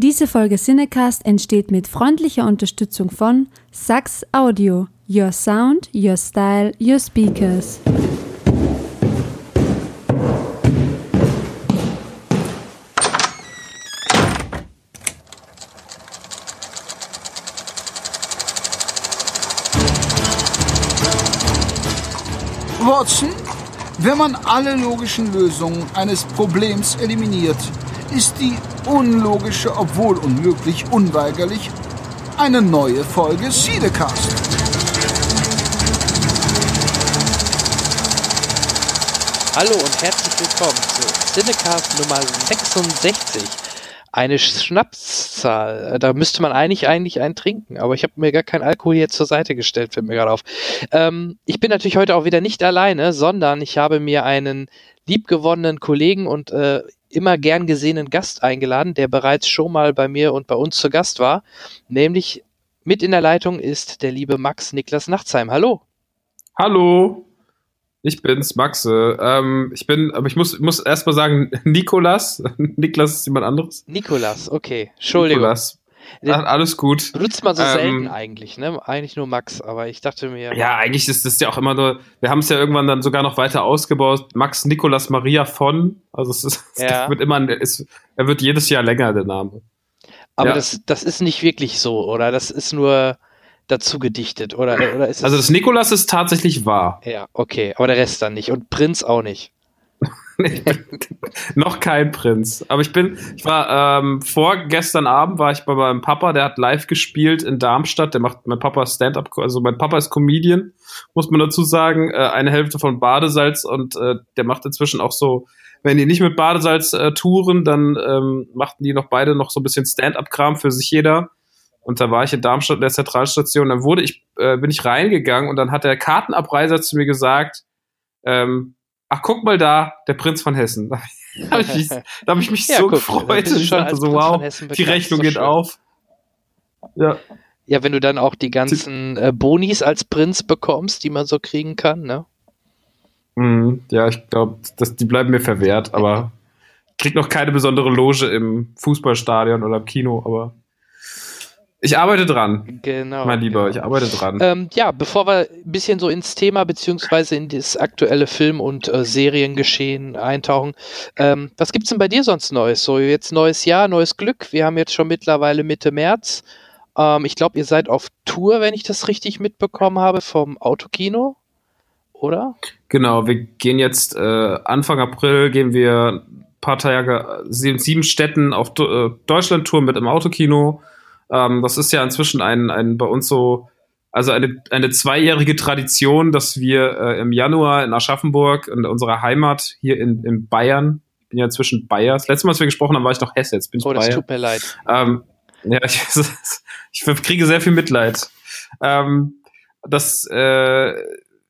Diese Folge Cinecast entsteht mit freundlicher Unterstützung von Sax Audio. Your Sound, Your Style, Your Speakers. Watson, wenn man alle logischen Lösungen eines Problems eliminiert, ist die unlogische, obwohl unmöglich, unweigerlich eine neue Folge Siedecast. Hallo und herzlich willkommen zu Cinecast Nummer 66. Eine Schnapszahl. Da müsste man eigentlich eigentlich einen trinken, aber ich habe mir gar keinen Alkohol jetzt zur Seite gestellt, fällt mir gerade auf. Ähm, ich bin natürlich heute auch wieder nicht alleine, sondern ich habe mir einen liebgewonnenen Kollegen und äh, immer gern gesehenen Gast eingeladen, der bereits schon mal bei mir und bei uns zu Gast war. Nämlich mit in der Leitung ist der liebe Max Niklas Nachtsheim. Hallo. Hallo, ich bin's, Maxe. Ähm, ich bin, aber ich muss, muss erst mal sagen, Nikolas. Niklas ist jemand anderes. Nikolas, okay. Entschuldigung. Nikolas. Ah, alles gut. Benutzt man so Ähm, selten eigentlich, ne? Eigentlich nur Max, aber ich dachte mir. Ja, eigentlich ist das ja auch immer nur, wir haben es ja irgendwann dann sogar noch weiter ausgebaut. Max Nikolas Maria von. Also es ist, Ja. es wird immer, es, er wird jedes Jahr länger, der Name. aber ja. das, das ist nicht wirklich so, oder? Das ist nur dazu gedichtet, oder, oder Also das Nikolas ist tatsächlich wahr. Ja, okay, aber der Rest dann nicht. Und Prinz auch nicht. Noch kein Prinz. Aber ich bin, ich war ähm, vorgestern Abend war ich bei meinem Papa, der hat live gespielt in Darmstadt. Der macht, mein Papa Stand-up, also mein Papa ist Comedian, muss man dazu sagen. Äh, eine Hälfte von Badesalz und äh, der macht inzwischen auch so, wenn die nicht mit Badesalz äh, touren, dann ähm, machten die noch beide noch so ein bisschen Stand-up-Kram für sich jeder. Und da war ich in Darmstadt in der Zentralstation. Dann wurde ich, äh, bin ich reingegangen und dann hat der Kartenabreiser zu mir gesagt, ähm, ach guck mal da, der Prinz von Hessen. Da habe ich, mich- da hab ich mich Ja, so guck, gefreut. du Ich dachte so, wow, die Rechnung geht schön. auf. Ja, Ja, wenn du dann auch die ganzen äh, Bonis als Prinz bekommst, die man so kriegen kann, ne? Mhm, ja ich glaube, die bleiben mir verwehrt, aber ich krieg noch keine besondere Loge im Fußballstadion oder im Kino, aber ich arbeite dran, Genau. mein Lieber, genau. ich arbeite dran. Ähm, ja, bevor wir ein bisschen so ins Thema beziehungsweise in das aktuelle Film- und äh, Seriengeschehen eintauchen, ähm, was gibt's denn bei dir sonst Neues? So jetzt neues Jahr, neues Glück. Wir haben jetzt schon mittlerweile Mitte März. Ähm, ich glaube, ihr seid auf Tour, wenn ich das richtig mitbekommen habe, vom Autokino, oder? Genau, wir gehen jetzt äh, Anfang April gehen wir ein paar Tage sieben, sieben Städten auf äh, Deutschland-Tour mit im Autokino. Ähm, das ist ja inzwischen ein, ein bei uns so, also eine, eine zweijährige Tradition, dass wir äh, im Januar in Aschaffenburg, in unserer Heimat hier in, in Bayern, ich bin ja inzwischen Bayer. Das letzte Mal, als wir gesprochen haben, war ich noch Hesse, jetzt bin ich Oh, das Bayer. tut mir leid. Ähm, ja, ich, ich kriege sehr viel Mitleid. Ähm, dass äh,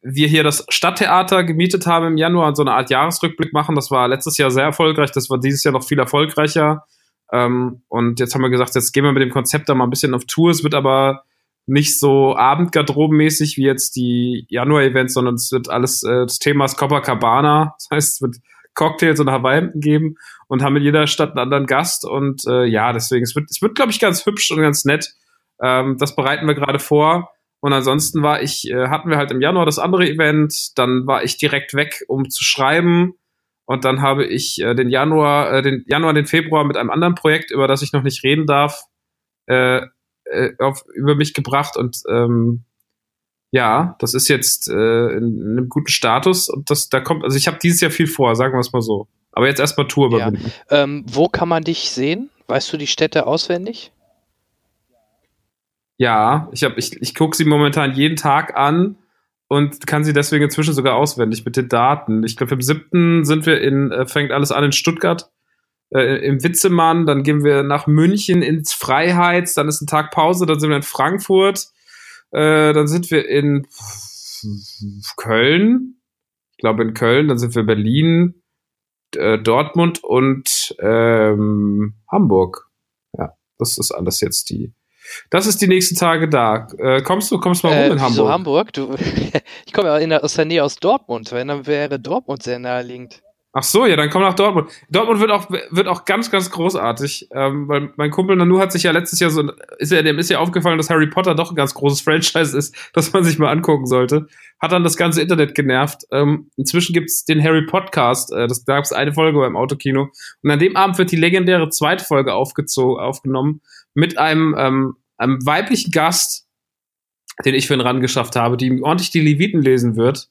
wir hier das Stadttheater gemietet haben im Januar und so eine Art Jahresrückblick machen. Das war letztes Jahr sehr erfolgreich, das war dieses Jahr noch viel erfolgreicher. Ähm, und jetzt haben wir gesagt, jetzt gehen wir mit dem Konzept da mal ein bisschen auf Tour. Es wird aber nicht so abendgarderobenmäßig wie jetzt die Januar-Events, sondern es wird alles, äh, das Thema ist Copacabana. Das heißt, es wird Cocktails und Hawaii-Hemden geben und haben in jeder Stadt einen anderen Gast. Und äh, ja, deswegen, es wird, es wird, glaube ich, ganz hübsch und ganz nett. Ähm, das bereiten wir gerade vor. Und ansonsten war ich, äh, hatten wir halt im Januar das andere Event, dann war ich direkt weg, um zu schreiben. Und dann habe ich äh, den Januar, äh, den Januar, den Februar mit einem anderen Projekt, über das ich noch nicht reden darf, äh, äh, auf, über mich gebracht. Und ähm, ja, das ist jetzt äh, in, in einem guten Status. Und das, da kommt, also ich habe dieses Jahr viel vor, sagen wir es mal so. Aber jetzt erstmal Tour Ja. überwinden. Ähm, wo kann man dich sehen? Weißt du die Städte auswendig? Ja, ich, hab, ich, ich gucke sie momentan jeden Tag an und kann sie deswegen inzwischen sogar auswendig mit den Daten. Ich glaube, im siebten sind wir in, äh, fängt alles an in Stuttgart, äh, im Witzemann, dann gehen wir nach München ins Freiheits, dann ist ein Tag Pause, dann sind wir in Frankfurt, äh, dann sind wir in Köln, ich glaube in Köln, dann sind wir in Berlin, äh, Dortmund und ähm, Hamburg. Ja, das ist alles jetzt die. Das ist die nächsten Tage da. Äh, kommst du, kommst mal rum Äh, in Hamburg? Hamburg? Du, ich komme ja in der, aus der Nähe aus Dortmund. Wenn dann wäre Dortmund sehr naheliegend. Ach so, ja, dann komm nach Dortmund. Dortmund wird auch, wird auch ganz, ganz großartig, ähm, weil mein Kumpel Nanu hat sich ja letztes Jahr so, ist ja, dem ist ja aufgefallen, dass Harry Potter doch ein ganz großes Franchise ist, das man sich mal angucken sollte. Hat dann das ganze Internet genervt. Ähm, inzwischen gibt's den Harry Podcast, äh, das, da gab's eine Folge beim Autokino. Und an dem Abend wird die legendäre zweite Folge aufgezogen, aufgenommen mit einem, ähm, einem weiblichen Gast, den ich für ihn rangeschafft habe, die ordentlich die Leviten lesen wird.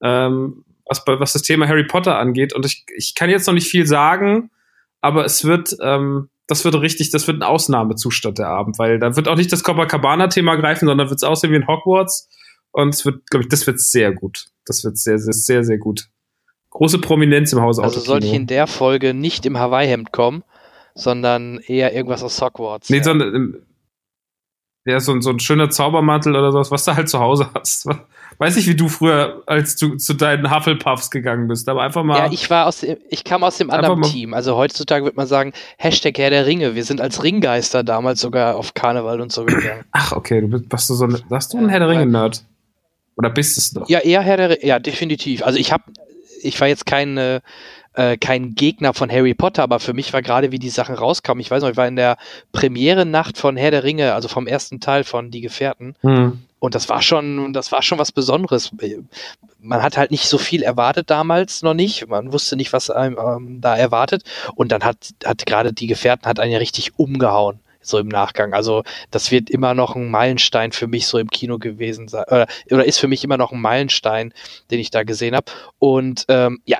Ähm, was, was das Thema Harry Potter angeht. Und ich, ich kann jetzt noch nicht viel sagen, aber es wird, ähm, das wird richtig, das wird ein Ausnahmezustand der Abend, weil da wird auch nicht das Copacabana-Thema greifen, sondern wird es aussehen wie in Hogwarts. Und es wird, glaube ich, das wird sehr gut. Das wird sehr, sehr, sehr, sehr gut. Große Prominenz im Haus Also sollte ich in der Folge nicht im Hawaii-Hemd kommen, sondern eher irgendwas aus Hogwarts. Nee, ja. sondern im, ja, so, so ein schöner Zaubermantel oder sowas, was du halt zu Hause hast. Weiß nicht, wie du früher, als du zu deinen Hufflepuffs gegangen bist, aber einfach mal. Ja, ich war aus dem, ich kam aus dem anderen Team. Also heutzutage wird man sagen, Hashtag Herr der Ringe. Wir sind als Ringgeister damals sogar auf Karneval und so gegangen. Ach, okay, du bist, warst du so ein, warst du ein Herr der Ringe-Nerd? Oder bist es noch? Ja, eher Herr der Ringe, ja, definitiv. Also ich habe, ich war jetzt kein, äh, kein Gegner von Harry Potter, aber für mich war gerade, wie die Sachen rauskamen, ich weiß noch, ich war in der Premiere-Nacht von Herr der Ringe, also vom ersten Teil von Die Gefährten. Hm. Und das war schon, das war schon was Besonderes. Man hat halt nicht so viel erwartet damals noch nicht. Man wusste nicht, was einem ähm, da erwartet. Und dann hat, hat gerade die Gefährten hat einen ja richtig umgehauen so im Nachgang. Also das wird immer noch ein Meilenstein für mich so im Kino gewesen sein oder, oder ist für mich immer noch ein Meilenstein, den ich da gesehen habe. Und ähm, ja,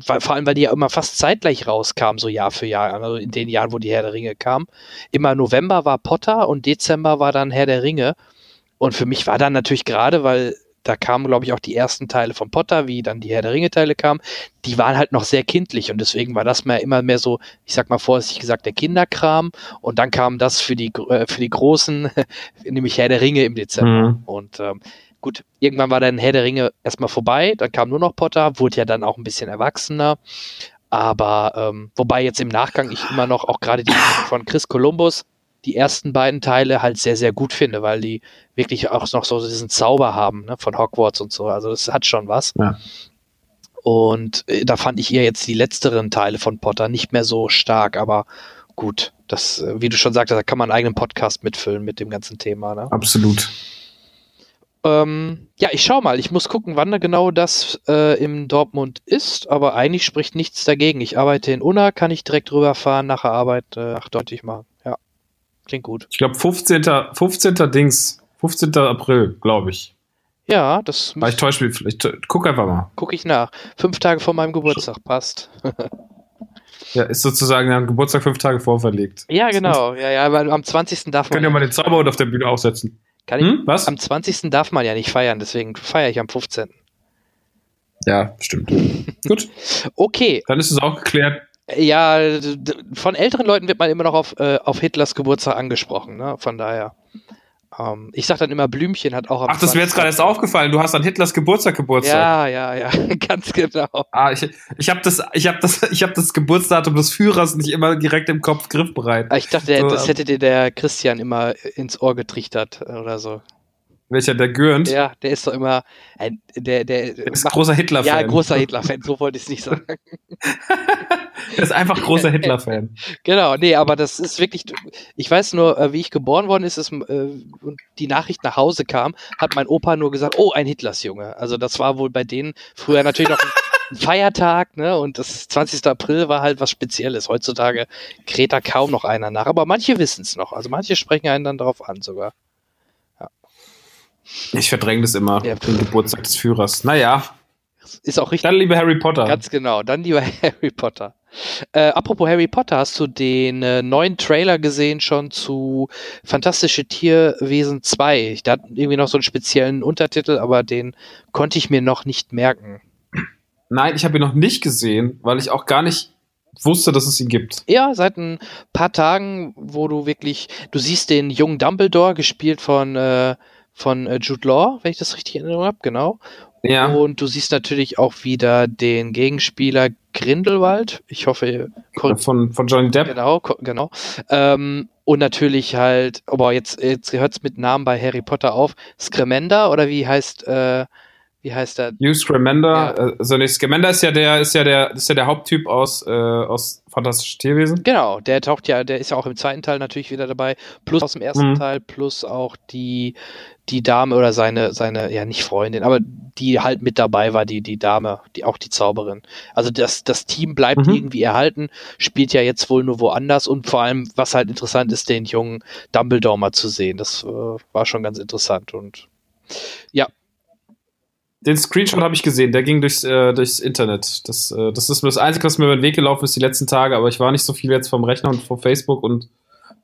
vor allem, weil die ja immer fast zeitgleich rauskamen, so Jahr für Jahr, also in den Jahren, wo die Herr der Ringe kam. Immer November war Potter und Dezember war dann Herr der Ringe. Und für mich war dann natürlich gerade, weil da kamen, glaube ich, auch die ersten Teile von Potter, wie dann die Herr der Ringe-Teile kamen, die waren halt noch sehr kindlich und deswegen war das mir immer mehr so, ich sag mal vorsichtig gesagt, der Kinderkram und dann kam das für die, äh, für die Großen, nämlich Herr der Ringe im Dezember. Mhm. Und ähm, gut, irgendwann war dann Herr der Ringe erstmal vorbei, dann kam nur noch Potter, wurde ja dann auch ein bisschen erwachsener. Aber ähm, wobei jetzt im Nachgang ich immer noch auch gerade die von Chris Columbus die ersten beiden Teile halt sehr, sehr gut finde, weil die wirklich auch noch so diesen Zauber haben ne, von Hogwarts und so. Also das hat schon was. Ja. Und äh, da fand ich eher jetzt die letzteren Teile von Potter nicht mehr so stark, aber gut, das, äh, wie du schon sagtest, da kann man einen eigenen Podcast mitfüllen mit dem ganzen Thema. Ne? Absolut. Ähm, ja, ich schau mal. Ich muss gucken, wann genau das äh, im Dortmund ist, aber eigentlich spricht nichts dagegen. Ich arbeite in Unna, kann ich direkt rüberfahren, nach der Arbeit äh, ach, deutlich machen. Klingt gut. Ich glaube 15. 15. Dings, 15. April, glaube ich. Ja, das. Weil ich täusche mich, vielleicht guck einfach mal. Guck ich nach. Fünf Tage vor meinem Geburtstag, passt. ja, ist sozusagen am Geburtstag fünf Tage vorverlegt. Ja, genau. Ja, ja, weil am 20. darf man. Können ja mal den Zauberhund auf der Bühne aufsetzen. Kann ich? Hm? Was? Am 20. darf man ja nicht feiern, deswegen feiere ich am 15. Ja, stimmt. Gut. Okay. Dann ist es auch geklärt. Ja, von älteren Leuten wird man immer noch auf, äh, auf Hitlers Geburtstag angesprochen, ne? Von daher. Ähm, ich sag dann immer, Blümchen hat auch am Ach, das mir jetzt gerade erst aufgefallen. Du hast an Hitlers Geburtstag Geburtstag. Ja, ja, ja, ganz genau. Ah, ich, ich habe das, ich habe das, ich habe das Geburtsdatum des Führers nicht immer direkt im Kopf griffbereit. Ah, ich dachte, so, das hätte dir der Christian immer ins Ohr getrichtert oder so. Welcher, der Gürnt? Ja, der ist doch immer, äh, der, der, der ist macht, großer Hitler-Fan. Ja, großer Hitler-Fan, so wollte ich es nicht sagen. er ist einfach großer Hitler-Fan. Genau, nee, aber das ist wirklich, ich weiß nur, äh, wie ich geboren worden ist, ist äh, und die Nachricht nach Hause kam, hat mein Opa nur gesagt, oh, ein Hitlers-Junge. Also das war wohl bei denen früher natürlich noch ein Feiertag, ne? Und das 20. April war halt was Spezielles. Heutzutage kräht da kaum noch einer nach, aber manche wissen es noch. Also manche sprechen einen dann darauf an sogar. Ich verdränge das immer, ja. den Geburtstag des Führers. Naja. Ist auch richtig. Dann lieber Harry Potter. Ganz genau, dann lieber Harry Potter. Äh, apropos Harry Potter, hast du den äh, neuen Trailer gesehen schon zu Fantastische Tierwesen 2? Da hat irgendwie noch so einen speziellen Untertitel, aber den konnte ich mir noch nicht merken. Nein, ich habe ihn noch nicht gesehen, weil ich auch gar nicht wusste, dass es ihn gibt. Ja, seit ein paar Tagen, wo du wirklich, du siehst den jungen Dumbledore, gespielt von äh, von äh, Jude Law, wenn ich das richtig in Erinnerung habe, genau. Ja. Und du siehst natürlich auch wieder den Gegenspieler Grindelwald. Ich hoffe, von, von Johnny Depp. Genau, genau. Ähm, und natürlich halt, aber jetzt, jetzt hört es mit Namen bei Harry Potter auf. Scremender oder wie heißt äh, Wie heißt der? Hugh Scamander, ja. also nee, Scamander ist ja der, ist ja der, ist ja der Haupttyp aus, äh, aus Fantastische Tierwesen. Genau, der taucht ja, der ist ja auch im zweiten Teil natürlich wieder dabei, plus aus dem ersten mhm. Teil, plus auch die, die Dame oder seine, seine, ja nicht Freundin, aber die halt mit dabei war, die, die Dame, die auch die Zauberin. Also das, das Team bleibt mhm. irgendwie erhalten, spielt ja jetzt wohl nur woanders und vor allem, was halt interessant ist, den jungen Dumbledore mal zu sehen. Das äh, war schon ganz interessant und ja, den Screenshot habe ich gesehen, der ging durchs, äh, durchs Internet. Das, äh, das ist das Einzige, was mir über den Weg gelaufen ist die letzten Tage, aber ich war nicht so viel jetzt vom Rechner und vom Facebook und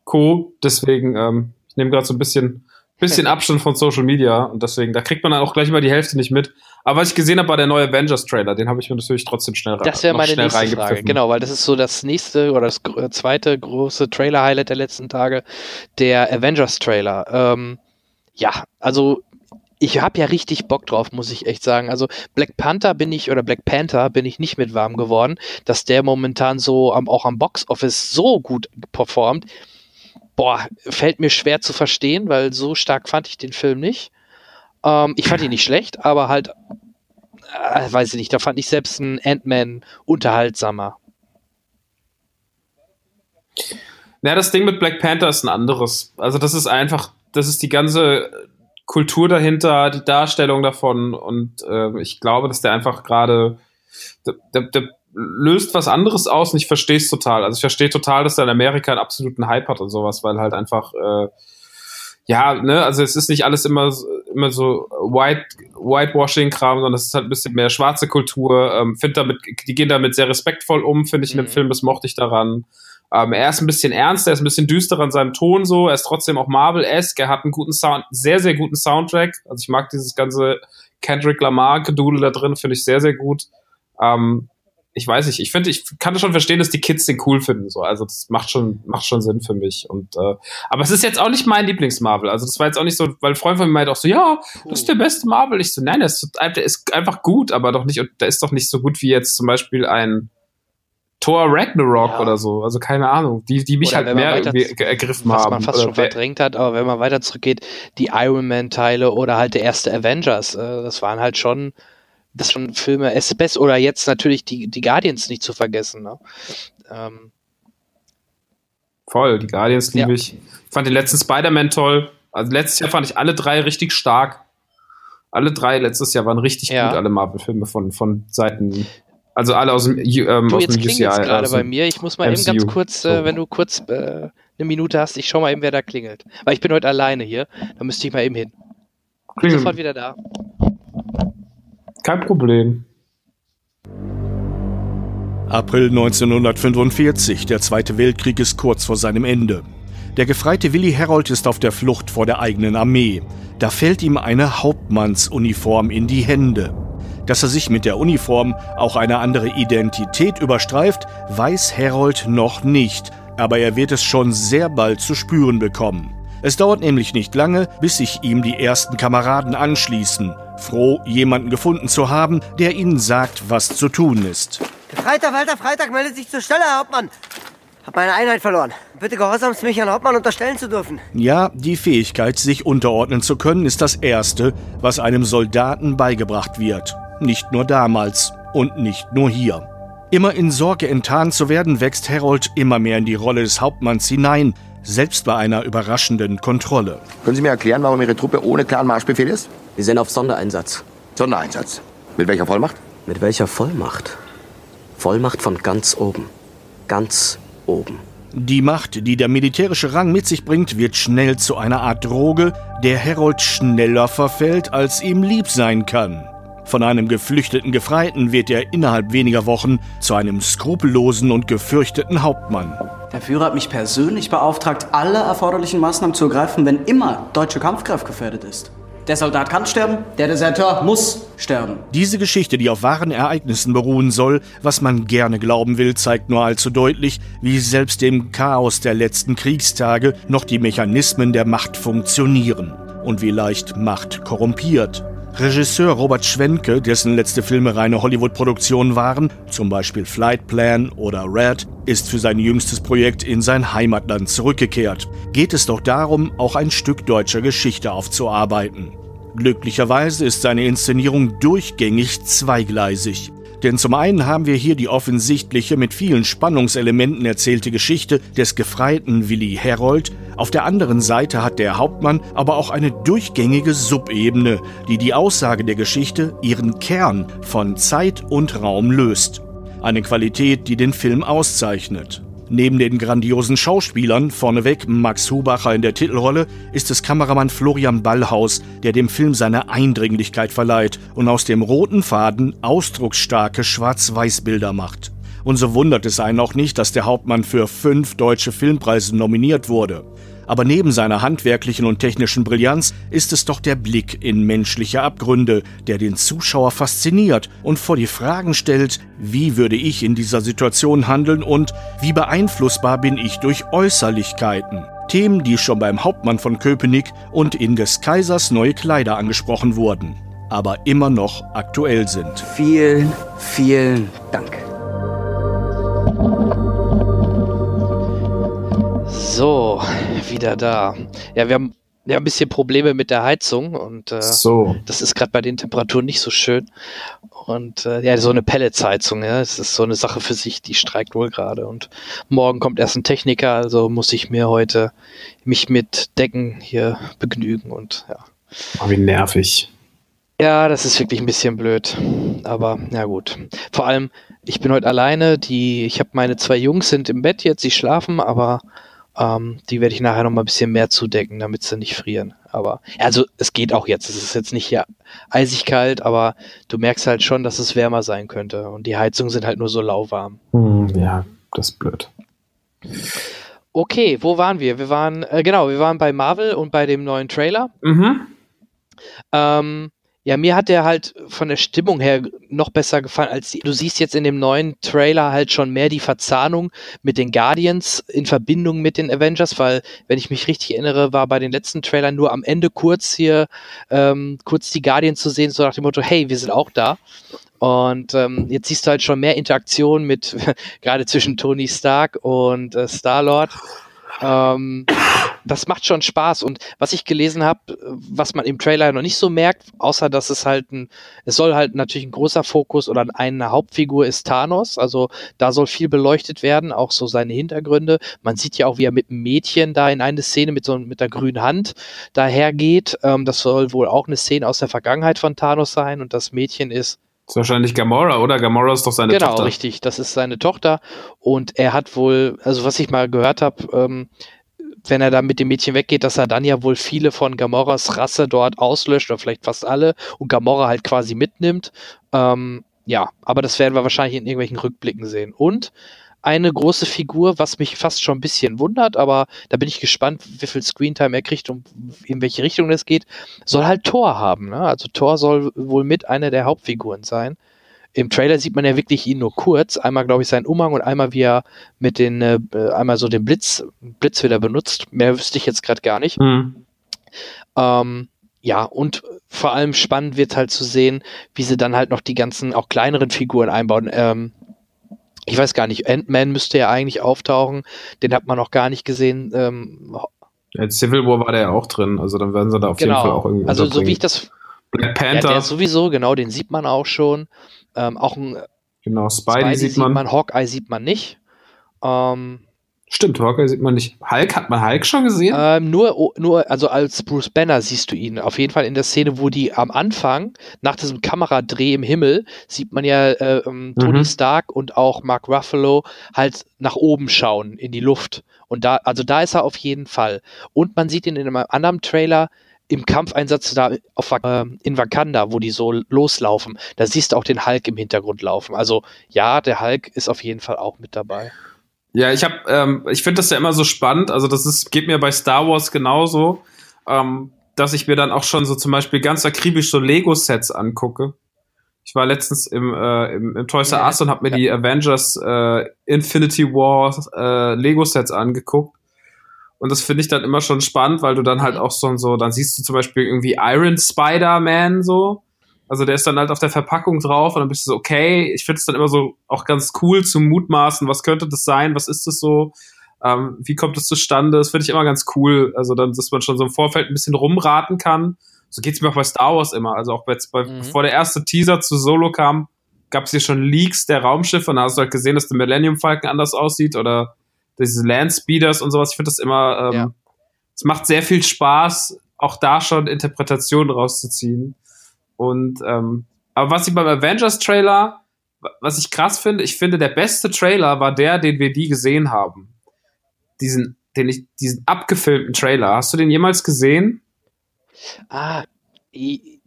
Co. Deswegen, ähm, ich nehme gerade so ein bisschen, bisschen Abstand von Social Media und deswegen, da kriegt man dann auch gleich mal die Hälfte nicht mit. Aber was ich gesehen habe, war der neue Avengers-Trailer, den habe ich mir natürlich trotzdem schnell rein. Das wäre meine nächste Frage, genau, weil das ist so das nächste oder das zweite große Trailer-Highlight der letzten Tage, der Avengers-Trailer. Ähm, ja, also ich habe ja richtig Bock drauf, muss ich echt sagen. Also Black Panther bin ich oder Black Panther bin ich nicht mit warm geworden, dass der momentan so am, auch am Box Office so gut performt. Boah, fällt mir schwer zu verstehen, weil so stark fand ich den Film nicht. Ähm, ich fand ihn nicht schlecht, aber halt, äh, weiß ich nicht, da fand ich selbst einen Ant-Man unterhaltsamer. Ja, das Ding mit Black Panther ist ein anderes. Also das ist einfach, das ist die ganze Kultur dahinter, die Darstellung davon und äh, ich glaube, dass der einfach gerade der, der, der löst was anderes aus und ich verstehe es total. Also ich verstehe total, dass der in Amerika einen absoluten Hype hat und sowas, weil halt einfach äh, ja, ne, also es ist nicht alles immer immer so White Whitewashing-Kram, sondern es ist halt ein bisschen mehr schwarze Kultur. Ähm, find damit, die gehen damit sehr respektvoll um, finde ich mhm. in dem mhm. Film. Das mochte ich daran. Ähm, er ist ein bisschen ernster, er ist ein bisschen düsterer in seinem Ton so, er ist trotzdem auch Marvel-esque, er hat einen guten Sound, sehr, sehr guten Soundtrack. Also ich mag dieses ganze Kendrick Lamar-Gedudel da drin, finde ich sehr, sehr gut. Ähm, ich weiß nicht, ich finde, ich kann schon verstehen, dass die Kids den cool finden. So. Also das macht schon, macht schon Sinn für mich. Und äh, aber es ist jetzt auch nicht mein Lieblings-Marvel. Also das war jetzt auch nicht so, weil ein Freund von mir meint auch so, ja, das ist der beste Marvel. Ich so, nein, der ist, der ist einfach gut, aber doch nicht, der ist doch nicht so gut wie jetzt zum Beispiel ein Thor Ragnarok ja. oder so. Also keine Ahnung, die, die mich oder halt mehr ergriffen was haben. Was man fast schon verdrängt hat, aber wenn man weiter zurückgeht, die Iron Man-Teile oder halt der erste Avengers, äh, das waren halt schon, das schon Filme, SBS oder jetzt natürlich die, die Guardians nicht zu vergessen. Ne? Ähm. Voll, die Guardians liebe ja. ich. Ich fand den letzten Spider-Man toll. Also letztes Jahr fand ich alle drei richtig stark. Alle drei letztes Jahr waren richtig ja. gut, alle Marvel-Filme von, von Seiten also alle aus dem, ähm, du, aus jetzt dem UCI. gerade bei mir. Ich muss mal MCU. eben ganz kurz, äh, wenn du kurz äh, eine Minute hast, ich schau mal eben, wer da klingelt. Weil ich bin heute alleine hier. Da müsste ich mal eben hin. Bin sofort wieder da. Kein Problem. April 1945. Der Zweite Weltkrieg ist kurz vor seinem Ende. Der gefreite Willi Herold ist auf der Flucht vor der eigenen Armee. Da fällt ihm eine Hauptmannsuniform in die Hände. Dass er sich mit der Uniform auch eine andere Identität überstreift, weiß Herold noch nicht, aber er wird es schon sehr bald zu spüren bekommen. Es dauert nämlich nicht lange, bis sich ihm die ersten Kameraden anschließen, froh, jemanden gefunden zu haben, der ihnen sagt, was zu tun ist. Freitag, Walter Freitag meldet sich zur Stelle, Herr Hauptmann. Hab meine Einheit verloren. Bitte gehorsamst mich Herrn Hauptmann unterstellen zu dürfen. Ja, die Fähigkeit, sich unterordnen zu können, ist das Erste, was einem Soldaten beigebracht wird. Nicht nur damals und nicht nur hier. Immer in Sorge enttarnt zu werden, wächst Harold immer mehr in die Rolle des Hauptmanns hinein, selbst bei einer überraschenden Kontrolle. Können Sie mir erklären, warum Ihre Truppe ohne klaren Marschbefehl ist? Wir sind auf Sondereinsatz. Sondereinsatz? Mit welcher Vollmacht? Mit welcher Vollmacht? Vollmacht von ganz oben. Ganz oben. Die Macht, die der militärische Rang mit sich bringt, wird schnell zu einer Art Droge, der Herold schneller verfällt, als ihm lieb sein kann. Von einem geflüchteten Gefreiten wird er innerhalb weniger Wochen zu einem skrupellosen und gefürchteten Hauptmann. Der Führer hat mich persönlich beauftragt, alle erforderlichen Maßnahmen zu ergreifen, wenn immer deutsche Kampfkraft gefährdet ist. Der Soldat kann sterben, der Deserteur muss sterben. Diese Geschichte, die auf wahren Ereignissen beruhen soll, was man gerne glauben will, zeigt nur allzu deutlich, wie selbst im Chaos der letzten Kriegstage noch die Mechanismen der Macht funktionieren und wie leicht Macht korrumpiert. Regisseur Robert Schwenke, dessen letzte Filme reine Hollywood-Produktionen waren, zum Beispiel Flight Plan oder Red, ist für sein jüngstes Projekt in sein Heimatland zurückgekehrt. Geht es doch darum, auch ein Stück deutscher Geschichte aufzuarbeiten. Glücklicherweise ist seine Inszenierung durchgängig zweigleisig. Denn zum einen haben wir hier die offensichtliche, mit vielen Spannungselementen erzählte Geschichte des Gefreiten Willi Herold, auf der anderen Seite hat der Hauptmann aber auch eine durchgängige Subebene, die die Aussage der Geschichte ihren Kern von Zeit und Raum löst. Eine Qualität, die den Film auszeichnet. Neben den grandiosen Schauspielern, vorneweg Max Hubacher in der Titelrolle, ist es Kameramann Florian Ballhaus, der dem Film seine Eindringlichkeit verleiht und aus dem roten Faden ausdrucksstarke Schwarz-Weiß-Bilder macht. Und so wundert es einen auch nicht, dass der Hauptmann für fünf deutsche Filmpreise nominiert wurde aber neben seiner handwerklichen und technischen Brillanz ist es doch der Blick in menschliche Abgründe, der den Zuschauer fasziniert und vor die Fragen stellt, wie würde ich in dieser Situation handeln und wie beeinflussbar bin ich durch Äußerlichkeiten. Themen, die schon beim Hauptmann von Köpenick und in des Kaisers neue Kleider angesprochen wurden, aber immer noch aktuell sind. Vielen, vielen Dank. So, wieder da. Ja, wir haben ja ein bisschen Probleme mit der Heizung und äh, so. das ist gerade bei den Temperaturen nicht so schön. Und äh, ja, so eine Pelletsheizung, ja, das ist so eine Sache für sich, die streikt wohl gerade. Und morgen kommt erst ein Techniker, also muss ich mir heute mich mit Decken hier begnügen und ja. Oh, wie nervig. Ja, das ist wirklich ein bisschen blöd. Aber ja gut. Vor allem, ich bin heute alleine. Die, ich habe meine zwei Jungs sind im Bett jetzt, sie schlafen, aber ähm, die werde ich nachher noch mal ein bisschen mehr zudecken, damit sie nicht frieren. Aber also es geht auch jetzt. Es ist jetzt nicht hier eisig kalt, aber du merkst halt schon, dass es wärmer sein könnte. Und die Heizungen sind halt nur so lauwarm. Hm, ja, das ist blöd. Okay, wo waren wir? Wir waren, äh, genau, wir waren bei Marvel und bei dem neuen Trailer. Mhm. Ähm, ja, mir hat der halt von der Stimmung her noch besser gefallen als die. Du siehst jetzt in dem neuen Trailer halt schon mehr die Verzahnung mit den Guardians in Verbindung mit den Avengers, weil, wenn ich mich richtig erinnere, war bei den letzten Trailern nur am Ende kurz hier, ähm, kurz die Guardians zu sehen, so nach dem Motto, hey, wir sind auch da. Und ähm, jetzt siehst du halt schon mehr Interaktion mit, gerade zwischen Tony Stark und äh, Star-Lord. Ähm, das macht schon Spaß. Und was ich gelesen habe, was man im Trailer noch nicht so merkt, außer dass es halt ein, es soll halt natürlich ein großer Fokus oder eine Hauptfigur ist Thanos. Also da soll viel beleuchtet werden, auch so seine Hintergründe. Man sieht ja auch, wie er mit einem Mädchen da in eine Szene mit so mit der grünen Hand dahergeht. Ähm, das soll wohl auch eine Szene aus der Vergangenheit von Thanos sein. Und das Mädchen ist das ist wahrscheinlich Gamora, oder? Gamora ist doch seine genau, Tochter. Genau, richtig. Das ist seine Tochter. Und er hat wohl, also was ich mal gehört habe, ähm, wenn er dann mit dem Mädchen weggeht, dass er dann ja wohl viele von Gamoras Rasse dort auslöscht oder vielleicht fast alle und Gamora halt quasi mitnimmt. Ähm, ja, aber das werden wir wahrscheinlich in irgendwelchen Rückblicken sehen. Und eine große Figur, was mich fast schon ein bisschen wundert, aber da bin ich gespannt, wie viel Screentime er kriegt und in welche Richtung das geht, soll halt Thor haben. Ne? Also Thor soll wohl mit einer der Hauptfiguren sein im Trailer sieht man ja wirklich ihn nur kurz. Einmal, glaube ich, seinen Umhang und einmal, wie er mit den, äh, einmal so den Blitz, Blitz wieder benutzt. Mehr wüsste ich jetzt gerade gar nicht. Mhm. Ähm, ja, und vor allem spannend wird halt zu sehen, wie sie dann halt noch die ganzen, auch kleineren Figuren einbauen. Ähm, ich weiß gar nicht, Ant-Man müsste ja eigentlich auftauchen. Den hat man noch gar nicht gesehen. Ähm, ja, Civil War war der ja auch drin, also dann werden sie da auf genau. jeden Fall auch irgendwie. Also, so wie ich das. Black Panther. Ja, der sowieso, genau, den sieht man auch schon. Ähm, auch ein genau, Spidey, Spidey sieht, man. man. Hawkeye sieht man nicht. Ähm, Stimmt, Hawkeye sieht man nicht. Hulk, hat man Hulk schon gesehen? Ähm, nur, nur, also als Bruce Banner siehst du ihn. Auf jeden Fall in der Szene, wo die am Anfang, nach diesem Kameradreh im Himmel, sieht man ja äh, ähm, Tony mhm. Stark und auch Mark Ruffalo halt nach oben schauen, in die Luft. Und da, also da ist er auf jeden Fall. Und man sieht ihn in einem anderen Trailer, im Kampfeinsatz da auf, äh, in Wakanda, wo die so loslaufen, da siehst du auch den Hulk im Hintergrund laufen. Also ja, der Hulk ist auf jeden Fall auch mit dabei. Ja, ich habe, ähm, ich finde das ja immer so spannend. Also das ist, geht mir bei Star Wars genauso, ähm, dass ich mir dann auch schon so zum Beispiel ganz akribisch so Lego-Sets angucke. Ich war letztens im, äh, im, im Toys R Us und habe mir ja. die Avengers äh, Infinity War äh, Lego-Sets angeguckt. Und das finde ich dann immer schon spannend, weil du dann halt auch so, so, dann siehst du zum Beispiel irgendwie Iron Spider-Man so. Also der ist dann halt auf der Verpackung drauf und dann bist du so, okay, ich finde es dann immer so auch ganz cool zu mutmaßen, was könnte das sein, was ist das so, ähm, wie kommt es zustande, das finde ich immer ganz cool. Also dann, dass man schon so im Vorfeld ein bisschen rumraten kann, So geht's mir auch bei Star Wars immer. Also auch jetzt bei, Mhm. bevor der erste Teaser zu Solo kam, gab es hier schon Leaks der Raumschiffe und da hast du halt gesehen, dass der Millennium Falcon anders aussieht oder diese Landspeeders und sowas. Ich finde das immer, ähm, Ja. es macht sehr viel Spaß, auch da schon Interpretationen rauszuziehen. Und ähm, aber was ich beim Avengers Trailer, wa- was ich krass finde, ich finde, der beste Trailer war der, den wir die gesehen haben. Diesen, den ich, diesen abgefilmten Trailer. Hast du den jemals gesehen? Ah,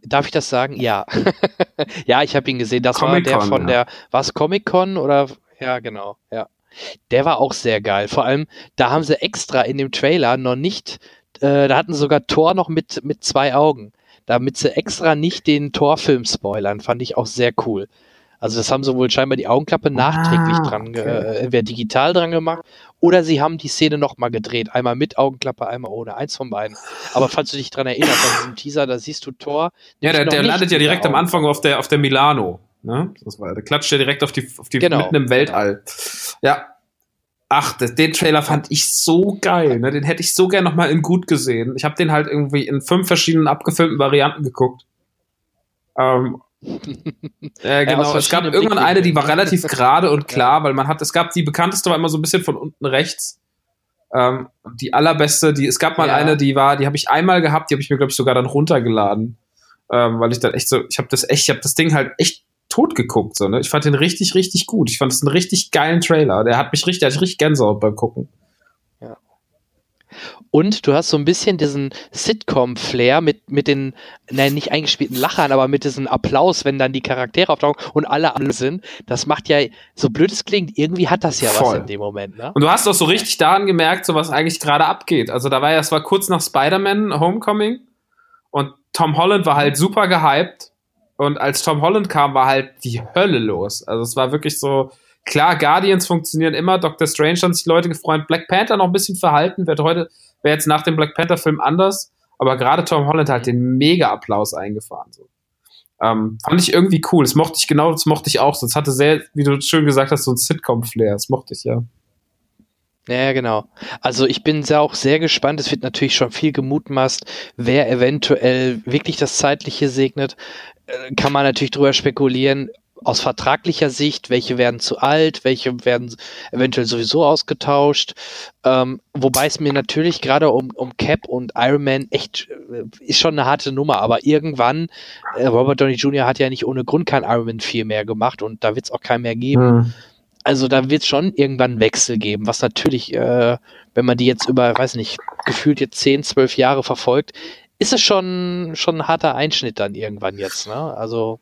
darf ich das sagen? Ja. ja, ich habe ihn gesehen. Das war der von ja. der, war es Comic-Con oder? Ja, genau, ja. Der war auch sehr geil. Vor allem, da haben sie extra in dem Trailer noch nicht, äh, da hatten sie sogar Thor noch mit, mit zwei Augen. Damit sie extra nicht den Thor-Film spoilern, fand ich auch sehr cool. Also das haben sie wohl scheinbar die Augenklappe nachträglich dran, ge- äh, entweder digital dran gemacht oder sie haben die Szene nochmal gedreht. Einmal mit Augenklappe, einmal ohne. Eins von beiden. Aber falls du dich dran erinnerst, an diesem Teaser, da siehst du Thor. Ja, der, der landet ja direkt am. Anfang auf der, auf der Milano. Ne? Das war, der klatscht ja direkt auf die, auf die Genau. mitten im Weltall. Ja. Ach, den Trailer fand ich so geil. Ne? Den hätte ich so gern nochmal in gut gesehen. Ich habe den halt irgendwie in fünf verschiedenen abgefilmten Varianten geguckt. Ähm, äh, genau. aus es gab irgendwann eine, die war relativ gerade und klar, weil man hat, es gab die bekannteste war immer so ein bisschen von unten rechts. Ähm, die allerbeste, die, es gab mal Ja. eine, die war, die habe ich einmal gehabt, die habe ich mir, glaube ich, sogar dann runtergeladen. Ähm, weil ich dann echt so, ich habe das echt, ich habe das Ding halt echt tot geguckt. So, ne? Ich fand den richtig, richtig gut. Ich fand es einen richtig geilen Trailer. Der hat mich richtig, der hat richtig Gänsehaut beim Gucken. Und du hast so ein bisschen diesen Sitcom-Flair mit, mit den, nein, nicht eingespielten Lachern, aber mit diesem Applaus, wenn dann die Charaktere auftauchen und alle alle sind. Das macht ja, so blöd es klingt, irgendwie hat das ja was Voll. in dem Moment, ne? Und du hast auch so richtig daran gemerkt, so was eigentlich gerade abgeht. Also da war ja, es war kurz nach Spider-Man Homecoming und Tom Holland war halt super gehypt. Und als Tom Holland kam, war halt die Hölle los. Also es war wirklich so, klar, Guardians funktionieren immer, Doctor Strange haben sich Leute gefreut, Black Panther noch ein bisschen verhalten, wird heute, wäre jetzt nach dem Black Panther-Film anders, aber gerade Tom Holland hat den Mega-Applaus eingefahren. So. Ähm, fand ich irgendwie cool. Das mochte ich genau, das mochte ich auch. Das hatte sehr, wie du schön gesagt hast, so ein Sitcom-Flair. Das mochte ich, ja. Ja, ja, genau. Also ich bin sehr auch sehr gespannt. Es wird natürlich schon viel gemutmaßt, wer eventuell wirklich das Zeitliche segnet. Äh, Kann man natürlich drüber spekulieren. Aus vertraglicher Sicht, welche werden zu alt, welche werden eventuell sowieso ausgetauscht. Ähm, wobei es mir natürlich gerade um, um Cap und Iron Man echt äh, ist schon eine harte Nummer, aber irgendwann, äh, Robert Downey Jr. hat ja nicht ohne Grund kein Iron Man 4 mehr gemacht und da wird es auch keinen mehr geben also da wird schon irgendwann einen Wechsel geben, was natürlich, äh, wenn man die jetzt über, weiß nicht, gefühlt jetzt 10, 12 Jahre verfolgt, ist es schon, schon ein harter Einschnitt dann irgendwann jetzt, ne? Also,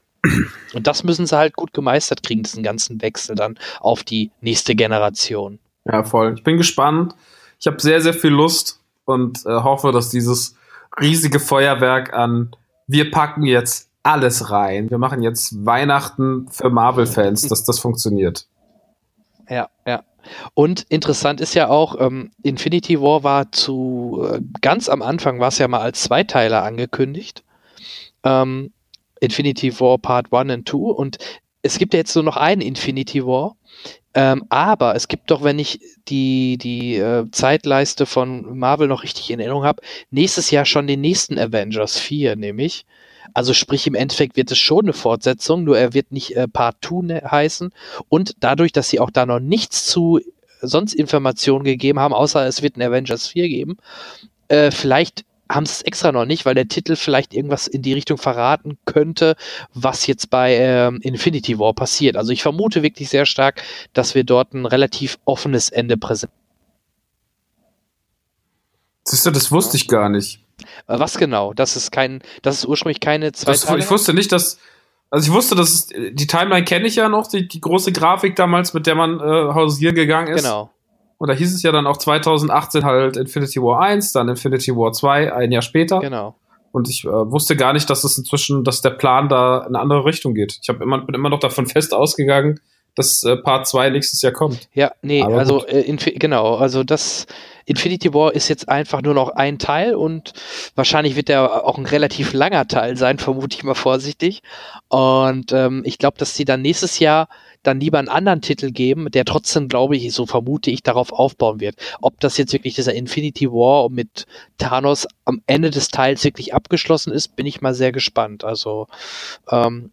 und das müssen sie halt gut gemeistert kriegen, diesen ganzen Wechsel dann auf die nächste Generation. Ja, voll. Ich bin gespannt. Ich habe sehr, sehr viel Lust und äh, hoffe, dass dieses riesige Feuerwerk an wir packen jetzt alles rein. Wir machen jetzt Weihnachten für Marvel-Fans, dass das funktioniert. Ja, ja. Und interessant ist ja auch, ähm, Infinity War war zu, äh, ganz am Anfang war es ja mal als Zweiteiler angekündigt. Ähm, Infinity War Part 1 und 2 und es gibt ja jetzt nur noch einen Infinity War. Ähm, aber es gibt doch, wenn ich die, die äh, Zeitleiste von Marvel noch richtig in Erinnerung habe, nächstes Jahr schon den nächsten Avengers 4, nämlich. Also sprich, im Endeffekt wird es schon eine Fortsetzung, nur er wird nicht äh, Part 2 ne heißen. Und dadurch, dass sie auch da noch nichts zu sonst Informationen gegeben haben, außer es wird ein Avengers 4 geben, äh, vielleicht haben sie es extra noch nicht, weil der Titel vielleicht irgendwas in die Richtung verraten könnte, was jetzt bei ähm, Infinity War passiert. Also ich vermute wirklich sehr stark, dass wir dort ein relativ offenes Ende präsentieren. Siehst du, das wusste ich gar nicht. Äh, was genau? Das ist kein, das ist ursprünglich keine zwei Das, ich wusste nicht, dass. Also ich wusste, dass die Timeline kenne ich ja noch, die, die große Grafik damals, mit der man äh, hausieren gegangen ist. Genau. Und da hieß es ja dann auch 2018 halt Infinity War 1, dann Infinity War 2, ein Jahr später. Genau. Und ich äh, wusste gar nicht, dass es inzwischen, dass der Plan da in eine andere Richtung geht. Ich hab immer, bin immer noch davon fest ausgegangen, dass äh, Part 2 nächstes Jahr kommt. Ja, nee, Aber also äh, genau, also das Infinity War ist jetzt einfach nur noch ein Teil und wahrscheinlich wird der auch ein relativ langer Teil sein, vermute ich mal vorsichtig. Und ähm, ich glaube, dass sie dann nächstes Jahr dann lieber einen anderen Titel geben, der trotzdem, glaube ich, so vermute ich, darauf aufbauen wird. Ob das jetzt wirklich dieser Infinity War mit Thanos am Ende des Teils wirklich abgeschlossen ist, bin ich mal sehr gespannt. Also, ähm,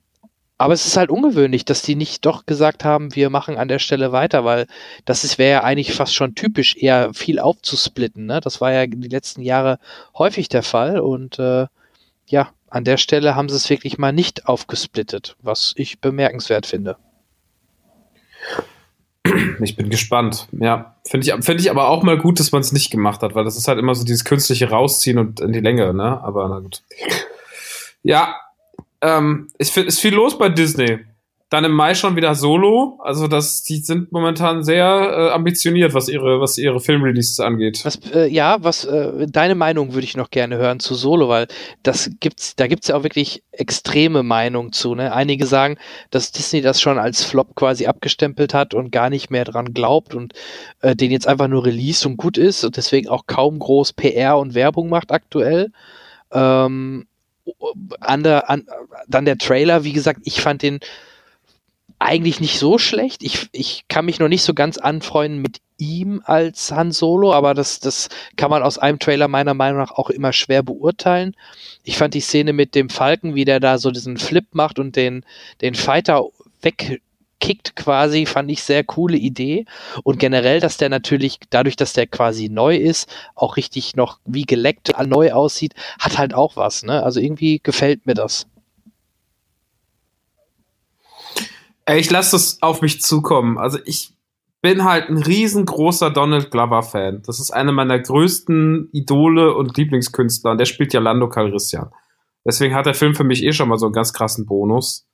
aber es ist halt ungewöhnlich, dass die nicht doch gesagt haben, wir machen an der Stelle weiter, weil das wäre ja eigentlich fast schon typisch, eher viel aufzusplitten. Ne? Das war ja die letzten Jahre häufig der Fall und äh, ja, an der Stelle haben sie es wirklich mal nicht aufgesplittet, was ich bemerkenswert finde. Ich bin gespannt. Ja, finde ich, finde ich aber auch mal gut, dass man es nicht gemacht hat, weil das ist halt immer so dieses künstliche Rausziehen und in die Länge, ne? Aber na gut. Ja, ähm, es ist viel los bei Disney. Dann im Mai schon wieder Solo. Also das, die sind momentan sehr äh, ambitioniert, was ihre, was ihre Filmreleases angeht. Was, äh, ja, was äh, deine Meinung würde ich noch gerne hören zu Solo, weil das gibt's, da gibt's ja auch wirklich extreme Meinungen zu. Ne? Einige sagen, dass Disney das schon als Flop quasi abgestempelt hat und gar nicht mehr dran glaubt und äh, den jetzt einfach nur release und gut ist und deswegen auch kaum groß PR und Werbung macht aktuell. Ähm, an an, dann der Trailer, wie gesagt, ich fand den eigentlich nicht so schlecht. Ich, ich kann mich noch nicht so ganz anfreunden mit ihm als Han Solo, aber das, das kann man aus einem Trailer meiner Meinung nach auch immer schwer beurteilen. Ich fand die Szene mit dem Falken, wie der da so diesen Flip macht und den, den Fighter wegkickt quasi, fand ich sehr coole Idee. Und generell, dass der natürlich, dadurch, dass der quasi neu ist, auch richtig noch wie geleckt neu aussieht, hat halt auch was, ne? Also irgendwie gefällt mir das. Ich lasse das auf mich zukommen. Also ich bin halt ein riesengroßer Donald Glover-Fan. Das ist einer meiner größten Idole und Lieblingskünstler. Und der spielt ja Lando Calrissian. Deswegen hat der Film für mich eh schon mal so einen ganz krassen Bonus.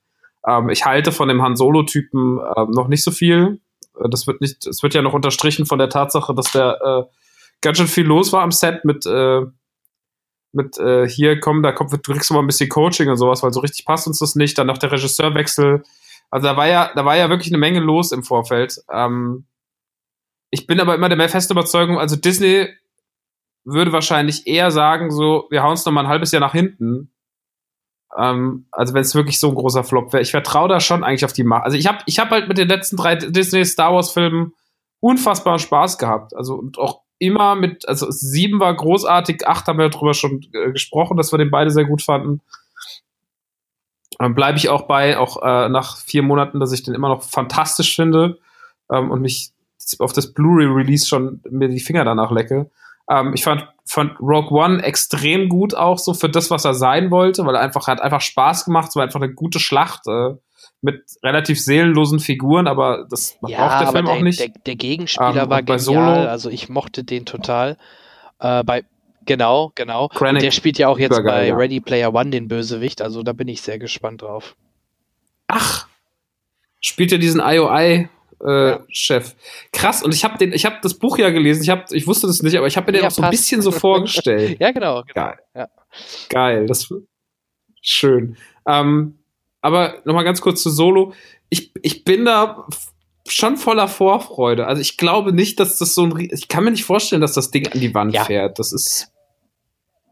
Ähm, ich halte von dem Han Solo-Typen äh, noch nicht so viel. Äh, das wird nicht, es wird ja noch unterstrichen von der Tatsache, dass der äh, ganz schön viel los war am Set mit, äh, mit äh, hier komm, da kommt, kriegst du mal ein bisschen Coaching und sowas, weil so richtig passt uns das nicht. Dann noch der Regisseurwechsel also da war ja, da war ja wirklich eine Menge los im Vorfeld. Ähm, ich bin aber immer der festen Überzeugung, also Disney würde wahrscheinlich eher sagen, so, wir hauen es noch mal ein halbes Jahr nach hinten. Ähm, also wenn es wirklich so ein großer Flop wäre. Ich vertraue da schon eigentlich auf die Macht. Also ich habe ich hab halt mit den letzten drei Disney Star Wars Filmen unfassbaren Spaß gehabt. Also und auch immer mit, also sieben war großartig, acht haben wir darüber schon äh, gesprochen, dass wir den beide sehr gut fanden. Ähm, Bleibe ich auch bei, auch äh, nach vier Monaten, dass ich den immer noch fantastisch finde ähm, und mich auf das Blu-ray-Release schon mir die Finger danach lecke. Ähm, ich fand, fand Rogue One extrem gut auch so für das, was er sein wollte, weil er einfach hat einfach Spaß gemacht, es war einfach eine gute Schlacht äh, mit relativ seelenlosen Figuren, aber das ja, braucht der Film der, auch nicht. Der, der Gegenspieler ähm, war genial, Solo, also ich mochte den total. Äh, bei Genau, genau. Krennic der spielt ja auch jetzt bei ja. Ready Player One den Bösewicht, also da bin ich sehr gespannt drauf. Ach, spielt er diesen IOI äh. Chef. Krass, und ich habe den, ich habe das Buch ja gelesen, ich habe, ich wusste das nicht, aber ich habe mir den ja, auch so ein bisschen so vorgestellt. ja, genau. genau. Geil. Ja. Geil, das schön. Ähm, aber nochmal ganz kurz zu Solo. Ich, ich bin da schon voller Vorfreude. Also ich glaube nicht, dass das so ein, ich kann mir nicht vorstellen, dass das Ding an die Wand ja. fährt. Das ist,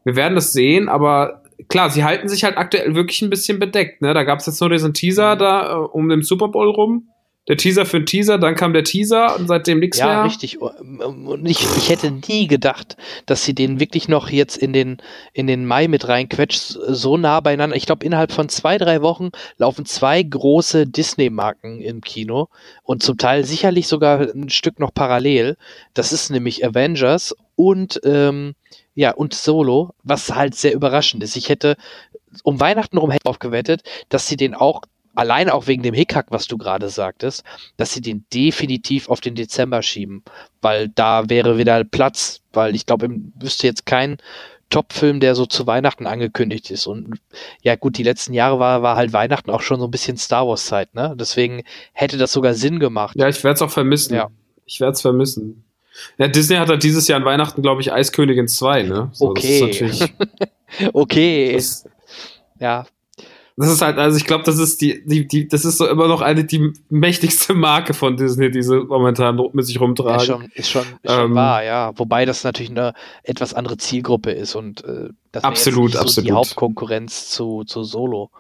wir werden das sehen, aber klar, sie halten sich halt aktuell wirklich ein bisschen bedeckt. Ne? Da gab es jetzt nur diesen Teaser da äh, um den Super Bowl rum der Teaser für den Teaser, dann kam der Teaser und seitdem nichts ja, mehr. Ja, richtig. Und ich, ich hätte nie gedacht, dass sie den wirklich noch jetzt in den, in den Mai mit reinquetscht, so nah beieinander. Ich glaube, innerhalb von zwei, drei Wochen laufen zwei große Disney-Marken im Kino und zum Teil sicherlich sogar ein Stück noch parallel. Das ist nämlich Avengers und ähm, ja, und Solo, was halt sehr überraschend ist. Ich hätte um Weihnachten rum hätte aufgewettet, dass sie den auch alleine auch wegen dem Hickhack, was du gerade sagtest, dass sie den definitiv auf den Dezember schieben, weil da wäre wieder Platz, weil ich glaube, wüsste jetzt kein Top-Film, der so zu Weihnachten angekündigt ist. Und ja, gut, die letzten Jahre war, war halt Weihnachten auch schon so ein bisschen Star Wars-Zeit, ne? Deswegen hätte das sogar Sinn gemacht. Ja, ich werde es auch vermissen. Ja. Ich werde es vermissen. Ja, Disney hat halt dieses Jahr an Weihnachten, glaube ich, Eiskönigin 2, ne? So, okay. okay. Das, ja, das ist halt, also ich glaube, das ist die, die, die, das ist so immer noch eine die mächtigste Marke von Disney, die sie momentan mit sich rumtragen. Ja, schon, ist schon, ist schon ähm, wahr, ja. Wobei das natürlich eine etwas andere Zielgruppe ist und äh, das absolut, so absolut. die Hauptkonkurrenz zu, zu Solo,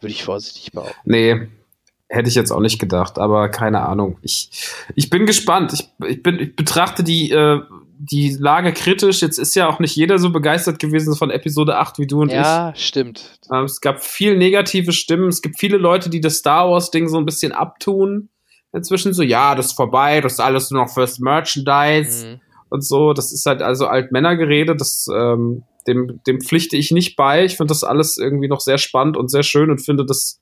würde ich vorsichtig behaupten. Nee. hätte ich jetzt auch nicht gedacht, aber keine Ahnung. Ich, ich bin gespannt. Ich, ich, bin, ich betrachte die, äh, die Lage kritisch. Jetzt ist ja auch nicht jeder so begeistert gewesen von Episode 8 wie du und ja, ich. Ja, stimmt. Ähm, es gab viel negative Stimmen. Es gibt viele Leute, die das Star Wars-Ding so ein bisschen abtun. Inzwischen so, ja, das ist vorbei, das ist alles nur noch fürs Merchandise mhm. und so. Das ist halt also Altmännergerede. Das, ähm, dem, dem pflichte ich nicht bei. Ich finde das alles irgendwie noch sehr spannend und sehr schön und finde, dass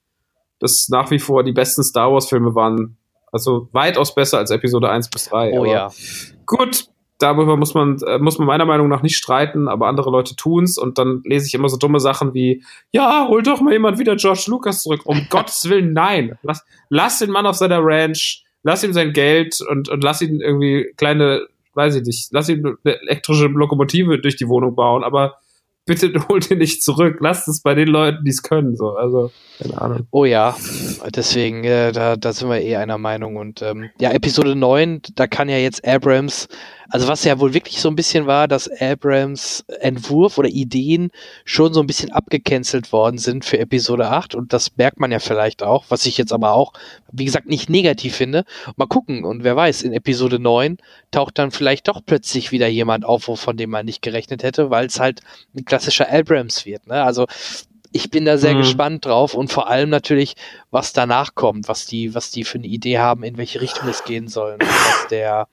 das nach wie vor die besten Star Wars-Filme waren. Also weitaus besser als Episode 1 bis 3. Oh ja. Gut, darüber muss man, äh, muss man meiner Meinung nach nicht streiten, aber andere Leute tun's und dann lese ich immer so dumme Sachen wie, ja, hol doch mal jemand wieder George Lucas zurück. Um Gottes Willen, nein. Lass, lass den Mann auf seiner Ranch, lass ihm sein Geld und, und lass ihn irgendwie kleine, weiß ich nicht, lass ihn eine elektrische Lokomotive durch die Wohnung bauen, aber bitte holt ihn nicht zurück. Lasst es bei den Leuten, die es können. So, also, keine Ahnung. Oh ja, deswegen, äh, da, da sind wir eh einer Meinung. Und ähm, ja, Episode 9, da kann ja jetzt Abrams also was ja wohl wirklich so ein bisschen war, dass Abrams Entwurf oder Ideen schon so ein bisschen abgecancelt worden sind für Episode 8 und das merkt man ja vielleicht auch, was ich jetzt aber auch, wie gesagt, nicht negativ finde. Mal gucken und wer weiß, in Episode 9 taucht dann vielleicht doch plötzlich wieder jemand auf, von dem man nicht gerechnet hätte, weil es halt ein klassischer Abrams wird. Ne? Also ich bin da sehr mhm. gespannt drauf und vor allem natürlich, was danach kommt, was die, was die für eine Idee haben, in welche Richtung es gehen soll. Was der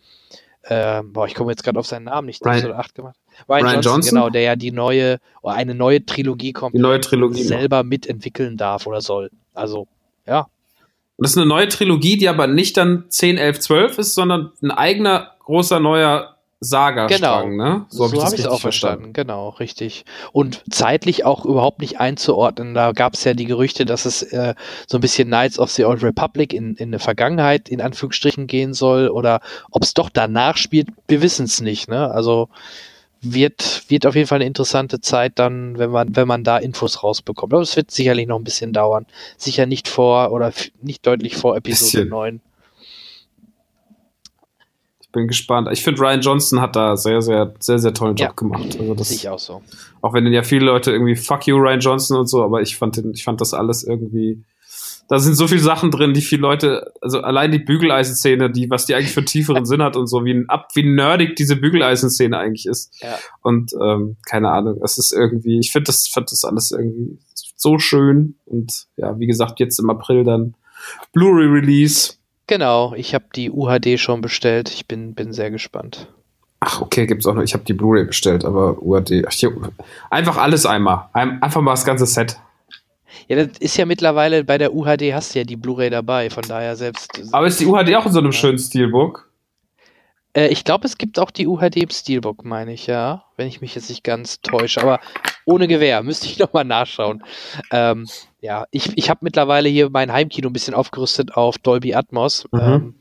äh, boah, ich komme jetzt gerade auf seinen Namen nicht, Ryan, Episode 8 gemacht. Ryan, Ryan Johnson, Johnson, genau, der ja die neue, oder eine neue Trilogie kommt, die neue Trilogie selber macht. mitentwickeln darf oder soll. Also, ja. Und das ist eine neue Trilogie, die aber nicht dann 10, 11, 12 ist, sondern ein eigener großer neuer Saga genau. ne? So, so habe ich es auch verstanden. verstanden. Genau, richtig. Und zeitlich auch überhaupt nicht einzuordnen. Da gab es ja die Gerüchte, dass es äh, so ein bisschen Knights of the Old Republic in, in eine Vergangenheit in Anführungsstrichen gehen soll oder ob es doch danach spielt, wir wissen es nicht. Ne? Also wird, wird auf jeden Fall eine interessante Zeit dann, wenn man, wenn man da Infos rausbekommt. Aber es wird sicherlich noch ein bisschen dauern. Sicher nicht vor oder nicht deutlich vor Episode bisschen. 9 bin gespannt. Ich finde, Ryan Johnson hat da sehr, sehr, sehr, sehr tollen Job ja, gemacht. Also das, sehe ich auch so. Auch wenn ja viele Leute irgendwie fuck you, Ryan Johnson und so, aber ich fand, den, ich fand das alles irgendwie. Da sind so viele Sachen drin, die viele Leute, also allein die Bügeleisen-Szene, die, was die eigentlich für einen tieferen Sinn hat und so, wie, ab, wie nerdig diese Bügeleisen-Szene eigentlich ist. Ja. Und ähm, keine Ahnung, es ist irgendwie, ich finde das, find das alles irgendwie so schön. Und ja, wie gesagt, jetzt im April dann Blu-ray-Release Genau, ich habe die UHD schon bestellt. Ich bin, bin sehr gespannt. Ach, okay, gibt's auch noch. Ich habe die Blu-ray bestellt, aber UHD. Ach, hier, einfach alles einmal. Einfach mal das ganze Set. Ja, das ist ja mittlerweile bei der UHD hast du ja die Blu-ray dabei, von daher selbst. Aber ist die UHD auch in so einem schönen Steelbook? Äh, ich glaube, es gibt auch die UHD im Steelbook, meine ich, ja. Wenn ich mich jetzt nicht ganz täusche. Aber ohne Gewehr, müsste ich nochmal nachschauen. Ähm, ja, ich, ich habe mittlerweile hier mein Heimkino ein bisschen aufgerüstet auf Dolby Atmos. Mhm. Ähm,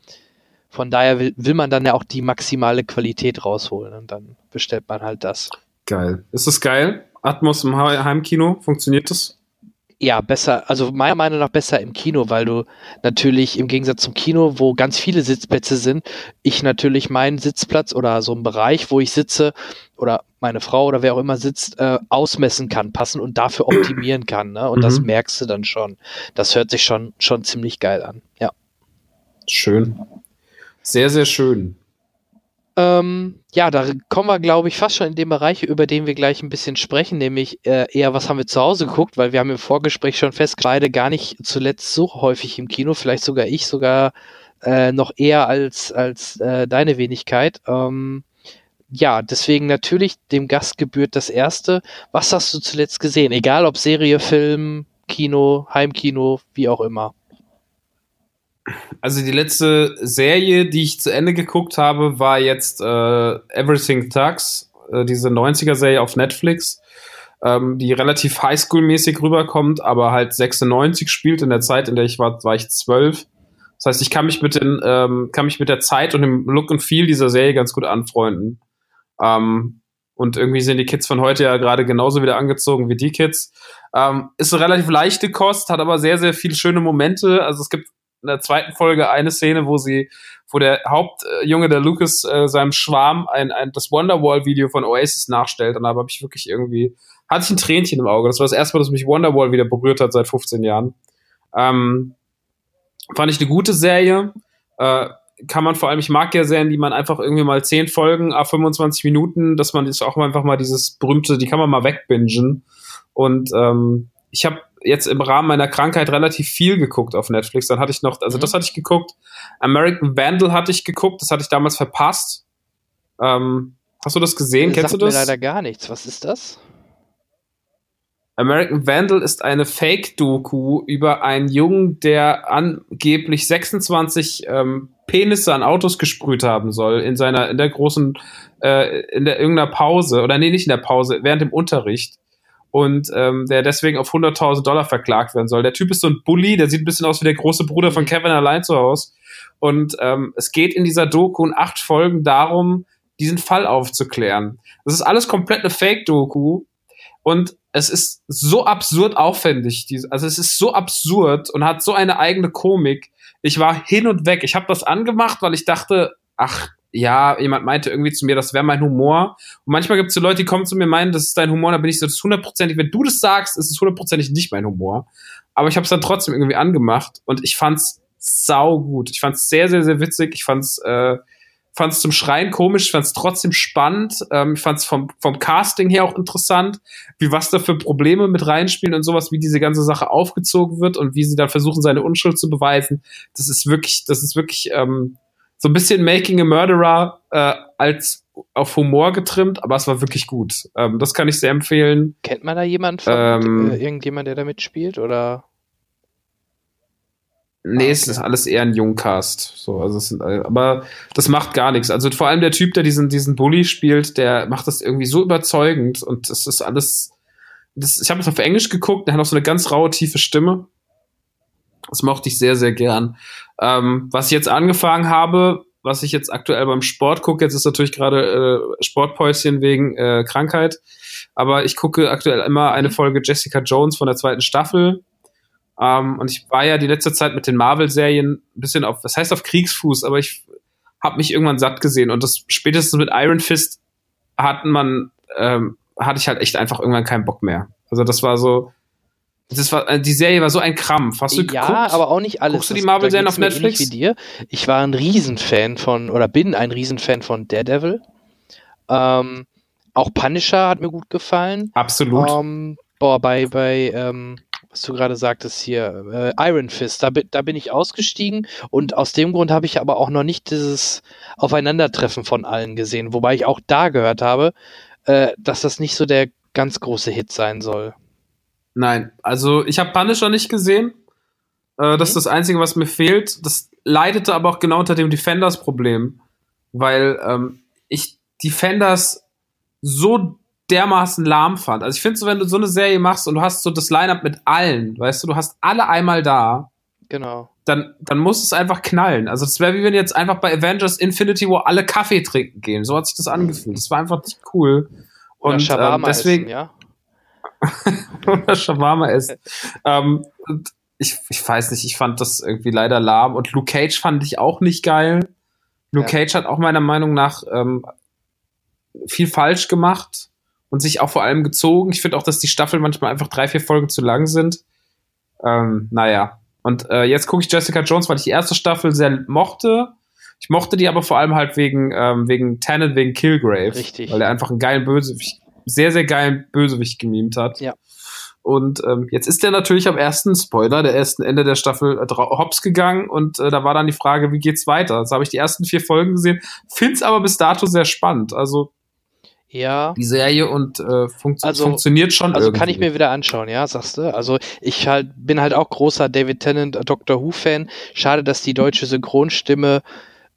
von daher will, will man dann ja auch die maximale Qualität rausholen und dann bestellt man halt das. Geil. Ist das geil? Atmos im Heimkino? Funktioniert das? Ja, besser, also meiner Meinung nach besser im Kino, weil du natürlich im Gegensatz zum Kino, wo ganz viele Sitzplätze sind, ich natürlich meinen Sitzplatz oder so einen Bereich, wo ich sitze oder meine Frau oder wer auch immer sitzt, äh, ausmessen kann, passen und dafür optimieren kann. Ne? Und mhm. das merkst du dann schon. Das hört sich schon, schon ziemlich geil an. Ja. Schön. Sehr, sehr schön. Ähm, ja, da kommen wir, glaube ich, fast schon in den Bereich, über den wir gleich ein bisschen sprechen, nämlich äh, eher, was haben wir zu Hause geguckt, weil wir haben im Vorgespräch schon festgestellt, beide gar nicht zuletzt so häufig im Kino, vielleicht sogar ich, sogar äh, noch eher als, als äh, deine Wenigkeit. Ähm, ja, deswegen natürlich dem Gast gebührt das Erste. Was hast du zuletzt gesehen? Egal ob Serie, Film, Kino, Heimkino, wie auch immer. Also die letzte Serie, die ich zu Ende geguckt habe, war jetzt äh, Everything Thugs, äh, diese 90er-Serie auf Netflix, ähm, die relativ Highschool-mäßig rüberkommt, aber halt 96 spielt in der Zeit, in der ich war, war ich zwölf. Das heißt, ich kann mich mit den, ähm, kann mich mit der Zeit und dem Look und Feel dieser Serie ganz gut anfreunden. Ähm, und irgendwie sind die Kids von heute ja gerade genauso wieder angezogen wie die Kids. Ähm, ist eine relativ leichte Kost, hat aber sehr, sehr viele schöne Momente. Also es gibt in der zweiten Folge eine Szene, wo sie, wo der Hauptjunge, der Lucas, äh, seinem Schwarm ein, ein das Wonderwall-Video von Oasis nachstellt. Und da habe ich wirklich irgendwie, hatte ich ein Tränchen im Auge. Das war das erste Mal, dass mich Wonderwall wieder berührt hat seit 15 Jahren. Ähm, Fand ich eine gute Serie. Äh, kann man vor allem, ich mag ja Serien, die man einfach irgendwie mal 10 Folgen, a 25 Minuten, dass man das auch einfach mal dieses berühmte, die kann man mal wegbingen. Und ähm, ich habe jetzt im Rahmen meiner Krankheit relativ viel geguckt auf Netflix. Dann hatte ich noch, also mhm. das hatte ich geguckt. American Vandal hatte ich geguckt, das hatte ich damals verpasst. Ähm, hast du das gesehen? Kennst du das? Mir leider gar nichts. Was ist das? American Vandal ist eine Fake-Doku über einen Jungen, der angeblich 26 ähm, Penisse an Autos gesprüht haben soll in seiner, in der großen, äh, in der irgendeiner Pause, oder nee, nicht in der Pause, während dem Unterricht. Und ähm, der deswegen auf 100.000 Dollar verklagt werden soll. Der Typ ist so ein Bully, der sieht ein bisschen aus wie der große Bruder von Kevin allein zu Hause. Und ähm, es geht in dieser Doku in acht Folgen darum, diesen Fall aufzuklären. Das ist alles komplett eine Fake-Doku. Und es ist so absurd aufwendig. Also es ist so absurd und hat so eine eigene Komik. Ich war hin und weg. Ich habe das angemacht, weil ich dachte, ach ja, jemand meinte irgendwie zu mir, das wäre mein Humor. Und manchmal gibt es so Leute, die kommen zu mir und meinen, das ist dein Humor. Da bin ich so, das ist hundertprozentig. Wenn du das sagst, ist es hundertprozentig nicht mein Humor. Aber ich habe es dann trotzdem irgendwie angemacht und ich fand's sau gut. Ich fand's sehr, sehr, sehr witzig. Ich fand's äh, fand es zum Schreien komisch, fand es trotzdem spannend, ähm, fand es vom, vom Casting her auch interessant, wie was da für Probleme mit reinspielen und sowas, wie diese ganze Sache aufgezogen wird und wie sie dann versuchen, seine Unschuld zu beweisen. Das ist wirklich, das ist wirklich ähm, so ein bisschen Making a Murderer äh, als auf Humor getrimmt, aber es war wirklich gut. Ähm, das kann ich sehr empfehlen. Kennt man da jemand von, ähm, äh, irgendjemand, der da mitspielt oder? Nee, ah, es ist alles eher ein Jungcast. So, also es sind, aber das macht gar nichts. Also vor allem der Typ, der diesen, diesen Bully spielt, der macht das irgendwie so überzeugend und das ist alles. Das, ich habe es auf Englisch geguckt, der hat auch so eine ganz raue, tiefe Stimme. Das mochte ich sehr, sehr gern. Ähm, was ich jetzt angefangen habe, was ich jetzt aktuell beim Sport gucke, jetzt ist natürlich gerade äh, Sportpäuschen wegen äh, Krankheit, aber ich gucke aktuell immer eine Folge Jessica Jones von der zweiten Staffel ähm, und ich war ja die letzte Zeit mit den Marvel-Serien ein bisschen auf, was heißt auf Kriegsfuß, aber ich habe mich irgendwann satt gesehen. Und das spätestens mit Iron Fist hatten man, ähm, hatte ich halt echt einfach irgendwann keinen Bock mehr. Also das war so, das war, äh, die Serie war so ein Krampf. Hast du ja, geguckt? aber auch nicht alles. Guckst du die Marvel-Serien auf Netflix? Wie dir. Ich war ein Riesenfan von, oder bin ein Riesenfan von Daredevil. Ähm, auch Punisher hat mir gut gefallen. Absolut. Ähm, boah, bei, bei, ähm, was du gerade sagtest hier, äh, Iron Fist, da, da bin ich ausgestiegen und aus dem Grund habe ich aber auch noch nicht dieses Aufeinandertreffen von allen gesehen, wobei ich auch da gehört habe, äh, dass das nicht so der ganz große Hit sein soll. Nein, also ich habe Punisher nicht gesehen. Äh, das ist das Einzige, was mir fehlt. Das leidete aber auch genau unter dem Defenders-Problem, weil ähm, ich Defenders so dermaßen lahm fand. Also ich finde so, wenn du so eine Serie machst und du hast so das Line-Up mit allen, weißt du, du hast alle einmal da. Genau. Dann, dann muss es einfach knallen. Also das wäre wie wenn jetzt einfach bei Avengers Infinity War alle Kaffee trinken gehen. So hat sich das angefühlt. Das war einfach nicht cool. Und ähm, deswegen. Essen, ja? Oder Shawarma essen. ähm, ich, ich weiß nicht, ich fand das irgendwie leider lahm. Und Luke Cage fand ich auch nicht geil. Luke ja. Cage hat auch meiner Meinung nach ähm, viel falsch gemacht und sich auch vor allem gezogen. Ich finde auch, dass die Staffeln manchmal einfach drei, vier Folgen zu lang sind. Ähm, naja. Und äh, jetzt gucke ich Jessica Jones, weil ich die erste Staffel sehr mochte. Ich mochte die aber vor allem halt wegen, ähm, wegen Tennant, wegen Killgrave. Richtig. Weil er einfach einen geilen Bösewicht, sehr, sehr geilen Bösewicht gemimt hat. Ja. Und ähm, jetzt ist der natürlich am ersten Spoiler, der ersten Ende der Staffel äh, hops gegangen und äh, da war dann die Frage, wie geht's weiter? Jetzt habe ich die ersten vier Folgen gesehen, find's aber bis dato sehr spannend. Also ja. Die Serie und äh, funkt also, funktioniert schon. Also irgendwie. kann ich mir wieder anschauen, ja, sagst du. Also ich halt bin halt auch großer David Tennant äh, Doctor Who-Fan. Schade, dass die deutsche Synchronstimme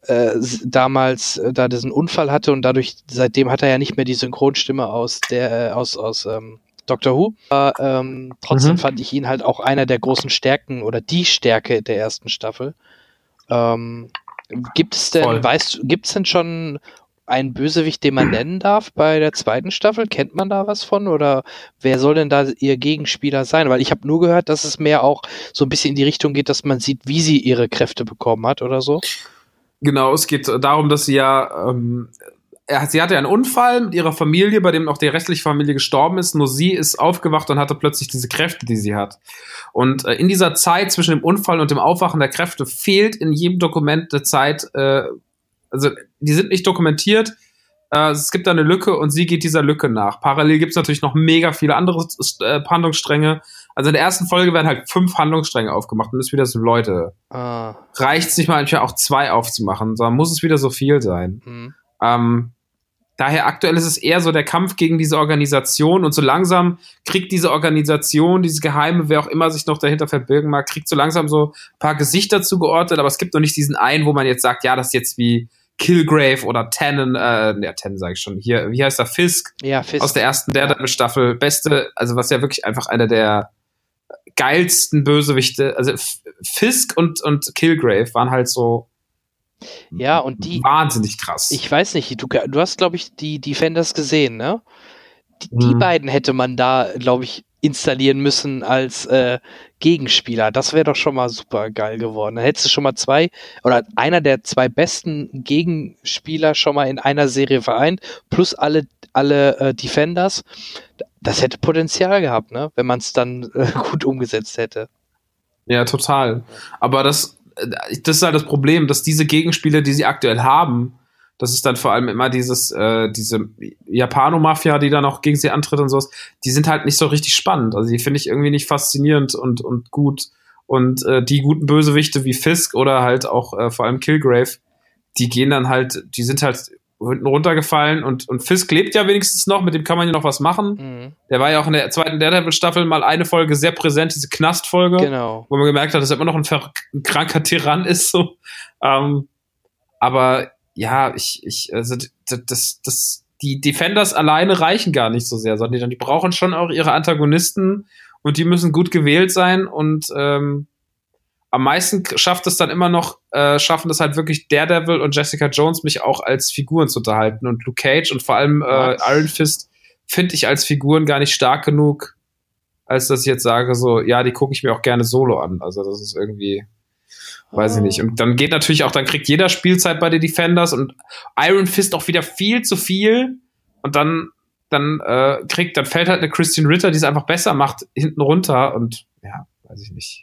äh, damals äh, da diesen Unfall hatte und dadurch, seitdem hat er ja nicht mehr die Synchronstimme aus der, äh, aus, aus ähm, Doctor Who. Äh, ähm, trotzdem mhm. fand ich ihn halt auch einer der großen Stärken oder die Stärke der ersten Staffel. Ähm, gibt es denn, Voll. weißt gibt es denn schon ein Bösewicht, den man nennen darf bei der zweiten Staffel? Kennt man da was von? Oder wer soll denn da ihr Gegenspieler sein? Weil ich habe nur gehört, dass es mehr auch so ein bisschen in die Richtung geht, dass man sieht, wie sie ihre Kräfte bekommen hat oder so. Genau, es geht darum, dass sie ja ähm, er, sie hatte einen Unfall mit ihrer Familie, bei dem auch die restliche Familie gestorben ist. Nur sie ist aufgewacht und hatte plötzlich diese Kräfte, die sie hat. Und äh, in dieser Zeit zwischen dem Unfall und dem Aufwachen der Kräfte fehlt in jedem Dokument der Zeit, äh, also die sind nicht dokumentiert. Äh, es gibt da eine Lücke und sie geht dieser Lücke nach. Parallel gibt es natürlich noch mega viele andere äh, Handlungsstränge. Also in der ersten Folge werden halt fünf Handlungsstränge aufgemacht und ist wieder so, Leute, Ah. reicht es nicht mal manchmal auch zwei aufzumachen, sondern muss es wieder so viel sein. Hm. Ähm, daher aktuell ist es eher so der Kampf gegen diese Organisation und so langsam kriegt diese Organisation, diese Geheime, wer auch immer sich noch dahinter verbirgen mag, kriegt so langsam so ein paar Gesichter zugeordnet, aber es gibt noch nicht diesen einen, wo man jetzt sagt, ja, das ist jetzt wie Killgrave oder Tannen, äh, ja, Tannen sage ich schon, hier, wie heißt der, Fisk? Ja, Fisk. Aus der ersten Daredevil-Staffel, beste, also was ja wirklich einfach einer der geilsten Bösewichte, also Fisk und, und Killgrave waren halt so Ja, und die, wahnsinnig krass. ich weiß nicht, du, du hast, glaube ich, die Defenders gesehen, ne? Die, die Mhm. beiden hätte man da, glaube ich, installieren müssen als äh, Gegenspieler. Das wäre doch schon mal super geil geworden. Dann hättest du schon mal zwei oder einer der zwei besten Gegenspieler schon mal in einer Serie vereint, plus alle, alle äh, Defenders. Das hätte Potenzial gehabt, ne? Wenn man es dann äh, gut umgesetzt hätte. Ja, total. Aber das, äh, das ist halt das Problem, dass diese Gegenspiele, die sie aktuell haben, das ist dann vor allem immer dieses, äh, diese Japano-Mafia, die dann auch gegen sie antritt und sowas, die sind halt nicht so richtig spannend. Also die finde ich irgendwie nicht faszinierend und, und gut. Und äh, die guten Bösewichte wie Fisk oder halt auch äh, vor allem Killgrave, die gehen dann halt, die sind halt hinten runtergefallen und, und Fisk lebt ja wenigstens noch, mit dem kann man ja noch was machen. Mhm. Der war ja auch in der zweiten Daredevil-Staffel mal eine Folge sehr präsent, diese Knastfolge Genau. wo man gemerkt hat, dass er immer noch ein, ein kranker Tyrann ist. So. Ähm, aber ja, ich, ich, also das, das, die Defenders alleine reichen gar nicht so sehr, sondern die, die brauchen schon auch ihre Antagonisten und die müssen gut gewählt sein und ähm, am meisten schafft es dann immer noch, äh, schaffen das halt wirklich Daredevil und Jessica Jones mich auch als Figuren zu unterhalten und Luke Cage und vor allem äh, Iron Fist finde ich als Figuren gar nicht stark genug, als dass ich jetzt sage, so, ja, die gucke ich mir auch gerne solo an. Also das ist irgendwie, weiß ich nicht. Und dann geht natürlich auch, dann kriegt jeder Spielzeit bei den Defenders und Iron Fist auch wieder viel zu viel. Und dann, dann äh, kriegt, dann fällt halt eine Christian Ritter, die es einfach besser macht, hinten runter und ja, weiß ich nicht.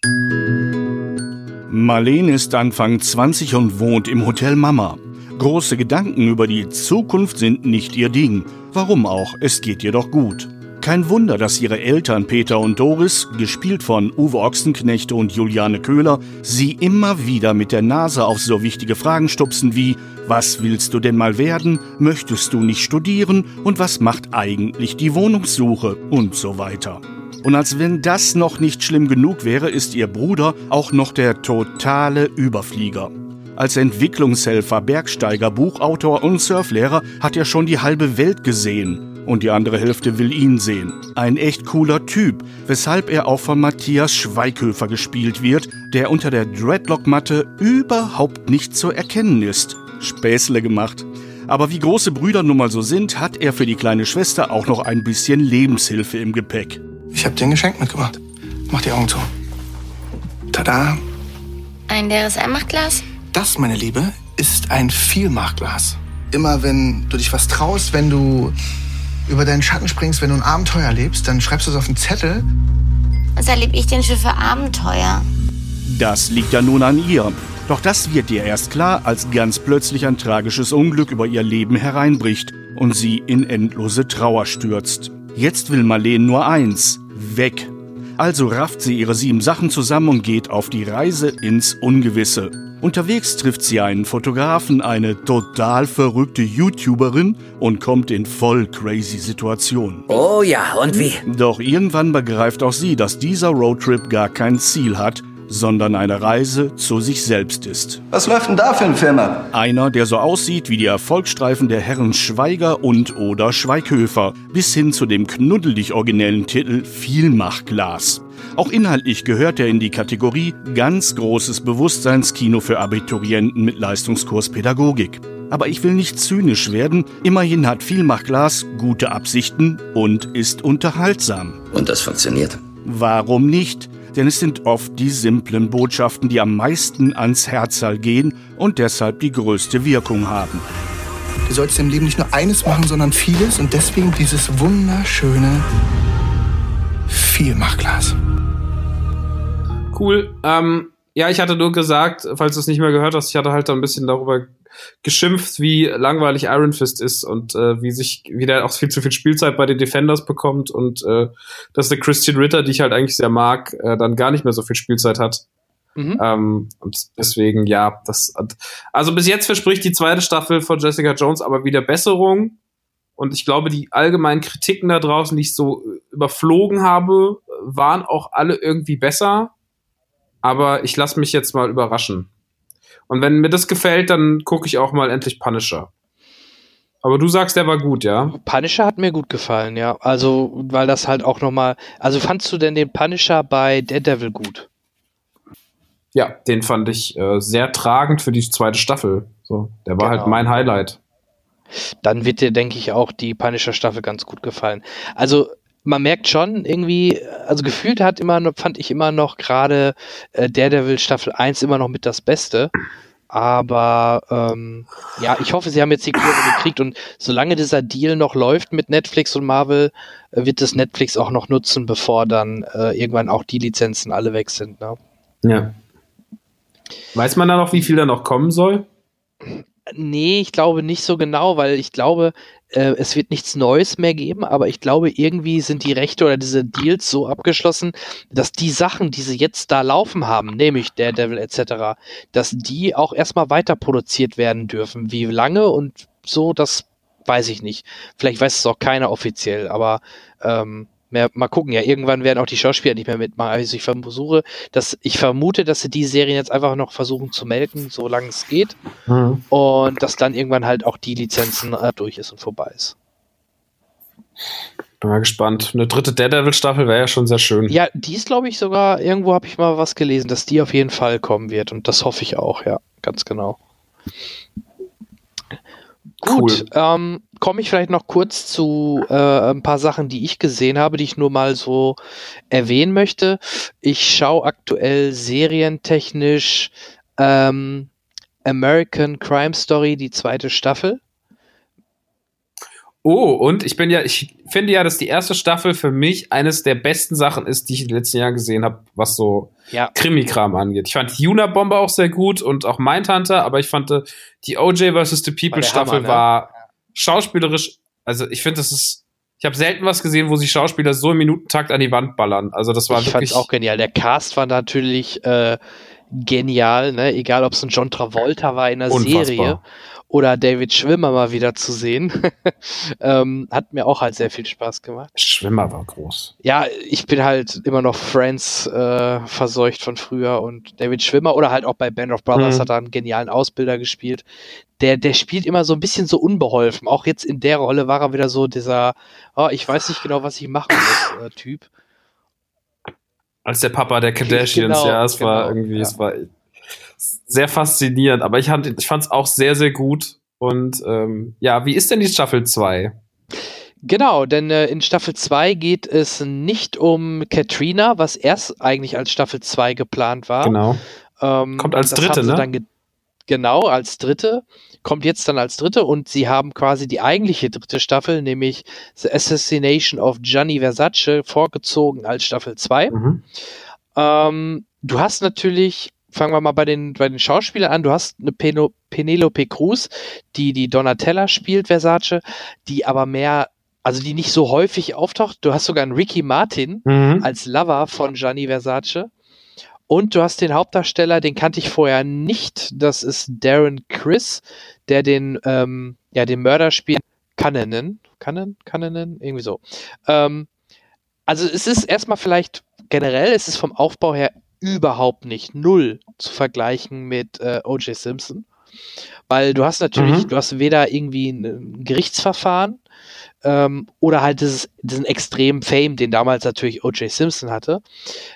Marlene ist Anfang 20 und wohnt im Hotel Mama. Große Gedanken über die Zukunft sind nicht ihr Ding. Warum auch? Es geht ihr doch gut. Kein Wunder, dass ihre Eltern Peter und Doris, gespielt von Uwe Ochsenknecht und Juliane Köhler, sie immer wieder mit der Nase auf so wichtige Fragen stupsen wie Was willst du denn mal werden? Möchtest du nicht studieren? Und was macht eigentlich die Wohnungssuche? Und so weiter. Und als wenn das noch nicht schlimm genug wäre, ist ihr Bruder auch noch der totale Überflieger. Als Entwicklungshelfer, Bergsteiger, Buchautor und Surflehrer hat er schon die halbe Welt gesehen. Und die andere Hälfte will ihn sehen. Ein echt cooler Typ, weshalb er auch von Matthias Schweighöfer gespielt wird, der unter der Dreadlock-Matte überhaupt nicht zu erkennen ist. Späßle gemacht. Aber wie große Brüder nun mal so sind, hat er für die kleine Schwester auch noch ein bisschen Lebenshilfe im Gepäck. Ich habe dir ein Geschenk mitgebracht. Mach die Augen zu. Tada! Ein leeres Einmachglas? Das, meine Liebe, ist ein Vielmachglas. Immer wenn du dich was traust, wenn du über deinen Schatten springst, wenn du ein Abenteuer erlebst, dann schreibst du es auf einen Zettel. Was erlebe ich denn schon für Abenteuer? Das liegt ja nun an ihr. Doch das wird ihr erst klar, als ganz plötzlich ein tragisches Unglück über ihr Leben hereinbricht und sie in endlose Trauer stürzt. Jetzt will Marlene nur eins, weg. Also rafft sie ihre sieben Sachen zusammen und geht auf die Reise ins Ungewisse. Unterwegs trifft sie einen Fotografen, eine total verrückte YouTuberin und kommt in voll crazy Situationen. Oh ja, und wie? Doch irgendwann begreift auch sie, dass dieser Roadtrip gar kein Ziel hat, sondern eine Reise zu sich selbst ist. Was läuft denn da für ein Film ab? Einer, der so aussieht wie die Erfolgsstreifen der Herren Schweiger und oder Schweighöfer, bis hin zu dem knuddelig originellen Titel Vielmachglas. Auch inhaltlich gehört er in die Kategorie ganz großes Bewusstseinskino für Abiturienten mit Leistungskurs Pädagogik. Aber ich will nicht zynisch werden, immerhin hat Vielmachglas gute Absichten und ist unterhaltsam. Und das funktioniert. Warum nicht? Denn es sind oft die simplen Botschaften, die am meisten ans Herzal gehen und deshalb die größte Wirkung haben. Du sollst im Leben nicht nur eines machen, sondern vieles und deswegen dieses wunderschöne Vielmachglas. Cool. Ähm, ja, ich hatte nur gesagt, falls du es nicht mehr gehört hast, ich hatte halt da ein bisschen darüber geschimpft, wie langweilig Iron Fist ist und äh, wie sich, wie der auch viel zu viel Spielzeit bei den Defenders bekommt und äh, dass der Christian Ritter, die ich halt eigentlich sehr mag, äh, dann gar nicht mehr so viel Spielzeit hat. Mhm. Ähm, und deswegen, ja, das, also bis jetzt verspricht die zweite Staffel von Jessica Jones aber wieder Besserung. Und ich glaube, die allgemeinen Kritiken da draußen, die ich so überflogen habe, waren auch alle irgendwie besser. Aber ich lasse mich jetzt mal überraschen. Und wenn mir das gefällt, dann gucke ich auch mal endlich Punisher. Aber du sagst, der war gut, ja? Punisher hat mir gut gefallen, ja. Also, weil das halt auch nochmal. Also, fandst du denn den Punisher bei Daredevil gut? Ja, den fand ich äh, sehr tragend für die zweite Staffel. So, der war halt genau. halt mein Highlight. Dann wird dir, denke ich, auch die Punisher-Staffel ganz gut gefallen. Also, man merkt schon irgendwie, also gefühlt hat immer fand ich immer noch gerade äh, Daredevil Staffel 1 immer noch mit das Beste. Aber ähm, ja, ich hoffe, sie haben jetzt die Kurve gekriegt und solange dieser Deal noch läuft mit Netflix und Marvel, äh, wird das Netflix auch noch nutzen, bevor dann äh, irgendwann auch die Lizenzen alle weg sind. Ne? Ja. Weiß man da noch, wie viel da noch kommen soll? Nee, ich glaube nicht so genau, weil ich glaube, äh, es wird nichts Neues mehr geben, aber ich glaube, irgendwie sind die Rechte oder diese Deals so abgeschlossen, dass die Sachen, die sie jetzt da laufen haben, nämlich Daredevil etc., dass die auch erstmal weiter produziert werden dürfen. Wie lange und so, das weiß ich nicht. Vielleicht weiß es auch keiner offiziell, aber ähm, mehr, mal gucken, ja, irgendwann werden auch die Schauspieler nicht mehr mitmachen. Also ich versuche, dass ich vermute, dass sie die Serien jetzt einfach noch versuchen zu melken, solange es geht. Mhm. Und dass dann irgendwann halt auch die Lizenzen äh, durch ist und vorbei ist. Bin mal gespannt. Eine dritte Daredevil-Staffel wäre ja schon sehr schön. Ja, die ist, glaube ich, sogar, irgendwo habe ich mal was gelesen, dass die auf jeden Fall kommen wird. Und das hoffe ich auch, ja, ganz genau. Gut, cool. ähm, komme ich vielleicht noch kurz zu äh, ein paar Sachen, die ich gesehen habe, die ich nur mal so erwähnen möchte. Ich schaue aktuell serientechnisch ähm, American Crime Story, die zweite Staffel. Oh, und ich bin ja, ich finde ja, dass die erste Staffel für mich eines der besten Sachen ist, die ich in den letzten Jahren gesehen habe, was so ja. Krimi-Kram angeht. Ich fand Juna Bomber auch sehr gut und auch Mindhunter, aber ich fand äh, die OJ vs. The People Staffel Hammer, ne? war schauspielerisch, also ich finde, das ist, ich habe selten was gesehen, wo sich Schauspieler so im Minutentakt an die Wand ballern. Also das war ich wirklich. Ich auch genial. Der Cast war natürlich äh, genial, ne? Egal, ob es ein John Travolta war in der Unfassbar. Serie oder David Schwimmer mal wieder zu sehen. ähm, hat mir auch halt sehr viel Spaß gemacht. Schwimmer war groß. Ja, ich bin halt immer noch Friends äh, verseucht von früher und David Schwimmer oder halt auch bei Band of Brothers mhm. hat er einen genialen Ausbilder gespielt. Der, der spielt immer so ein bisschen so unbeholfen. Auch jetzt in der Rolle war er wieder so dieser, oh, ich weiß nicht genau, was ich machen muss, äh, Typ. Als der Papa der Kardashians, genau, ja, es genau, war irgendwie, ja. es war sehr faszinierend, aber ich, ich fand es auch sehr, sehr gut. Und ähm, ja, wie ist denn die Staffel 2? Genau, denn äh, in Staffel 2 geht es nicht um Katrina, was erst eigentlich als Staffel 2 geplant war. Genau. Ähm, Kommt als dritte, ne? genau, als dritte. Kommt jetzt dann als dritte und sie haben quasi die eigentliche dritte Staffel, nämlich The Assassination of Gianni Versace, vorgezogen als Staffel 2. Mhm. Ähm, du hast natürlich fangen wir mal bei den, bei den Schauspielern an. Du hast eine Peno, Penelope Cruz, die die Donatella spielt, Versace, die aber mehr, also die nicht so häufig auftaucht. Du hast sogar einen Ricky Martin mhm. als Lover von Gianni Versace. Und du hast den Hauptdarsteller, den kannte ich vorher nicht. Das ist Darren Chris, der den, ähm, ja, den Mörder spielt. Cannonen, Cannon, Cannonen, irgendwie so. Ähm, also es ist erstmal vielleicht generell, es ist vom Aufbau her überhaupt nicht null zu vergleichen mit äh, O.J. Simpson. Weil du hast natürlich, mhm. du hast weder irgendwie ein Gerichtsverfahren ähm, oder halt dieses, diesen extremen Fame, den damals natürlich O.J. Simpson hatte.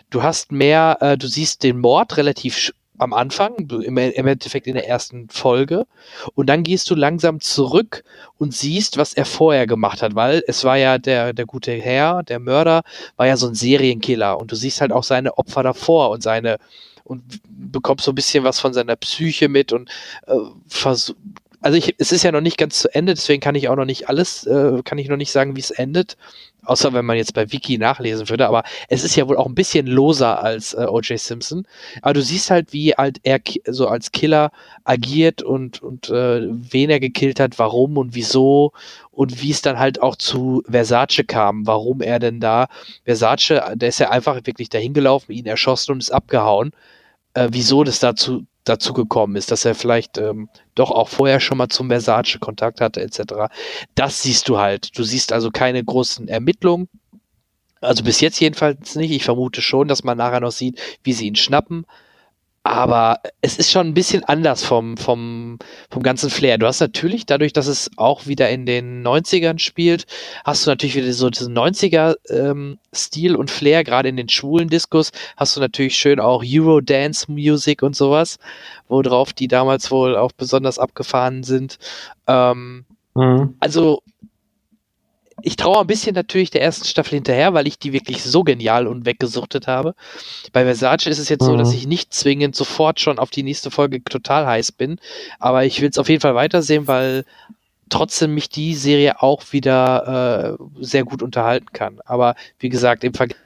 Du hast mehr, äh, du siehst den Mord relativ am Anfang, im, im Endeffekt in der ersten Folge. Und dann gehst du langsam zurück und siehst, was er vorher gemacht hat, weil es war ja der, der gute Herr, der Mörder, war ja so ein Serienkiller. Und du siehst halt auch seine Opfer davor und seine, und bekommst so ein bisschen was von seiner Psyche mit und äh, also ich, es ist ja noch nicht ganz zu Ende, deswegen kann ich auch noch nicht alles, äh, kann ich noch nicht sagen, wie es endet. Außer wenn man jetzt bei Wiki nachlesen würde, aber es ist ja wohl auch ein bisschen loser als äh, O.J. Simpson. Aber du siehst halt, wie halt er so als Killer agiert und, und äh, wen er gekillt hat, warum und wieso und wie es dann halt auch zu Versace kam, warum er denn da, Versace, der ist ja einfach wirklich dahin gelaufen, ihn erschossen und ist abgehauen. Äh, wieso das dazu dazu gekommen ist, dass er vielleicht ähm, doch auch vorher schon mal zum Versace Kontakt hatte etc. Das siehst du halt. Du siehst also keine großen Ermittlungen. Also bis jetzt jedenfalls nicht. Ich vermute schon, dass man nachher noch sieht, wie sie ihn schnappen. Aber es ist schon ein bisschen anders vom, vom, vom ganzen Flair. Du hast natürlich, dadurch, dass es auch wieder in den 90ern spielt, hast du natürlich wieder so diesen 90er-Stil ähm, und Flair, gerade in den schwulen Diskos, hast du natürlich schön auch Eurodance-Music und sowas, worauf die damals wohl auch besonders abgefahren sind. Ähm, mhm. Also ich traue ein bisschen natürlich der ersten Staffel hinterher, weil ich die wirklich so genial und weggesuchtet habe. Bei Versace ist es jetzt mhm. so, dass ich nicht zwingend sofort schon auf die nächste Folge total heiß bin, aber ich will es auf jeden Fall weitersehen, weil trotzdem mich die Serie auch wieder äh, sehr gut unterhalten kann. Aber wie gesagt, im Vergleich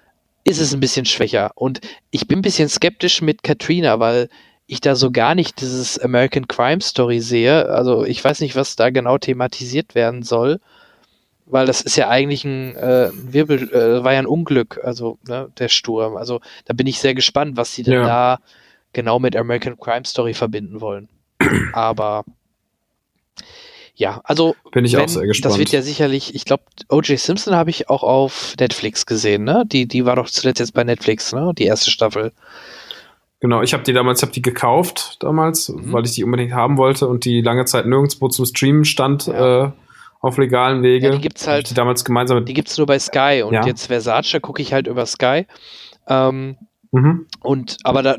ist es ein bisschen schwächer. Und ich bin ein bisschen skeptisch mit Katrina, weil ich da so gar nicht dieses American Crime Story sehe. Also ich weiß nicht, was da genau thematisiert werden soll weil das ist ja eigentlich ein äh, Wirbel, äh, war ja ein Unglück, also ne, der Sturm. Also da bin ich sehr gespannt, was sie denn ja. da genau mit American Crime Story verbinden wollen. Aber ja, also bin ich wenn, auch sehr gespannt. Das wird ja sicherlich, ich glaube, O.J. Simpson habe ich auch auf Netflix gesehen, ne? Die, die war doch zuletzt jetzt bei Netflix, ne? Die erste Staffel. Genau, ich habe die damals, habe die gekauft damals, mhm. weil ich die unbedingt haben wollte und die lange Zeit nirgendwo zum Streamen stand. Ja. Äh, auf legalen Wege. Ja, die gibt's halt. Die damals gemeinsam. Die gibt's nur bei Sky und ja. jetzt Versace gucke ich halt über Sky. Ähm, mhm. Und aber da,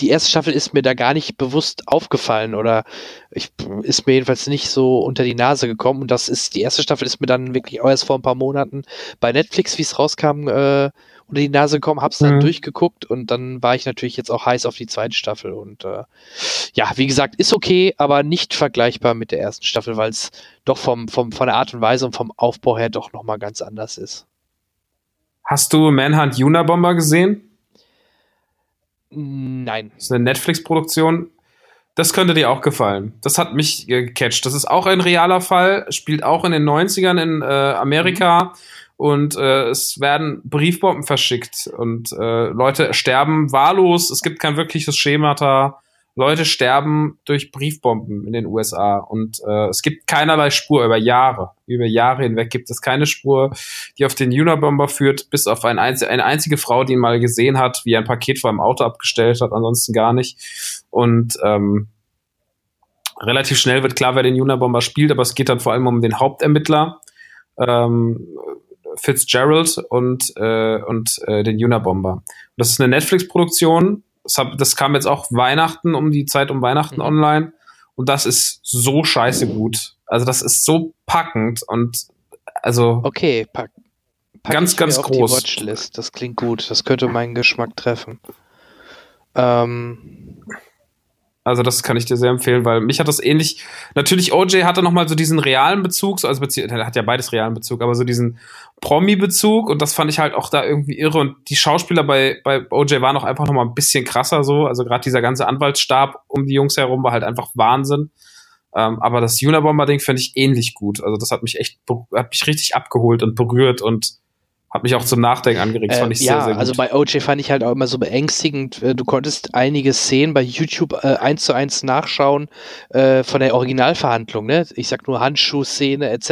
die erste Staffel ist mir da gar nicht bewusst aufgefallen oder ich, ist mir jedenfalls nicht so unter die Nase gekommen. Und das ist, die erste Staffel ist mir dann wirklich auch erst vor ein paar Monaten bei Netflix, wie es rauskam, äh, unter die Nase gekommen, hab's dann mhm. durchgeguckt und dann war ich natürlich jetzt auch heiß auf die zweite Staffel. Und äh, ja, wie gesagt, ist okay, aber nicht vergleichbar mit der ersten Staffel, weil es doch vom, vom, von der Art und Weise und vom Aufbau her doch nochmal ganz anders ist. Hast du Manhunt Unabomber gesehen? Nein. Das ist eine Netflix-Produktion. Das könnte dir auch gefallen. Das hat mich gecatcht. Das ist auch ein realer Fall, spielt auch in den 90ern in äh, Amerika. Mhm und äh, es werden Briefbomben verschickt und äh, Leute sterben wahllos. Es gibt kein wirkliches Schemata. Leute sterben durch Briefbomben in den USA und äh, es gibt keinerlei Spur über Jahre. Über Jahre hinweg gibt es keine Spur, die auf den Unabomber führt, bis auf ein einz eine einzige Frau, die ihn mal gesehen hat, wie er ein Paket vor einem Auto abgestellt hat, ansonsten gar nicht. Und ähm, relativ schnell wird klar, wer den Unabomber spielt, aber es geht dann vor allem um den Hauptermittler. Ähm, Fitzgerald und, äh, und äh, den Unabomber. Das ist eine Netflix-Produktion. Das, das, kam jetzt auch Weihnachten, um die Zeit um Weihnachten mhm. online. Und das ist so scheiße gut. Also das ist so packend und also. Okay, pack, pack ganz, ganz groß. Das klingt gut. Das könnte meinen Geschmack treffen. Ähm, also das kann ich dir sehr empfehlen, weil mich hat das ähnlich. Natürlich, OJ hatte noch mal so diesen realen Bezug, also er hat ja beides realen Bezug, aber so diesen Promi-Bezug und das fand ich halt auch da irgendwie irre. Und die Schauspieler bei, bei OJ waren auch einfach noch mal ein bisschen krasser so. Also gerade dieser ganze Anwaltsstab um die Jungs herum war halt einfach Wahnsinn. Ähm, aber das Unabomber-Ding finde ich ähnlich gut. Also das hat mich echt, hat mich richtig abgeholt und berührt und hat mich auch zum Nachdenken angeregt. Fand ich äh, sehr, ja, sehr gut. also bei OJ fand ich halt auch immer so beängstigend. Äh, du konntest einige Szenen bei YouTube äh, eins zu eins nachschauen äh, von der Originalverhandlung. Ne? Ich sag nur Handschuhszene etc.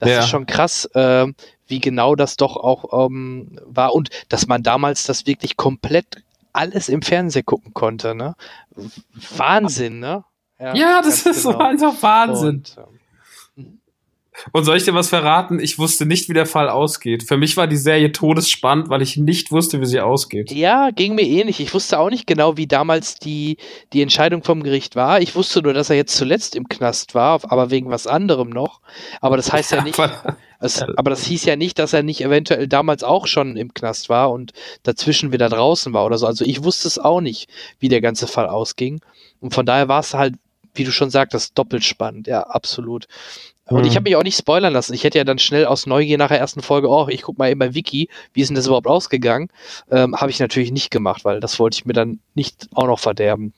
Das ja. ist schon krass, äh, wie genau das doch auch ähm, war und dass man damals das wirklich komplett alles im Fernsehen gucken konnte. Ne? Wahnsinn, ne? Ja, ja das ist genau. einfach Wahnsinn. Und, ähm, und soll ich dir was verraten? Ich wusste nicht, wie der Fall ausgeht. Für mich war die Serie todesspannend, weil ich nicht wusste, wie sie ausgeht. Ja, ging mir ähnlich. Ich wusste auch nicht genau, wie damals die, die Entscheidung vom Gericht war. Ich wusste nur, dass er jetzt zuletzt im Knast war, aber wegen was anderem noch. Aber das heißt ja nicht. Es, aber das hieß ja nicht, dass er nicht eventuell damals auch schon im Knast war und dazwischen wieder draußen war oder so. Also ich wusste es auch nicht, wie der ganze Fall ausging. Und von daher war es halt wie du schon sagtest, doppelt spannend. Ja, absolut. Und ich Mhm. habe mich auch nicht spoilern lassen. Ich hätte ja dann schnell aus Neugier nach der ersten Folge, oh, ich guck mal eben bei Wiki, wie ist denn das überhaupt ausgegangen? Ähm, habe ich natürlich nicht gemacht, weil das wollte ich mir dann nicht auch noch verderben.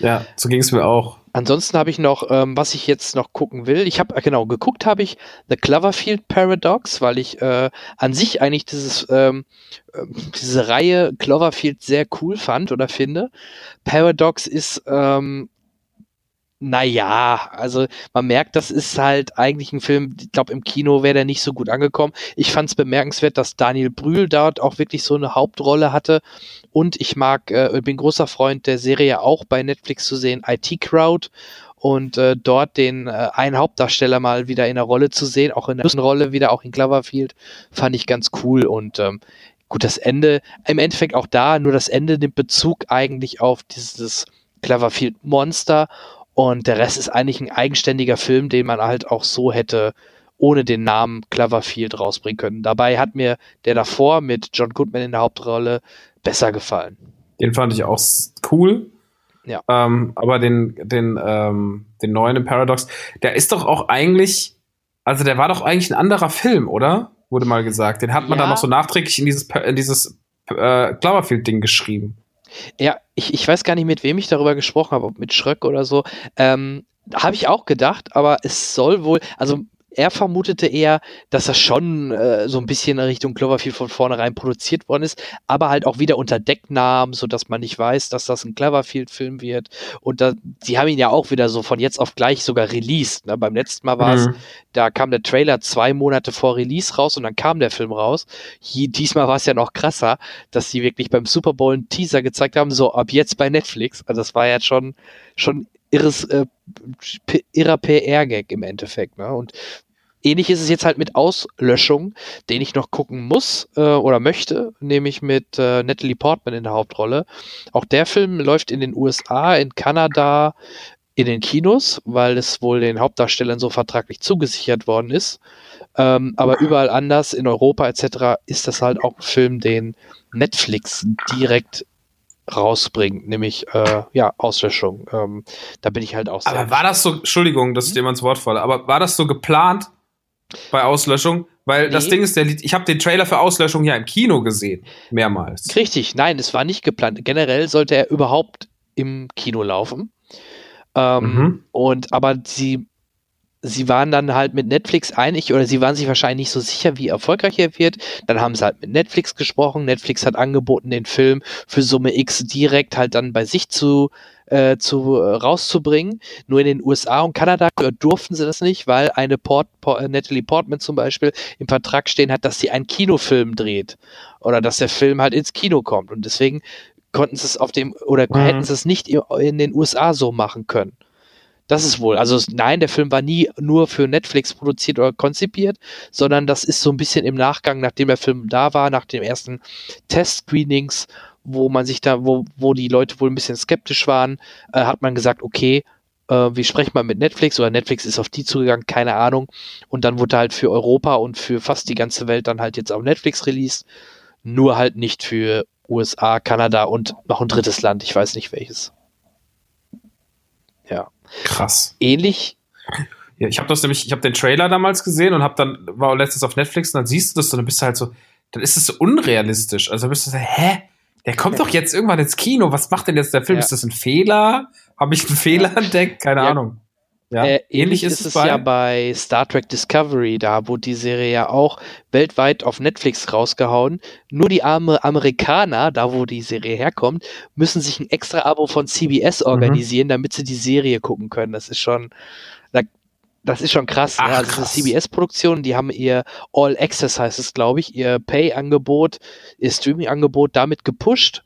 Ja, so ging es mir auch. Ansonsten habe ich noch, ähm, was ich jetzt noch gucken will. Ich habe, genau, geguckt habe ich The Cloverfield Paradox, weil ich äh, an sich eigentlich dieses, ähm, ähm, diese Reihe Cloverfield sehr cool fand oder finde. Paradox ist, ähm, naja, also man merkt, das ist halt eigentlich ein Film, ich glaube, im Kino wäre der nicht so gut angekommen. Ich fand es bemerkenswert, dass Daniel Brühl dort auch wirklich so eine Hauptrolle hatte. Und ich mag, äh, bin großer Freund der Serie auch bei Netflix zu sehen, IT Crowd. Und äh, dort den äh, einen Hauptdarsteller mal wieder in der Rolle zu sehen, auch in der Rolle wieder, auch in Cloverfield, fand ich ganz cool. Und ähm, gut, das Ende, im Endeffekt auch da, nur das Ende nimmt Bezug eigentlich auf dieses Cloverfield Monster und der Rest ist eigentlich ein eigenständiger Film, den man halt auch so hätte ohne den Namen Cloverfield rausbringen können. Dabei hat mir der davor mit John Goodman in der Hauptrolle besser gefallen. Den fand ich auch cool. Ja. Ähm, aber den, den, ähm, den neuen im Paradox, der ist doch auch eigentlich, also der war doch eigentlich ein anderer Film, oder? Wurde mal gesagt. Den hat man Ja. dann noch so nachträglich in dieses, in dieses äh, Cloverfield-Ding geschrieben. Ja, ich, ich weiß gar nicht, mit wem ich darüber gesprochen habe, ob mit Schröck oder so. Ähm, habe ich auch gedacht, aber es soll wohl, also er vermutete eher, dass das schon äh, so ein bisschen in Richtung Cloverfield von vornherein produziert worden ist, aber halt auch wieder unter Decknamen, so dass man nicht weiß, dass das ein Cloverfield-Film wird. Und da, die haben ihn ja auch wieder so von jetzt auf gleich sogar released. Ne? Beim letzten Mal war es, Mhm. da kam der Trailer zwei Monate vor Release raus und dann kam der Film raus. Hier, diesmal war es ja noch krasser, dass sie wirklich beim Super Bowl einen Teaser gezeigt haben, so ab jetzt bei Netflix. Also das war ja schon, schon irres, äh, irrer PR-Gag im Endeffekt. Ne? Und ähnlich ist es jetzt halt mit Auslöschung, den ich noch gucken muss äh, oder möchte, nämlich mit äh, Natalie Portman in der Hauptrolle. Auch der Film läuft in den USA, in Kanada, in den Kinos, weil es wohl den Hauptdarstellern so vertraglich zugesichert worden ist. Ähm, aber überall anders, in Europa etc., ist das halt auch ein Film, den Netflix direkt rausbringt, nämlich äh, ja, Auslöschung. Ähm, da bin ich halt auch sehr. Aber war das so, Entschuldigung, dass ich dir mal ins Wort falle, aber war das so geplant bei Auslöschung? Weil das Nee. Ding ist, der, ich habe den Trailer für Auslöschung ja im Kino gesehen, mehrmals. Richtig, nein, es war nicht geplant. Generell sollte er überhaupt im Kino laufen. Ähm, Mhm. Und aber sie, sie waren dann halt mit Netflix einig oder sie waren sich wahrscheinlich nicht so sicher, wie erfolgreich er wird. Dann haben sie halt mit Netflix gesprochen. Netflix hat angeboten, den Film für Summe X direkt halt dann bei sich zu äh, zu äh, rauszubringen. Nur in den USA und Kanada äh, durften sie das nicht, weil eine Port, Port, äh, Natalie Portman zum Beispiel im Vertrag stehen hat, dass sie einen Kinofilm dreht oder dass der Film halt ins Kino kommt und deswegen konnten sie es auf dem oder Mhm. hätten sie es nicht in den USA so machen können. Das ist wohl. Also nein, der Film war nie nur für Netflix produziert oder konzipiert, sondern das ist so ein bisschen im Nachgang, nachdem der Film da war, nach den ersten Test-Screenings, wo man sich da, wo, wo die Leute wohl ein bisschen skeptisch waren, äh, hat man gesagt, okay, äh, wir sprechen mal mit Netflix oder Netflix ist auf die zugegangen, keine Ahnung. Und dann wurde halt für Europa und für fast die ganze Welt dann halt jetzt auf Netflix released. Nur halt nicht für USA, Kanada und noch ein drittes Land, ich weiß nicht welches. Ja. Krass. Ähnlich Ja, ich habe das nämlich, ich habe den Trailer damals gesehen und habe dann war letztens auf Netflix und dann siehst du das und dann bist du halt so, dann ist es so unrealistisch. Also bist du so, hä? Der kommt doch jetzt irgendwann ins Kino. Was macht denn jetzt der Film? Ja. Ist das ein Fehler? Habe ich einen Fehler entdeckt? Keine Ja. Ahnung. Ja, Äh, ähnlich ist es ja bei Star Trek Discovery, da wurde die Serie ja auch weltweit auf Netflix rausgehauen. Nur die arme Amerikaner, da wo die Serie herkommt, müssen sich ein extra Abo von CBS organisieren, damit sie die Serie gucken können. Das ist schon, das ist schon krass. Ach, ne? Also krass. diese CBS-Produktion, die haben ihr All Access heißt es, glaube ich, ihr Pay-Angebot, ihr Streaming-Angebot damit gepusht.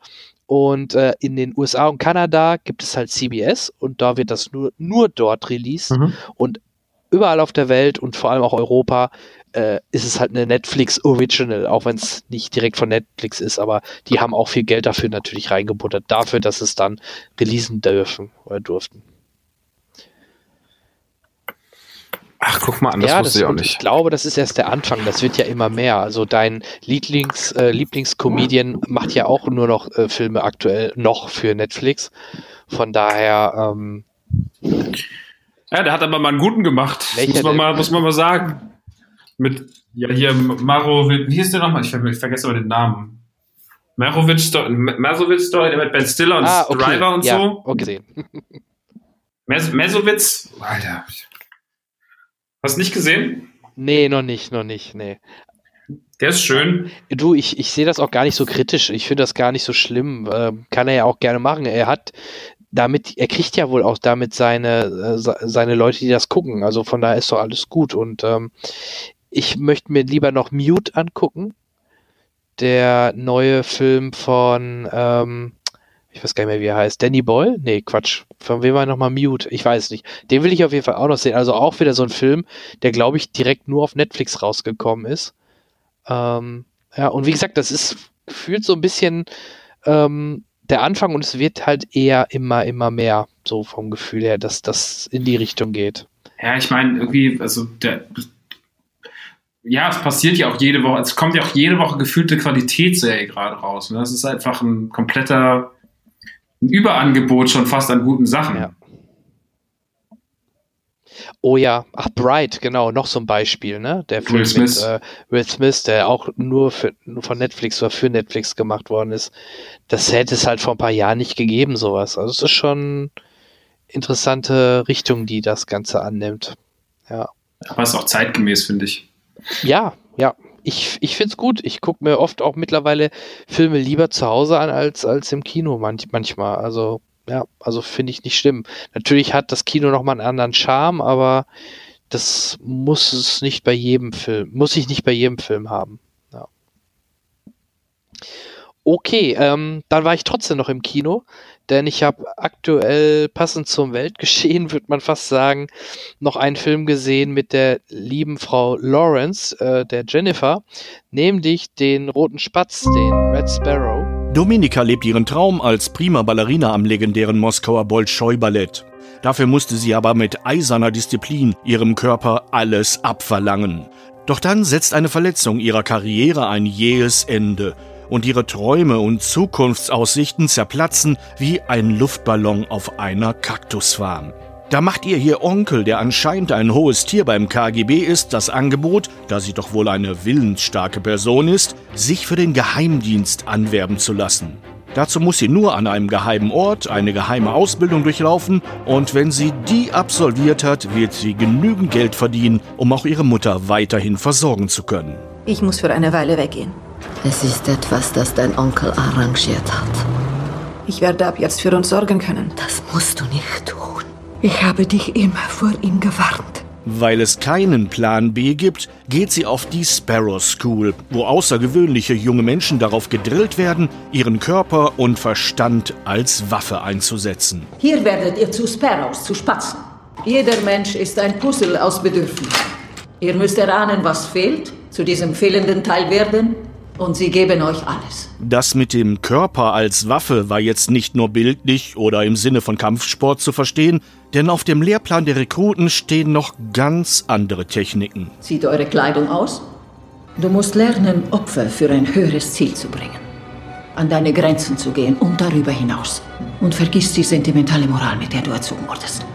Und äh, in den USA und Kanada gibt es halt CBS und da wird das nur, nur dort released. Mhm. Und überall auf der Welt und vor allem auch Europa äh, ist es halt eine Netflix Original, auch wenn es nicht direkt von Netflix ist, aber die haben auch viel Geld dafür natürlich reingebuttert, dafür, dass es dann releasen dürfen oder durften. Guck mal an, das ja, wusste das, ich auch nicht. ich glaube, das ist erst der Anfang. Das wird ja immer mehr. Also dein Lieblings, äh, Lieblingscomedian macht ja auch nur noch äh, Filme aktuell noch für Netflix. Von daher, ähm, Ja, der hat aber mal einen guten gemacht. Muss man, mal, muss man mal sagen. Mit, ja, hier, Maro, wie hieß der nochmal? Ich, ich vergesse immer den Namen. Merovic Story, der mit Ben Stiller und ah, okay, Driver und ja, so. okay, Mesowitz, Alter. Hast du nicht gesehen? Nee, noch nicht, noch nicht, nee. Der ist schön. Du, ich, ich sehe das auch gar nicht so kritisch. Ich finde das gar nicht so schlimm. Ähm, kann er ja auch gerne machen. Er hat damit, er kriegt ja wohl auch damit seine, äh, se- seine Leute, die das gucken. Also von daher ist doch alles gut. Und ähm, ich möchte mir lieber noch Mute angucken. Der neue Film von, ähm, ich weiß gar nicht mehr, wie er heißt. Danny Boyle? Nee, Quatsch. Von wem war nochmal Mute? Ich weiß nicht. Den will ich auf jeden Fall auch noch sehen. Also auch wieder so ein Film, der, glaube ich, direkt nur auf Netflix rausgekommen ist. Ähm, ja, und wie gesagt, das ist gefühlt so ein bisschen ähm, der Anfang und es wird halt eher immer, immer mehr, so vom Gefühl her, dass das in die Richtung geht. Ja, ich meine, irgendwie, also der. Ja, es passiert ja auch jede Woche, es kommt ja auch jede Woche gefühlte Qualitätsserie gerade raus. Ne? Das ist einfach ein kompletter ein Überangebot schon fast an guten Sachen. Ja. Oh ja, ach, Bright, genau, noch so ein Beispiel, ne? Der Film Will Smith. mit äh, Will Smith, der auch nur, für, nur von Netflix oder für Netflix gemacht worden ist. Das hätte es halt vor ein paar Jahren nicht gegeben, sowas. Also es ist schon interessante Richtung, die das Ganze annimmt. Ja. Aber ist auch zeitgemäß, finde ich. Ja, ja. Ich, ich finde es gut. Ich gucke mir oft auch mittlerweile Filme lieber zu Hause an als, als im Kino manch, manchmal. Also, ja, also finde ich nicht schlimm. Natürlich hat das Kino nochmal einen anderen Charme, aber das muss es nicht bei jedem Film, muss ich nicht bei jedem Film haben. Ja. Okay, ähm, dann war ich trotzdem noch im Kino, denn ich habe aktuell passend zum Weltgeschehen, würde man fast sagen, noch einen Film gesehen mit der lieben Frau Lawrence, äh, der Jennifer, nämlich den Roten Spatz, den Red Sparrow. Dominika lebt ihren Traum als prima Ballerina am legendären Moskauer Bolschoi-Ballett. Dafür musste sie aber mit eiserner Disziplin ihrem Körper alles abverlangen. Doch dann setzt eine Verletzung ihrer Karriere ein jähes Ende und ihre Träume und Zukunftsaussichten zerplatzen wie ein Luftballon auf einer Kaktusfarm. Da macht ihr ihr Onkel, der anscheinend ein hohes Tier beim KGB ist, das Angebot, da sie doch wohl eine willensstarke Person ist, sich für den Geheimdienst anwerben zu lassen. Dazu muss sie nur an einem geheimen Ort eine geheime Ausbildung durchlaufen und wenn sie die absolviert hat, wird sie genügend Geld verdienen, um auch ihre Mutter weiterhin versorgen zu können. Ich muss für eine Weile weggehen. Es ist etwas, das dein Onkel arrangiert hat. Ich werde ab jetzt für uns sorgen können. Das musst du nicht tun. Ich habe dich immer vor ihm gewarnt. Weil es keinen Plan B gibt, geht sie auf die Sparrow School, wo außergewöhnliche junge Menschen darauf gedrillt werden, ihren Körper und Verstand als Waffe einzusetzen. Hier werdet ihr zu Sparrows, zu Spatzen. Jeder Mensch ist ein Puzzle aus Bedürfnissen. Ihr müsst erahnen, was fehlt, zu diesem fehlenden Teil werden, und sie geben euch alles. Das mit dem Körper als Waffe war jetzt nicht nur bildlich oder im Sinne von Kampfsport zu verstehen, denn auf dem Lehrplan der Rekruten stehen noch ganz andere Techniken. Zieht eure Kleidung aus. Du musst lernen, Opfer für ein höheres Ziel zu bringen. An deine Grenzen zu gehen und darüber hinaus. Und vergiss die sentimentale Moral, mit der du erzogen wurdest.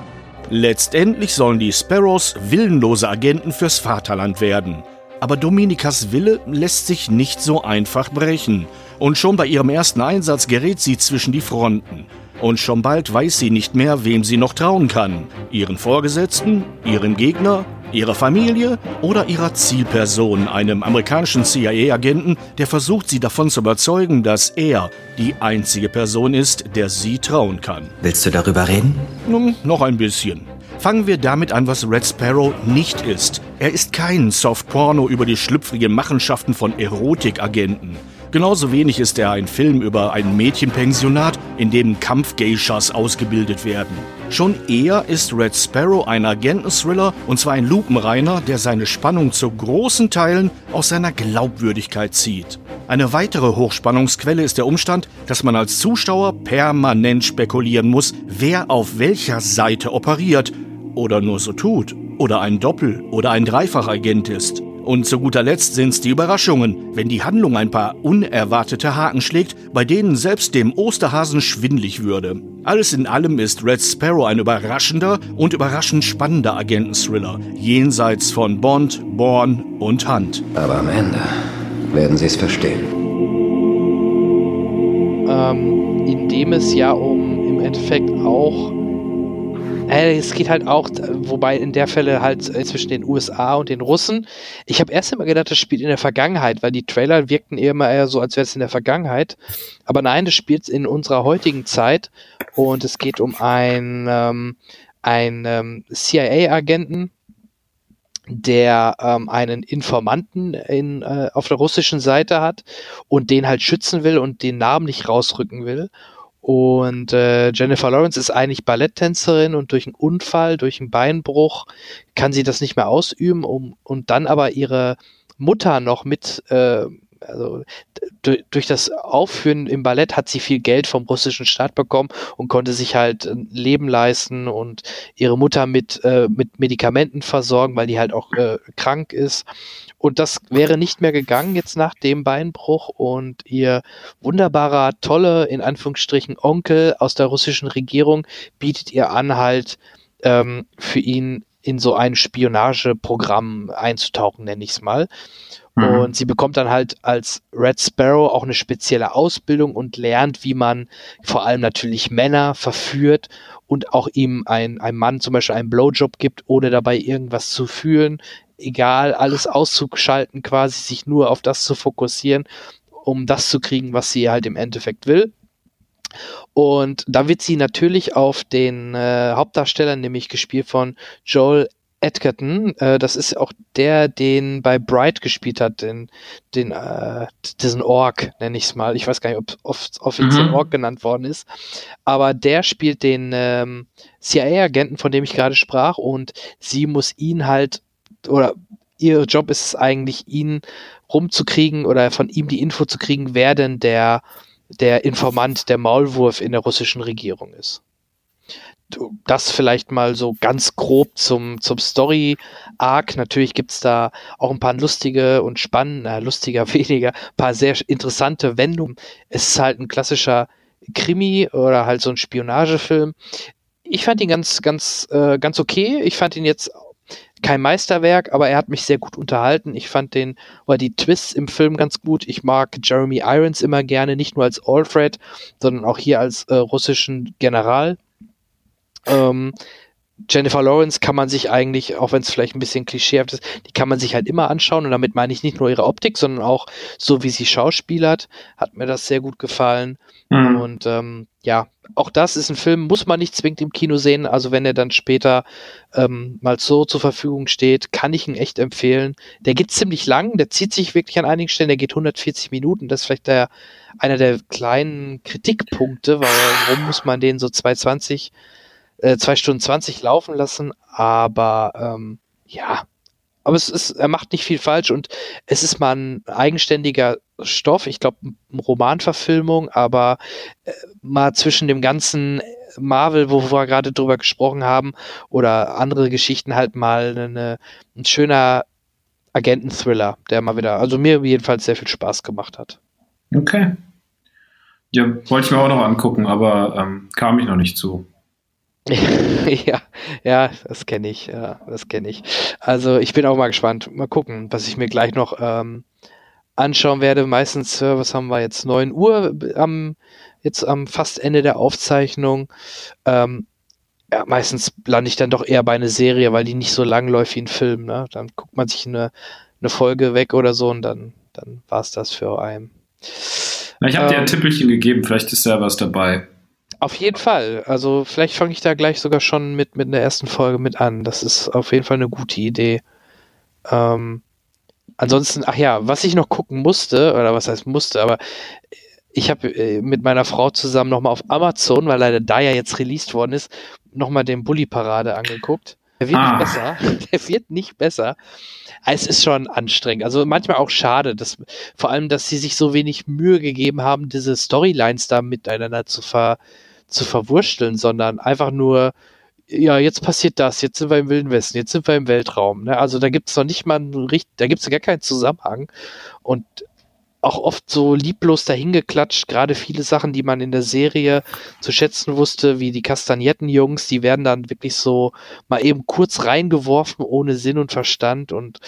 Letztendlich sollen die Sparrows willenlose Agenten fürs Vaterland werden. Aber Dominikas Wille lässt sich nicht so einfach brechen. Und schon bei ihrem ersten Einsatz gerät sie zwischen die Fronten. Und schon bald weiß sie nicht mehr, wem sie noch trauen kann. Ihren Vorgesetzten, ihrem Gegner, ihrer Familie oder ihrer Zielperson, einem amerikanischen CIA-Agenten, der versucht, sie davon zu überzeugen, dass er die einzige Person ist, der sie trauen kann. Willst du darüber reden? Nun, noch ein bisschen. Fangen wir damit an, was Red Sparrow nicht ist. Er ist kein Softporno über die schlüpfrigen Machenschaften von Erotikagenten. Genauso wenig ist er ein Film über ein Mädchenpensionat, in dem Kampfgeishas ausgebildet werden. Schon eher ist Red Sparrow ein Agenten-Thriller und zwar ein Lupenreiner, der seine Spannung zu großen Teilen aus seiner Glaubwürdigkeit zieht. Eine weitere Hochspannungsquelle ist der Umstand, dass man als Zuschauer permanent spekulieren muss, wer auf welcher Seite operiert oder nur so tut oder ein Doppel- oder ein Dreifachagent ist. Und zu guter Letzt sind's die Überraschungen, wenn die Handlung ein paar unerwartete Haken schlägt, bei denen selbst dem Osterhasen schwindlig würde. Alles in allem ist Red Sparrow ein überraschender und überraschend spannender Agenten-Thriller, jenseits von Bond, Bourne und Hunt. Aber am Ende werden Sie es verstehen. Ähm, indem es ja um im Endeffekt auch es geht halt auch, wobei in der Fälle halt äh, zwischen den USA und den Russen. Ich habe erst immer gedacht, das spielt in der Vergangenheit, weil die Trailer wirkten eher immer eher so, als wäre es in der Vergangenheit. Aber nein, das spielt in unserer heutigen Zeit und es geht um ein, ähm, ein ähm, CIA-Agenten, der ähm, einen Informanten in, äh, auf der russischen Seite hat und den halt schützen will und den Namen nicht rausrücken will. Und äh, Jennifer Lawrence ist eigentlich Balletttänzerin und durch einen Unfall, durch einen Beinbruch kann sie das nicht mehr ausüben um, und dann aber ihre Mutter noch mit, äh, also durch das Aufführen im Ballett hat sie viel Geld vom russischen Staat bekommen und konnte sich halt ein Leben leisten und ihre Mutter mit, äh, mit Medikamenten versorgen, weil die halt auch äh, krank ist. Und das wäre nicht mehr gegangen jetzt nach dem Beinbruch und ihr wunderbarer, tolle, in Anführungsstrichen, Onkel aus der russischen Regierung bietet ihr an, halt ähm, für ihn in so ein Spionageprogramm einzutauchen, nenne ich es mal. Mhm. Und sie bekommt dann halt als Red Sparrow auch eine spezielle Ausbildung und lernt, wie man vor allem natürlich Männer verführt und auch ihm ein, ein Mann zum Beispiel einen Blowjob gibt, ohne dabei irgendwas zu fühlen egal, alles auszuschalten, quasi sich nur auf das zu fokussieren, um das zu kriegen, was sie halt im Endeffekt will. Und da wird sie natürlich auf den äh, Hauptdarsteller, nämlich gespielt von Joel Edgerton, äh, das ist auch der, den bei Bright gespielt hat, den, den äh, diesen Ork, nenne ich es mal. Ich weiß gar nicht, ob off offiziell mhm. Ork genannt worden ist. Aber der spielt den ähm, CIA-Agenten, von dem ich gerade sprach, und sie muss ihn halt oder ihr Job ist es eigentlich, ihn rumzukriegen oder von ihm die Info zu kriegen, wer denn der, der Informant, der Maulwurf in der russischen Regierung ist. Das vielleicht mal so ganz grob zum, zum Story-Arc. Natürlich gibt's da auch ein paar lustige und spannende, lustiger weniger, paar sehr interessante Wendungen. Es ist halt ein klassischer Krimi oder halt so ein Spionagefilm. Ich fand ihn ganz, ganz, äh, ganz okay. Ich fand ihn jetzt kein Meisterwerk, aber er hat mich sehr gut unterhalten. Ich fand den oder die Twists im Film ganz gut. Ich mag Jeremy Irons immer gerne, nicht nur als Alfred, sondern auch hier als äh, russischen General. Ähm, Jennifer Lawrence kann man sich eigentlich, auch wenn es vielleicht ein bisschen klischeehaft ist, die kann man sich halt immer anschauen und damit meine ich nicht nur ihre Optik, sondern auch so wie sie schauspielert, hat mir das sehr gut gefallen. Mhm. Und ähm, ja, auch das ist ein Film, muss man nicht zwingend im Kino sehen. Also wenn er dann später ähm, mal so zur Verfügung steht, kann ich ihn echt empfehlen. Der geht ziemlich lang, der zieht sich wirklich an einigen Stellen, der geht 140 Minuten. Das ist vielleicht der, einer der kleinen Kritikpunkte, warum muss man den so 220 äh, zwei Stunden 20 laufen lassen, aber ähm, ja, aber es ist, er macht nicht viel falsch und es ist mal ein eigenständiger Stoff, ich glaube, Romanverfilmung, aber äh, mal zwischen dem ganzen Marvel, wo wir gerade drüber gesprochen haben, oder andere Geschichten halt mal eine, ein schöner Agenten-Thriller, der mal wieder, also mir jedenfalls sehr viel Spaß gemacht hat. Okay. Ja, wollte ich mir auch noch angucken, aber ähm, kam ich noch nicht zu. ja, ja, das kenne ich, ja, das kenne ich. Also ich bin auch mal gespannt. Mal gucken, was ich mir gleich noch ähm, anschauen werde. Meistens, äh, was haben wir jetzt? 9 Uhr am jetzt am fast Ende der Aufzeichnung. Ähm, ja, meistens lande ich dann doch eher bei einer Serie, weil die nicht so lang läuft wie ein Film. Ne? Dann guckt man sich eine, eine Folge weg oder so und dann, dann war es das für einen. Na, ich habe ähm, dir ein ähm, Tippelchen gegeben, vielleicht ist da was dabei. Auf jeden Fall. Also vielleicht fange ich da gleich sogar schon mit, mit der ersten Folge mit an. Das ist auf jeden Fall eine gute Idee. Ähm, ansonsten, ach ja, was ich noch gucken musste, oder was heißt musste, aber ich habe äh, mit meiner Frau zusammen nochmal auf Amazon, weil leider da ja jetzt released worden ist, nochmal den Bully Parade angeguckt. Der wird ah. nicht besser. Der wird nicht besser. Es ist schon anstrengend. Also manchmal auch schade, dass, vor allem, dass sie sich so wenig Mühe gegeben haben, diese Storylines da miteinander zu ver, zu verwurschteln, sondern einfach nur, ja, jetzt passiert das, jetzt sind wir im Wilden Westen, jetzt sind wir im Weltraum. Ne? Also da gibt es noch nicht mal einen, da gibt es gar keinen Zusammenhang. Und auch oft so lieblos dahingeklatscht. Gerade viele Sachen, die man in der Serie zu schätzen wusste, wie die Kastagnetten-Jungs, die werden dann wirklich so mal eben kurz reingeworfen, ohne Sinn und Verstand. Und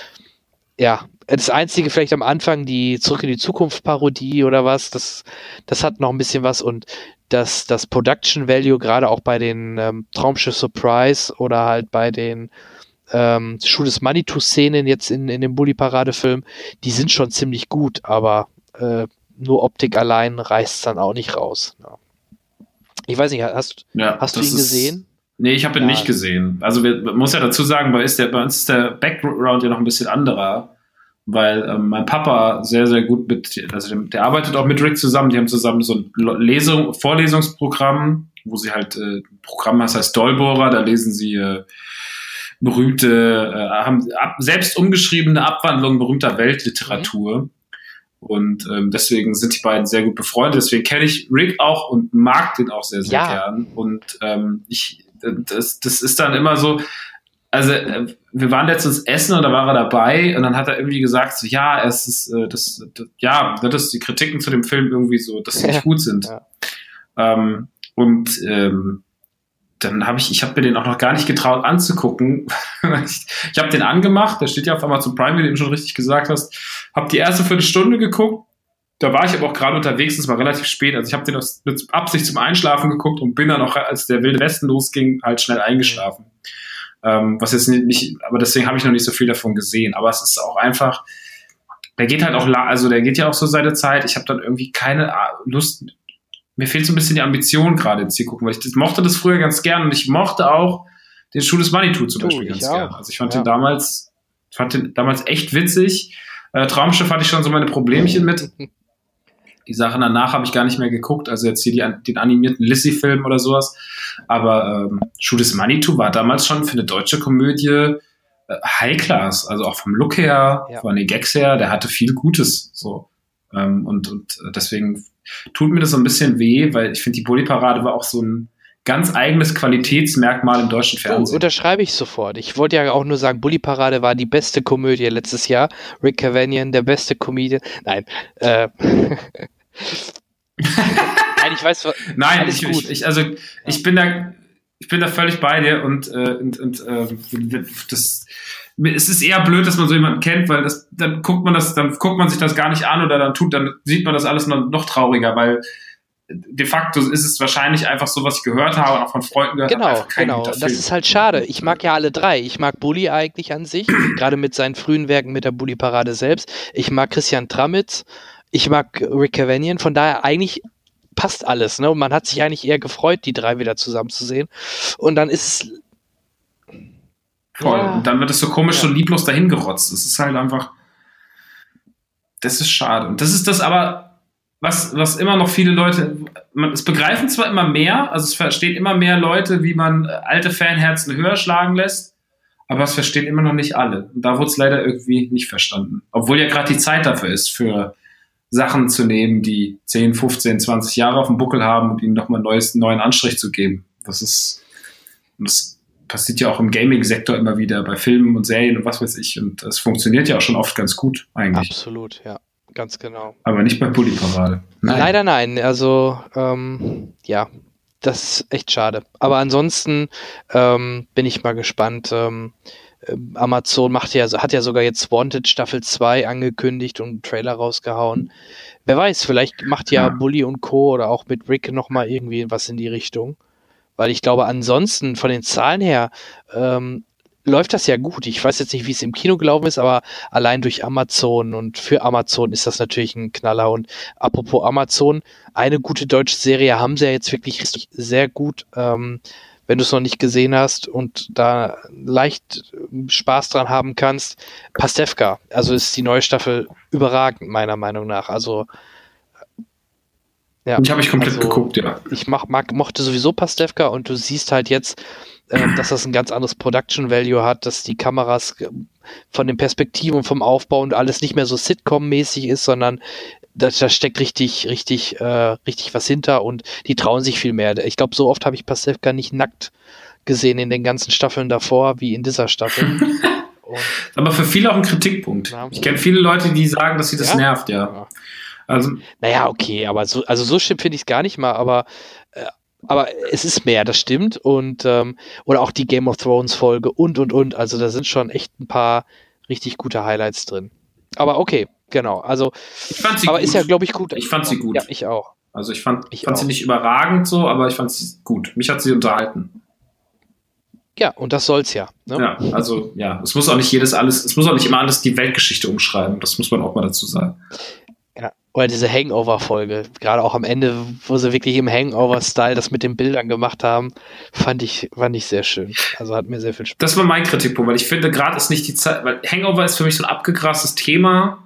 ja, das Einzige vielleicht am Anfang, die Zurück in die Zukunft-Parodie oder was, das, das hat noch ein bisschen was. Und das, das Production Value, gerade auch bei den ähm, Traumschiff Surprise oder halt bei den ähm, Schuh des Manitou-Szenen jetzt in, in dem Bully-Parade-Film, die sind schon ziemlich gut, aber äh, nur Optik allein reißt dann auch nicht raus. Ja. Ich weiß nicht, hast, Ja, hast du ihn ist- gesehen? Nee, ich habe ihn Ja. nicht gesehen. Also wir, man muss ja dazu sagen, bei, ist der, bei uns ist der Background ja noch ein bisschen anderer, weil ähm, mein Papa sehr, sehr gut mit, also der, der arbeitet auch mit Rick zusammen, die haben zusammen so ein Lesung, Vorlesungsprogramm, wo sie halt, äh, ein Programm das heißt Dolbohrer, da lesen sie äh, berühmte, äh, haben ab, selbst umgeschriebene Abwandlungen berühmter Weltliteratur. Und ähm, deswegen sind die beiden sehr gut befreundet. Deswegen kenne ich Rick auch und mag den auch sehr, sehr Ja. gern. Und ähm, ich, das, das ist dann immer so, also äh, wir waren letztens essen und da war er dabei und dann hat er irgendwie gesagt, so, ja, es ist, äh, das, das, ja, dass die Kritiken zu dem Film irgendwie so, dass sie nicht gut sind. Ähm, und ähm, dann habe ich, ich habe mir den auch noch gar nicht getraut anzugucken. ich ich habe den angemacht, der steht ja auf Amazon Prime, wie du eben schon richtig gesagt hast. Habe die erste Viertelstunde geguckt. Da war ich aber auch gerade unterwegs, es war relativ spät. Also ich habe den aus mit Absicht zum Einschlafen geguckt und bin dann auch, als der Wilde Westen losging, halt schnell eingeschlafen. Ähm, was jetzt nicht, nicht aber deswegen habe ich noch nicht so viel davon gesehen. Aber es ist auch einfach, der geht halt auch, also der geht ja auch so seine Zeit. Ich habe dann irgendwie keine Lust, mir fehlt so ein bisschen die Ambition gerade ins hier gucken, weil ich das, mochte das früher ganz gern und ich mochte auch den Schuh des Manitou zum Beispiel ganz auch. gern. Also ich fand Ja. den damals, fand den damals echt witzig. Äh, Traumschiff hatte ich schon so meine Problemchen mit. Die Sachen danach habe ich gar nicht mehr geguckt, also jetzt hier die, den animierten Lissy-Film oder sowas. Aber ähm, des Manitou war damals schon für eine deutsche Komödie äh, High Class, also auch vom Look her, von den Gags her, der hatte viel Gutes. So. Ähm, und, und äh, deswegen tut mir das so ein bisschen weh, weil ich finde, die Bully-Parade war auch so ein ganz eigenes Qualitätsmerkmal im deutschen Oh, Fernsehen. unterschreibe ich sofort. Ich wollte ja auch nur sagen, Bully Parade war die beste Komödie letztes Jahr. Rick Cavanian, der beste Comedian. Nein. Äh, Nein, ich weiß. Nein, ich, ich, ich, also ich bin da, ich bin da völlig bei dir und, äh, und, und äh, das, es ist eher blöd, dass man so jemanden kennt, weil das, dann guckt man das, dann guckt man sich das gar nicht an oder dann tut, dann sieht man das alles noch, noch trauriger, weil de facto ist es wahrscheinlich einfach so, was ich gehört habe und auch von Freunden gehört habe. Genau, genau. guter Das ist halt schade. Ich mag ja alle drei. Ich mag Bully eigentlich an sich, gerade mit seinen frühen Werken mit der Bully Parade selbst. Ich mag Christian Tramitz. Ich mag Rick Cavanian. Von daher eigentlich passt alles. Ne? Und man hat sich eigentlich eher gefreut, die drei wieder zusammenzusehen. Und dann ist es Voll. Ja. Und dann wird es so komisch, so lieblos dahingerotzt. Das ist halt einfach. Das ist schade. Und das ist das aber, was, was immer noch viele Leute. Man, es begreifen zwar immer mehr, also es verstehen immer mehr Leute, wie man äh, alte Fanherzen höher schlagen lässt, aber es verstehen immer noch nicht alle. Und da wurde es leider irgendwie nicht verstanden. Obwohl ja gerade die Zeit dafür ist, für Sachen zu nehmen, die 10, 15, 20 Jahre auf dem Buckel haben und ihnen nochmal einen neuen Anstrich zu geben. Das ist. Das passiert ja auch im Gaming-Sektor immer wieder bei Filmen und Serien und was weiß ich. Und das funktioniert ja auch schon oft ganz gut eigentlich. absolut, ja, ganz genau. Aber nicht bei Bully Parade. Leider nein. Also, ähm, ja, das ist echt schade. Aber ansonsten ähm, bin ich mal gespannt. Ähm, Amazon macht ja, hat ja sogar jetzt Wanted Staffel 2 angekündigt und einen Trailer rausgehauen. Wer weiß, vielleicht macht ja, Bully und Co. oder auch mit Rick nochmal irgendwie was in die Richtung. Weil ich glaube, ansonsten von den Zahlen her ähm, läuft das ja gut. Ich weiß jetzt nicht, wie es im Kino gelaufen ist, aber allein durch Amazon und für Amazon ist das natürlich ein Knaller. Und apropos Amazon, eine gute deutsche Serie haben sie ja jetzt wirklich richtig sehr gut. Ähm, wenn du es noch nicht gesehen hast und da leicht äh, Spaß dran haben kannst, Pastewka. Also ist die neue Staffel überragend, meiner Meinung nach. Also ja, Die habe ich komplett geguckt, ja. Ich mach, mag, mochte sowieso Pastewka und du siehst halt jetzt, ähm, dass das ein ganz anderes Production Value hat, dass die Kameras äh, von den Perspektiven und vom Aufbau und alles nicht mehr so Sitcom-mäßig ist, sondern da, da steckt richtig, richtig, äh, richtig was hinter und die trauen sich viel mehr. Ich glaube, so oft habe ich Pastewka nicht nackt gesehen in den ganzen Staffeln davor wie in dieser Staffel. Aber für viele auch ein Kritikpunkt. Ich kenne viele Leute, die sagen, dass sie das Ja? nervt, ja. Also, Naja, okay, aber so, also so schlimm finde ich es gar nicht mal, aber, äh, aber es ist mehr, das stimmt. Und ähm, oder auch die Game of Thrones Folge und und und. Also da sind schon echt ein paar richtig gute Highlights drin. Aber okay, genau. Also ich fand sie aber gut. ist ja, glaube ich, gut. Ich fand sie gut. Ja, ich auch. Also ich fand, Ich fand sie nicht überragend so, aber ich fand sie gut. Mich hat sie unterhalten. Ja, und das soll's ja. Ne? Ja, also ja, es muss auch nicht jedes alles, es muss auch nicht immer alles die Weltgeschichte umschreiben. Das muss man auch mal dazu sagen. Oder diese Hangover-Folge, gerade auch am Ende, wo sie wirklich im Hangover-Style das mit den Bildern gemacht haben, fand ich, fand ich sehr schön. Also hat mir sehr viel Spaß. Das war mein Kritikpunkt, weil ich finde, gerade ist nicht die Zeit, weil Hangover ist für mich so ein abgegrasstes Thema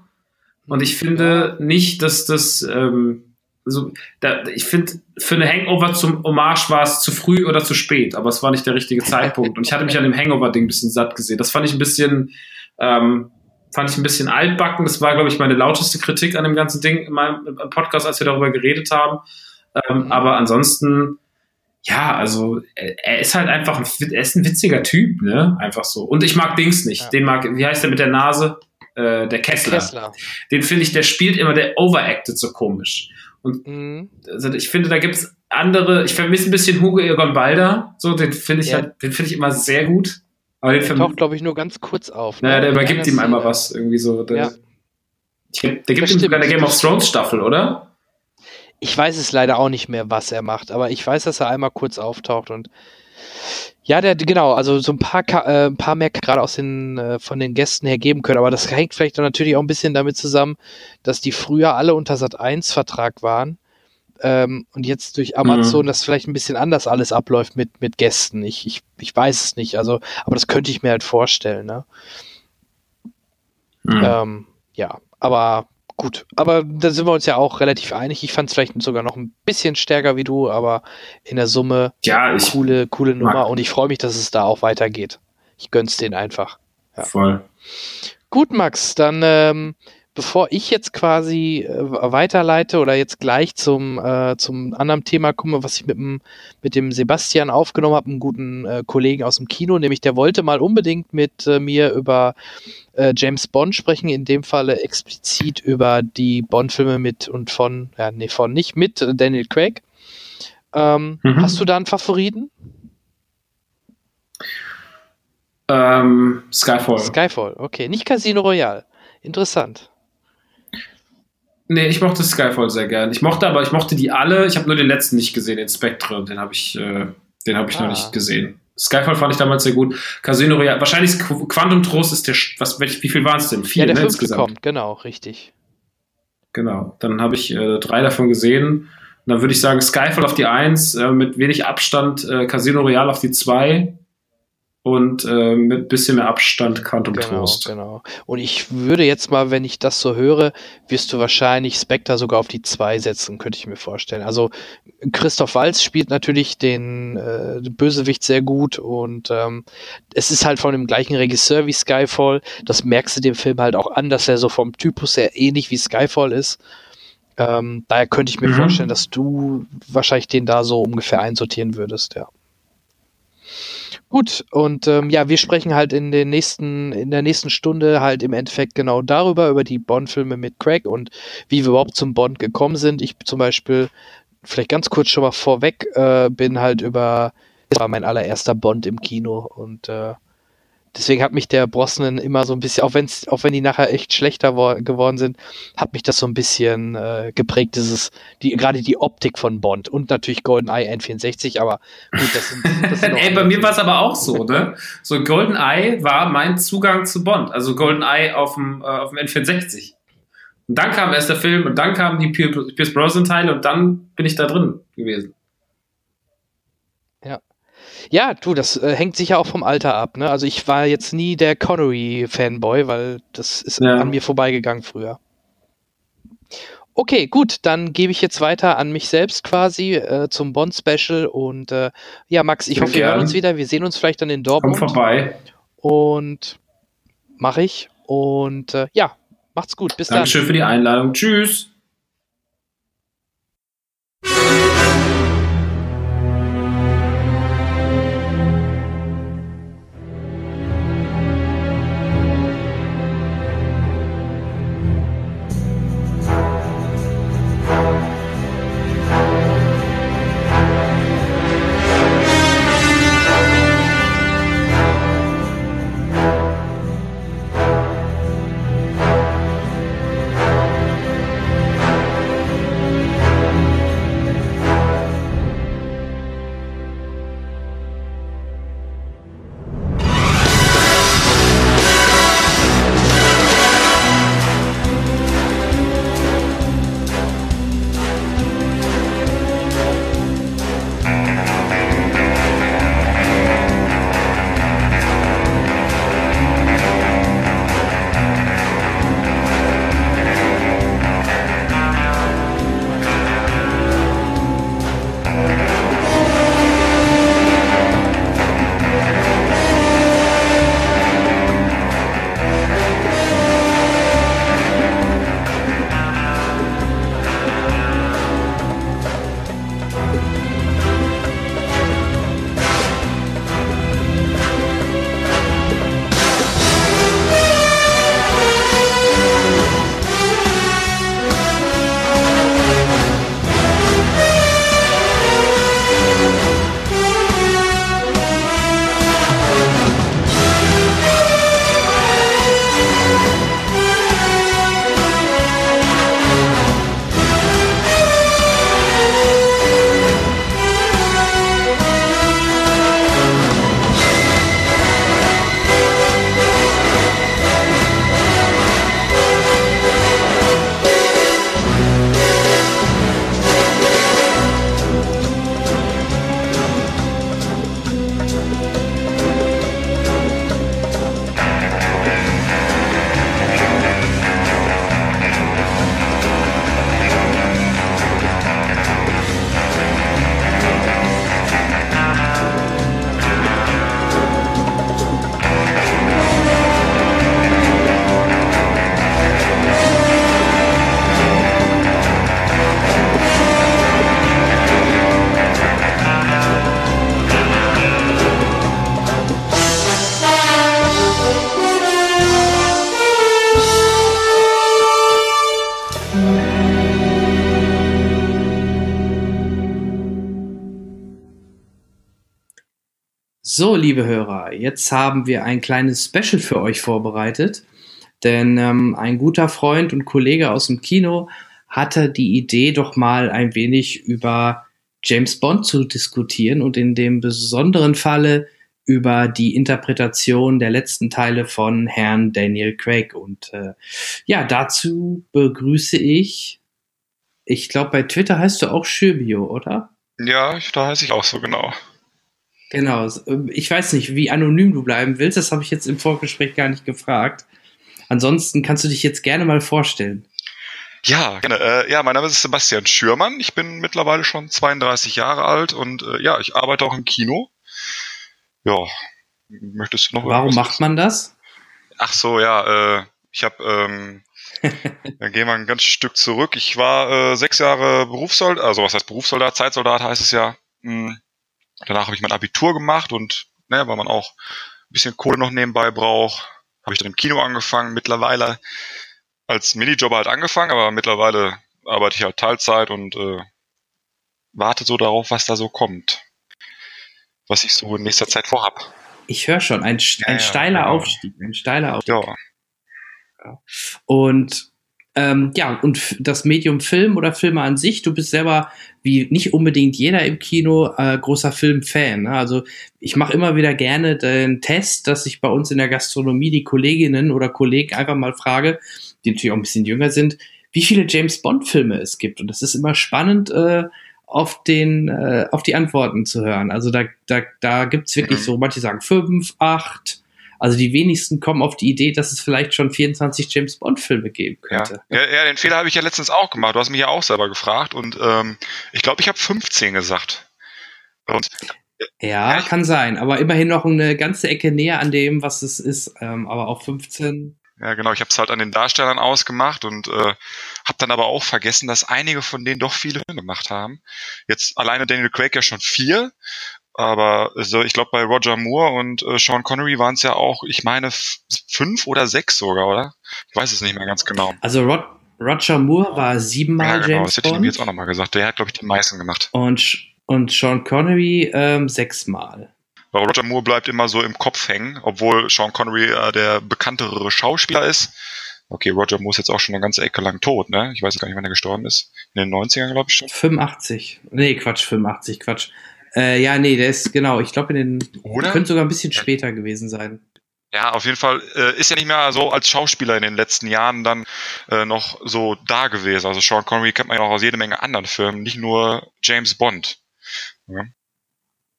und ich finde nicht, dass das, ähm, so, da, ich finde, für eine Hangover zum Hommage war es zu früh oder zu spät, aber es war nicht der richtige Zeitpunkt und ich hatte mich an dem Hangover-Ding ein bisschen satt gesehen. Das fand ich ein bisschen, ähm, fand ich ein bisschen altbacken. Das war, glaube ich, meine lauteste Kritik an dem ganzen Ding in meinem im Podcast, als wir darüber geredet haben. Ähm, Aber ansonsten, ja, also er, ist halt einfach, ein, er ist ein witziger Typ, ne? Einfach so. Und ich mag Dings nicht. Den mag, wie heißt der mit der Nase? Äh, der Kessler. Kessler. Den finde ich, der spielt immer, der overacted so komisch. Und Mhm. also ich finde, da gibt's andere, ich vermisse ein bisschen Hugo Egon Balder, so, den finde ich Ja. halt, den finde ich immer sehr gut. Aber Der taucht, glaube ich, nur ganz kurz auf. ne? naja, der In übergibt ihm einmal was, irgendwie so. Der, Ja. Der gibt ihm sogar eine Game of Thrones Staffel, oder? Ich weiß es leider auch nicht mehr, was er macht, aber ich weiß, dass er einmal kurz auftaucht und ja, der genau, also so ein paar äh, ein paar mehr gerade aus den äh, von den Gästen her geben können, aber das hängt vielleicht dann natürlich auch ein bisschen damit zusammen, dass die früher alle unter Sat 1 Vertrag waren. Ähm, und jetzt durch Amazon Mhm. das vielleicht ein bisschen anders alles abläuft mit, mit Gästen. Ich, ich, ich weiß es nicht, also, aber das könnte ich mir halt vorstellen, ne? Mhm. Ähm, ja, aber gut. Aber da sind wir uns ja auch relativ einig. Ich fand es vielleicht sogar noch ein bisschen stärker wie du, aber in der Summe Ja, coole, coole Nummer mag- und ich freue mich, dass es da auch weitergeht. Ich gönn's denen einfach. Ja. Voll. Gut, Max, dann ähm, bevor ich jetzt quasi äh, weiterleite oder jetzt gleich zum, äh, zum anderen Thema komme, was ich mit dem, mit dem Sebastian aufgenommen habe, einem guten äh, Kollegen aus dem Kino, nämlich der wollte mal unbedingt mit äh, mir über äh, James Bond sprechen, in dem Falle explizit über die Bond-Filme mit und von, ja, nee, von nicht, mit Daniel Craig. Ähm, Mhm. Hast du da einen Favoriten? Ähm, Skyfall. Skyfall, okay. Nicht Casino Royale. Interessant. Nee, ich mochte Skyfall sehr gern. Ich mochte aber, ich mochte die alle. Ich habe nur den letzten nicht gesehen, den Spectre. Den habe ich, äh, den habe ich Ah. noch nicht gesehen. Skyfall fand ich damals sehr gut. Casino Royale, wahrscheinlich Quantum Trost ist der, was, wie viel waren es denn? Vier, ja, der ne, fünfte insgesamt. kommt, genau, richtig. Genau. Dann habe ich äh, drei davon gesehen. Und dann würde ich sagen, Skyfall auf die Eins, äh, mit wenig Abstand, äh, Casino Royale auf die zwei und äh, mit bisschen mehr Abstand Quantum Genau, Trost. genau. Und ich würde jetzt mal, wenn ich das so höre, wirst du wahrscheinlich Spectre sogar auf die 2 setzen, könnte ich mir vorstellen. Also Christoph Walz spielt natürlich den äh, Bösewicht sehr gut und ähm, es ist halt von dem gleichen Regisseur wie Skyfall. Das merkst du dem Film halt auch an, dass er so vom Typus her ähnlich wie Skyfall ist. Ähm, daher könnte ich mir Mhm. vorstellen, dass du wahrscheinlich den da so ungefähr einsortieren würdest, ja. Gut, und ähm, ja, wir sprechen halt in den nächsten, in der nächsten Stunde halt im Endeffekt genau darüber, über die Bond-Filme mit Craig und wie wir überhaupt zum Bond gekommen sind. Ich zum Beispiel, vielleicht ganz kurz schon mal vorweg, äh, bin halt über, das war mein allererster Bond im Kino und äh, deswegen hat mich der Brosnan immer so ein bisschen, auch wenn's, auch wenn die nachher echt schlechter wo- geworden sind, hat mich das so ein bisschen äh, geprägt, dieses, die, gerade die Optik von Bond und natürlich GoldenEye N64, aber gut, das sind, das sind Ey, bei mir war es aber auch so, ne? So GoldenEye war mein Zugang zu Bond. Also GoldenEye auf dem, äh, auf dem N64. Und dann kam erst der Film und dann kamen die Pier- Pierce Brosnan Teile und dann bin ich da drin gewesen. Ja. Du, das äh, hängt sicher auch vom Alter ab, ne? Also ich war jetzt nie der Connery-Fanboy, weil das ist Ja. an mir vorbeigegangen früher. Okay, gut, dann gebe ich jetzt weiter an mich selbst quasi äh, zum Bond-Special und äh, ja, Max, ich Sehr hoffe, wir hören uns wieder. Wir sehen uns vielleicht dann in Komm Dortmund. vorbei. Und mache ich. Und äh, ja, macht's gut. Bis Dankeschön für die Einladung. Tschüss. So, liebe Hörer, jetzt haben wir ein kleines Special für euch vorbereitet, denn ähm, ein guter Freund und Kollege aus dem Kino hatte die Idee, doch mal ein wenig über James Bond zu diskutieren und in dem besonderen Falle über die Interpretation der letzten Teile von Herrn Daniel Craig. Und äh, ja, dazu begrüße ich, ich glaube, bei Twitter heißt du auch Schürbio, oder? Ja, da heiße ich auch so genau. Genau. Ich weiß nicht, wie anonym du bleiben willst. Das habe ich jetzt im Vorgespräch gar nicht gefragt. Ansonsten kannst du dich jetzt gerne mal vorstellen. Ja, gerne. Äh, ja, mein Name ist Sebastian Schürmann. Ich bin mittlerweile schon 32 Jahre alt und äh, ja, ich arbeite auch im Kino. Ja, möchtest du noch Warum macht man das? Ach so, ja, äh, ich habe, ähm, dann gehen wir ein ganzes Stück zurück. Ich war äh, sechs Jahre Berufssoldat, also was heißt Berufssoldat, Zeitsoldat heißt es ja. Hm, Danach habe ich mein Abitur gemacht und ne, weil man auch ein bisschen Kohle noch nebenbei braucht, habe ich dann im Kino angefangen. Mittlerweile als Minijobber halt angefangen, aber mittlerweile arbeite ich halt Teilzeit und äh, warte so darauf, was da so kommt. Was ich so in nächster Zeit vorhab. Ich höre schon, ein, ein ja, steiler ja, genau. Aufstieg, ein steiler Aufstieg. Ja. Und ähm, ja, und das Medium Film oder Filme an sich, du bist selber, wie nicht unbedingt jeder im Kino, äh, großer Filmfan. Ne? Also ich mache immer wieder gerne den Test, dass ich bei uns in der Gastronomie die Kolleginnen oder Kollegen einfach mal frage, die natürlich auch ein bisschen jünger sind, wie viele James Bond-Filme es gibt. Und das ist immer spannend, äh, auf den, äh, auf die Antworten zu hören. Also da, da, da gibt's wirklich mhm. so, manche sagen fünf, acht, also die wenigsten kommen auf die Idee, dass es vielleicht schon 24 James Bond-Filme geben könnte. Ja. ja, ja, den Fehler habe ich ja letztens auch gemacht. Du hast mich ja auch selber gefragt und ähm, ich glaube, ich habe 15 gesagt. Und, äh, ja, kann sein, aber immerhin noch eine ganze Ecke näher an dem, was es ist. Ähm, aber auch 15. Ja, genau. Ich habe es halt an den Darstellern ausgemacht und äh, habe dann aber auch vergessen, dass einige von denen doch viele Filme gemacht haben. Jetzt alleine Daniel Craig ja schon vier aber also ich glaube, bei Roger Moore und äh, Sean Connery waren es ja auch, ich meine, fünf oder sechs sogar, oder? Ich weiß es nicht mehr ganz genau. Also Rod Roger Moore war siebenmal ja, genau, James das hätte ich ihm jetzt auch nochmal gesagt. Der hat, glaube ich, die meisten gemacht. Und, und Sean Connery ähm, sechsmal. Weil Roger Moore bleibt immer so im Kopf hängen, obwohl Sean Connery äh, der bekanntere Schauspieler ist. Okay, Roger Moore ist jetzt auch schon eine ganze Ecke lang tot, ne? Ich weiß gar nicht, wann er gestorben ist. In den 90ern, glaube ich schon. 85. Nee, Quatsch, 85, Quatsch. Äh, ja, nee, der ist, genau, ich glaube, in den. Oder? Könnte sogar ein bisschen später gewesen sein. Ja, auf jeden Fall äh, ist er nicht mehr so als Schauspieler in den letzten Jahren dann äh, noch so da gewesen. Also Sean Connery kennt man ja auch aus jede Menge anderen Filmen, nicht nur James Bond. Ja,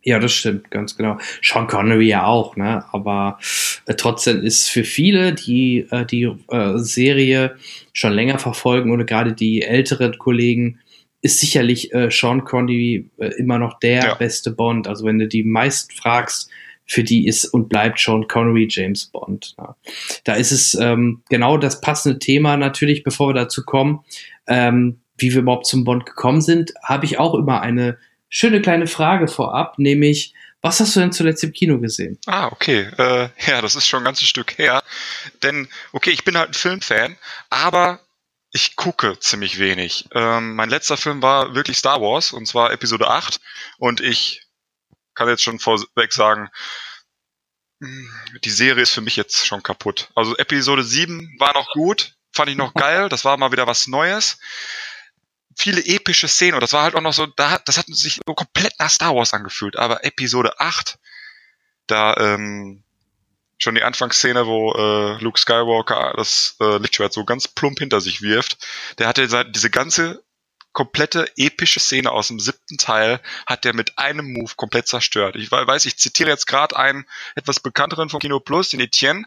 ja das stimmt, ganz genau. Sean Connery ja auch, ne? Aber äh, trotzdem ist für viele, die äh, die äh, Serie schon länger verfolgen oder gerade die älteren Kollegen, ist sicherlich äh, Sean Connery äh, immer noch der ja. beste Bond. Also wenn du die meist fragst, für die ist und bleibt Sean Connery James Bond. Ja. Da ist es ähm, genau das passende Thema natürlich, bevor wir dazu kommen, ähm, wie wir überhaupt zum Bond gekommen sind, habe ich auch immer eine schöne kleine Frage vorab, nämlich was hast du denn zuletzt im Kino gesehen? Ah, okay. Äh, ja, das ist schon ein ganzes Stück her. Denn, okay, ich bin halt ein Filmfan, aber ich gucke ziemlich wenig. Ähm, mein letzter Film war wirklich Star Wars, und zwar Episode 8. Und ich kann jetzt schon vorweg sagen, hm, die Serie ist für mich jetzt schon kaputt. Also Episode 7 war noch gut, fand ich noch geil, das war mal wieder was Neues. Viele epische Szenen und das war halt auch noch so, da, das hat sich so komplett nach Star Wars angefühlt. Aber Episode 8, da ähm, schon die Anfangsszene, wo äh, Luke Skywalker das äh, Lichtschwert so ganz plump hinter sich wirft, der hatte diese ganze komplette epische Szene aus dem siebten Teil hat der mit einem Move komplett zerstört. Ich weiß, ich zitiere jetzt gerade einen etwas bekannteren von Kino Plus, den Etienne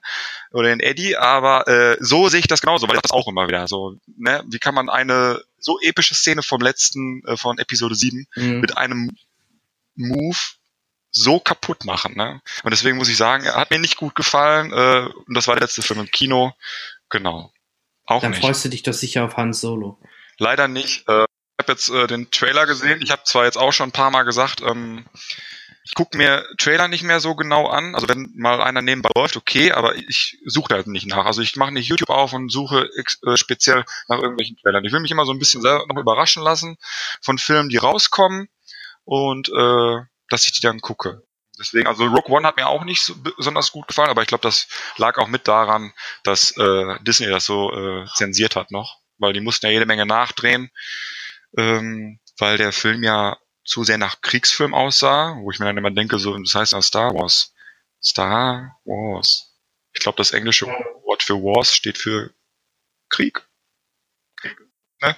oder den Eddie, aber äh, so sehe ich das genauso, weil ich das auch immer wieder so, ne, wie kann man eine so epische Szene vom letzten äh, von Episode 7 mhm. mit einem Move so kaputt machen. Ne? Und deswegen muss ich sagen, er hat mir nicht gut gefallen. Äh, und das war der letzte Film im Kino. Genau. Auch Dann nicht. freust du dich doch sicher auf Hans Solo. Leider nicht. Äh, ich habe jetzt äh, den Trailer gesehen. Ich habe zwar jetzt auch schon ein paar Mal gesagt, ähm, ich gucke mir Trailer nicht mehr so genau an. Also wenn mal einer nebenbei läuft, okay, aber ich suche da halt nicht nach. Also ich mache nicht YouTube auf und suche äh, speziell nach irgendwelchen Trailern. Ich will mich immer so ein bisschen selber noch überraschen lassen von Filmen, die rauskommen und äh, dass ich die dann gucke. Deswegen, also Rogue One hat mir auch nicht so besonders gut gefallen, aber ich glaube, das lag auch mit daran, dass äh, Disney das so äh, zensiert hat noch, weil die mussten ja jede Menge nachdrehen, ähm, weil der Film ja zu sehr nach Kriegsfilm aussah, wo ich mir dann immer denke, so, das heißt ja Star Wars. Star Wars. Ich glaube, das englische Wort für Wars steht für Krieg. Ne?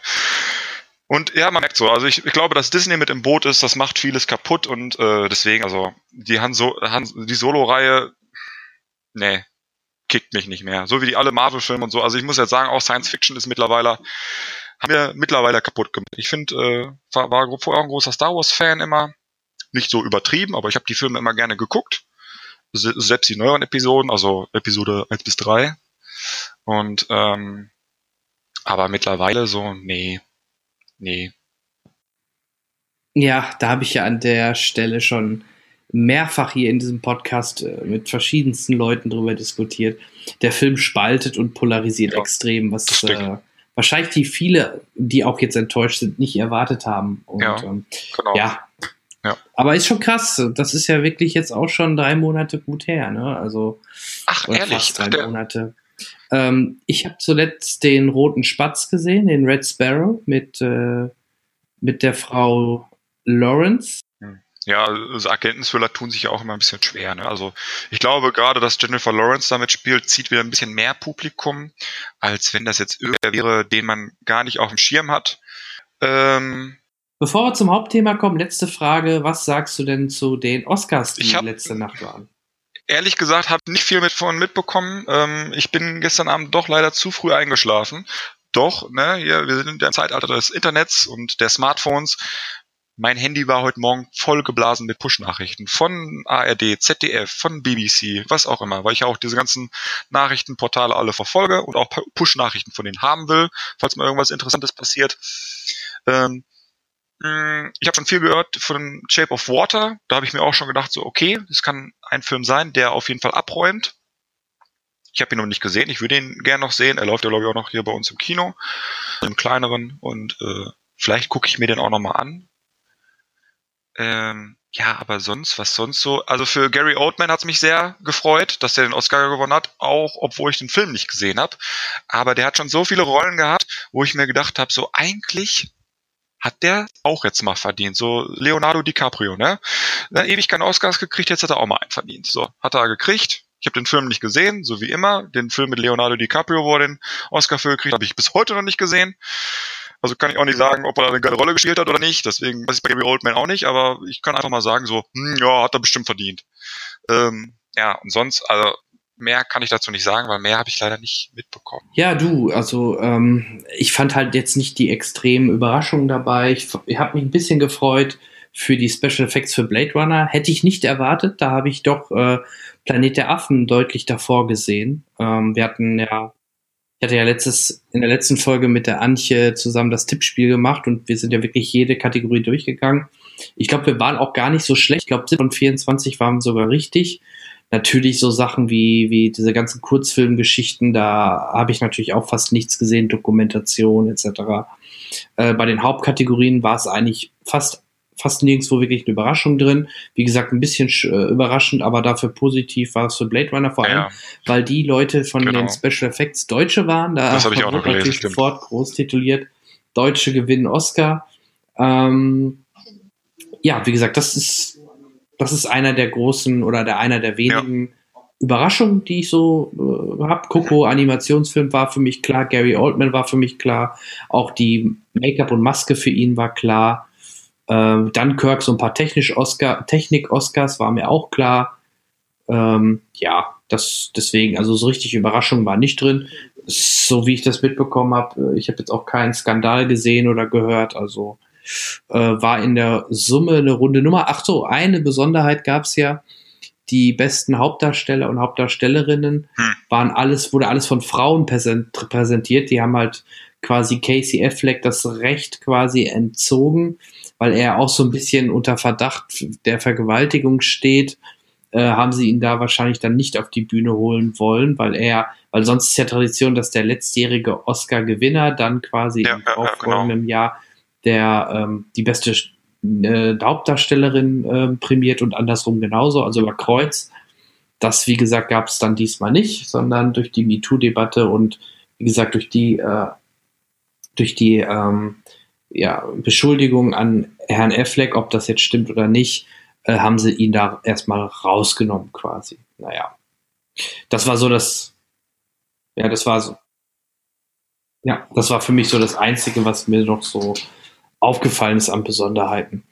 Und ja, man merkt so, also ich, ich glaube, dass Disney mit im Boot ist, das macht vieles kaputt und äh, deswegen, also die Han, so Han die Solo-Reihe, nee, kickt mich nicht mehr. So wie die alle Marvel-Filme und so. Also ich muss jetzt sagen, auch Science Fiction ist mittlerweile, haben wir mittlerweile kaputt gemacht. Ich finde, äh, war, war vorher ein großer Star Wars-Fan immer. Nicht so übertrieben, aber ich habe die Filme immer gerne geguckt. Selbst die neueren Episoden, also Episode 1 bis 3. Und ähm, aber mittlerweile so, nee, nee. Ja, da habe ich ja an der Stelle schon mehrfach hier in diesem Podcast äh, mit verschiedensten Leuten drüber diskutiert. Der Film spaltet und polarisiert ja, extrem, was äh, wahrscheinlich die viele, die auch jetzt enttäuscht sind, nicht erwartet haben. Und, ja, ähm, genau. ja. ja. Aber ist schon krass. Das ist ja wirklich jetzt auch schon drei Monate gut her. Ne? Also Ach, ehrlich? Fast drei Monate. Ähm, ich habe zuletzt den Roten Spatz gesehen, den Red Sparrow mit, äh, mit der Frau Lawrence. Ja, also Agenten-Thriller tun sich ja auch immer ein bisschen schwer. Ne? Also ich glaube gerade, dass Jennifer Lawrence damit spielt, zieht wieder ein bisschen mehr Publikum, als wenn das jetzt irgendwer wäre, den man gar nicht auf dem Schirm hat. Ähm, Bevor wir zum Hauptthema kommen, letzte Frage. Was sagst du denn zu den Oscars, die hab, letzte Nacht waren? Ehrlich gesagt habe nicht viel mit von mitbekommen. Ähm, ich bin gestern Abend doch leider zu früh eingeschlafen. Doch, ne, hier, wir sind in der Zeitalter des Internets und der Smartphones. Mein Handy war heute Morgen voll geblasen mit Push-Nachrichten von ARD, ZDF, von BBC, was auch immer, weil ich auch diese ganzen Nachrichtenportale alle verfolge und auch Push-Nachrichten von denen haben will, falls mal irgendwas Interessantes passiert. Ähm, hm, ich habe schon viel gehört von Shape of Water. Da habe ich mir auch schon gedacht, so okay, das kann ein Film sein, der auf jeden Fall abräumt. Ich habe ihn noch nicht gesehen. Ich würde ihn gerne noch sehen. Er läuft ja glaube ich auch noch hier bei uns im Kino, im kleineren. Und äh, vielleicht gucke ich mir den auch noch mal an. Ähm, ja, aber sonst, was sonst so? Also für Gary Oldman hat es mich sehr gefreut, dass er den Oscar gewonnen hat, auch obwohl ich den Film nicht gesehen habe. Aber der hat schon so viele Rollen gehabt, wo ich mir gedacht habe, so eigentlich hat der auch jetzt mal verdient. So Leonardo DiCaprio, ne? ne? Ewig keinen Oscars gekriegt, jetzt hat er auch mal einen verdient. So, hat er gekriegt. Ich habe den Film nicht gesehen, so wie immer. Den Film mit Leonardo DiCaprio, wo er den Oscar für gekriegt habe ich bis heute noch nicht gesehen. Also kann ich auch nicht sagen, ob er eine geile Rolle gespielt hat oder nicht. Deswegen weiß ich bei Gary Oldman auch nicht, aber ich kann einfach mal sagen, so, hm, ja, hat er bestimmt verdient. Ähm, ja, und sonst, also mehr kann ich dazu nicht sagen, weil mehr habe ich leider nicht mitbekommen. Ja, du, also ähm, ich fand halt jetzt nicht die extremen Überraschungen dabei. Ich, ich habe mich ein bisschen gefreut für die Special Effects für Blade Runner. Hätte ich nicht erwartet. Da habe ich doch äh, Planet der Affen deutlich davor gesehen. Ähm, wir hatten ja, ich hatte ja letztes, in der letzten Folge mit der Antje zusammen das Tippspiel gemacht und wir sind ja wirklich jede Kategorie durchgegangen. Ich glaube, wir waren auch gar nicht so schlecht. Ich glaube, 7 von 24 waren sogar richtig natürlich so Sachen wie, wie diese ganzen Kurzfilmgeschichten, da habe ich natürlich auch fast nichts gesehen, Dokumentation etc. Äh, bei den Hauptkategorien war es eigentlich fast fast nirgendwo wirklich eine Überraschung drin. Wie gesagt, ein bisschen äh, überraschend, aber dafür positiv war es für Blade Runner vor allem, ja. weil die Leute von genau. den Special Effects Deutsche waren. Da das habe ich auch noch gelesen, sofort groß tituliert. Deutsche gewinnen Oscar. Ähm, ja, wie gesagt, das ist das ist einer der großen oder der einer der wenigen ja. Überraschungen, die ich so äh, habe. Coco Animationsfilm war für mich klar, Gary Oldman war für mich klar, auch die Make-up und Maske für ihn war klar. Ähm, Dunkirk, so ein paar Technik-Oscars war mir auch klar. Ähm, ja, das deswegen, also so richtig Überraschung war nicht drin. So wie ich das mitbekommen habe, äh, ich habe jetzt auch keinen Skandal gesehen oder gehört, also äh, war in der Summe eine runde Nummer. Ach so, eine Besonderheit gab es ja. Die besten Hauptdarsteller und Hauptdarstellerinnen hm. waren alles, wurde alles von Frauen präsentiert. Die haben halt quasi Casey Affleck das Recht quasi entzogen, weil er auch so ein bisschen unter Verdacht der Vergewaltigung steht, äh, haben sie ihn da wahrscheinlich dann nicht auf die Bühne holen wollen, weil er, weil sonst ist ja Tradition, dass der letztjährige Oscar-Gewinner dann quasi Ja, im ja, ja, auffolgenden Jahr der ähm, die beste äh, Hauptdarstellerin äh, prämiert und andersrum genauso, also über Kreuz. Das, wie gesagt, gab es dann diesmal nicht, sondern durch die MeToo-Debatte und wie gesagt, durch die, äh, durch die ähm, ja, Beschuldigung an Herrn Affleck, ob das jetzt stimmt oder nicht, äh, haben sie ihn da erstmal rausgenommen quasi. Naja. Das war so das, ja, das war so, ja, das war für mich so das Einzige, was mir noch so aufgefallen ist an Besonderheiten.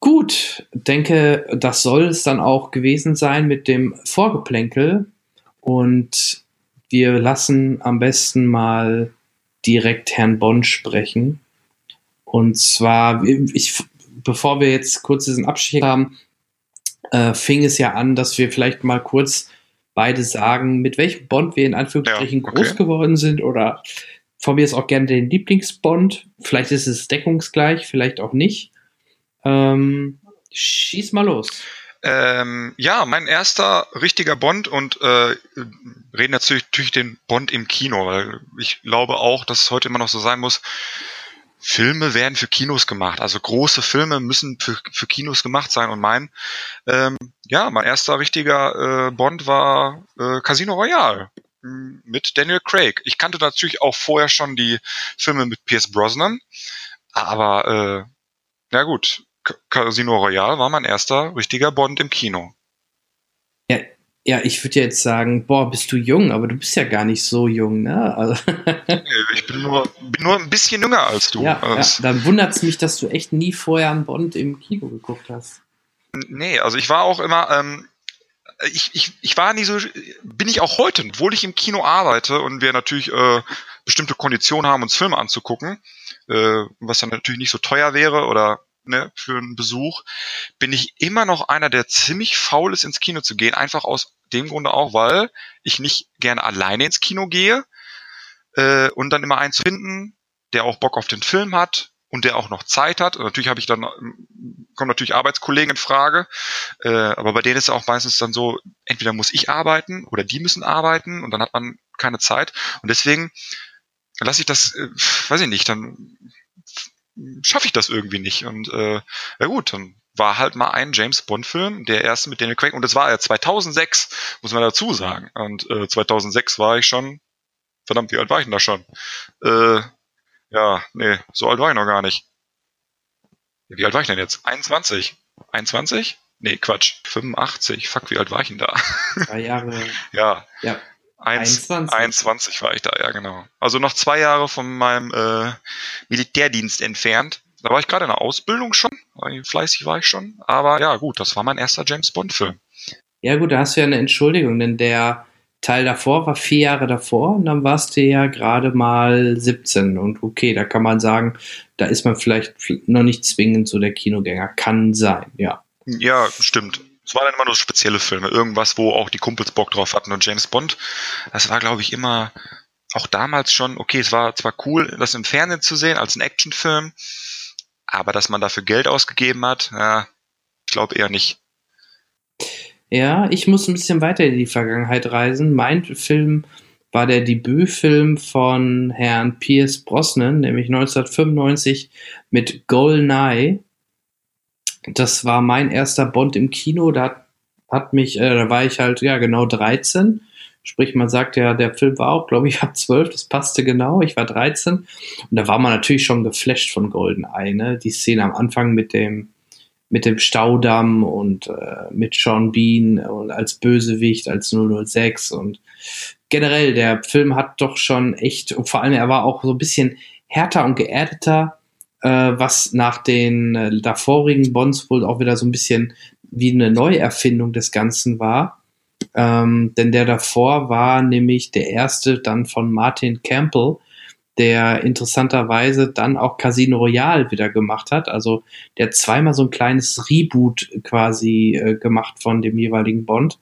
Gut, denke, das soll es dann auch gewesen sein mit dem Vorgeplänkel. Und wir lassen am besten mal direkt Herrn Bond sprechen. Und zwar, ich, bevor wir jetzt kurz diesen Abschied haben, äh, fing es ja an, dass wir vielleicht mal kurz beide sagen, mit welchem Bond wir in Anführungsstrichen Ja, okay. groß geworden sind oder von mir ist auch gerne den Lieblingsbond. Vielleicht ist es deckungsgleich, vielleicht auch nicht. Ähm, schieß mal los. Ähm, ja, mein erster richtiger Bond und äh, reden natürlich, natürlich den Bond im Kino, weil ich glaube auch, dass es heute immer noch so sein muss. Filme werden für Kinos gemacht, also große Filme müssen für, für Kinos gemacht sein und mein, ähm, ja, mein erster richtiger äh, Bond war äh, Casino Royale mit Daniel Craig. Ich kannte natürlich auch vorher schon die Filme mit Pierce Brosnan, aber äh, na gut, Ca- Casino Royale war mein erster richtiger Bond im Kino. Ja, ja ich würde jetzt sagen, boah, bist du jung, aber du bist ja gar nicht so jung, ne? Also, Ich bin nur, bin nur ein bisschen jünger als du. ja, Also ja, dann wundert es mich, dass du echt nie vorher einen Bond im Kino geguckt hast. Nee, also ich war auch immer, ähm, ich, ich, ich war nie so, bin ich auch heute, obwohl ich im Kino arbeite und wir natürlich äh, bestimmte Konditionen haben, uns Filme anzugucken, äh, was dann natürlich nicht so teuer wäre oder ne, für einen Besuch, bin ich immer noch einer, der ziemlich faul ist, ins Kino zu gehen. Einfach aus dem Grunde auch, weil ich nicht gerne alleine ins Kino gehe äh, und dann immer zu finden, der auch Bock auf den Film hat und der auch noch Zeit hat. Und natürlich habe ich dann, ähm, kommen natürlich Arbeitskollegen in Frage, äh, aber bei denen ist es auch meistens dann so, entweder muss ich arbeiten oder die müssen arbeiten und dann hat man keine Zeit. Und deswegen lasse ich das, äh, weiß ich nicht, dann schaffe ich das irgendwie nicht. Und äh, ja gut, dann war halt mal ein James Bond-Film, der erste mit Daniel Craig, und das war ja 2006, muss man dazu sagen. Und äh, 2006 war ich schon, verdammt, wie alt war ich denn da schon? Äh, ja, nee, so alt war ich noch gar nicht. Wie alt war ich denn jetzt? 21? 21? Nee, Quatsch. 85. Fuck, wie alt war ich denn da? Drei Jahre. ja. Ja. 1, 21. 21 war ich da, ja genau. Also noch zwei Jahre von meinem äh, Militärdienst entfernt. Da war ich gerade in der Ausbildung schon, fleißig war ich schon. Aber ja, gut, das war mein erster James Bond-Film. Ja, gut, da hast du ja eine Entschuldigung, denn der Teil davor war vier Jahre davor und dann warst du ja gerade mal 17. Und okay, da kann man sagen, da ist man vielleicht noch nicht zwingend so der Kinogänger. Kann sein, ja. Ja, stimmt. Es waren dann immer nur spezielle Filme, irgendwas, wo auch die Kumpels Bock drauf hatten. Und James Bond, das war, glaube ich, immer auch damals schon, okay, es war zwar cool, das im Fernsehen zu sehen als ein Actionfilm, aber dass man dafür Geld ausgegeben hat, ja, ich glaube eher nicht. Ja, ich muss ein bisschen weiter in die Vergangenheit reisen. Mein Film war der Debütfilm von Herrn Pierce Brosnan, nämlich 1995 mit Goldeneye. Das war mein erster Bond im Kino. Da hat, mich, äh, da war ich halt, ja, genau 13. Sprich, man sagt ja, der Film war auch, glaube ich, ab 12, das passte genau. Ich war 13. Und da war man natürlich schon geflasht von Goldeneye, ne? Die Szene am Anfang mit dem, mit dem Staudamm und äh, mit Sean Bean und als Bösewicht, als 006 und generell, der Film hat doch schon echt, und vor allem er war auch so ein bisschen härter und geerdeter, äh, was nach den äh, davorigen Bonds wohl auch wieder so ein bisschen wie eine Neuerfindung des Ganzen war. Ähm, denn der davor war nämlich der erste dann von Martin Campbell, der interessanterweise dann auch Casino Royale wieder gemacht hat. Also der zweimal so ein kleines Reboot quasi äh, gemacht von dem jeweiligen Bond.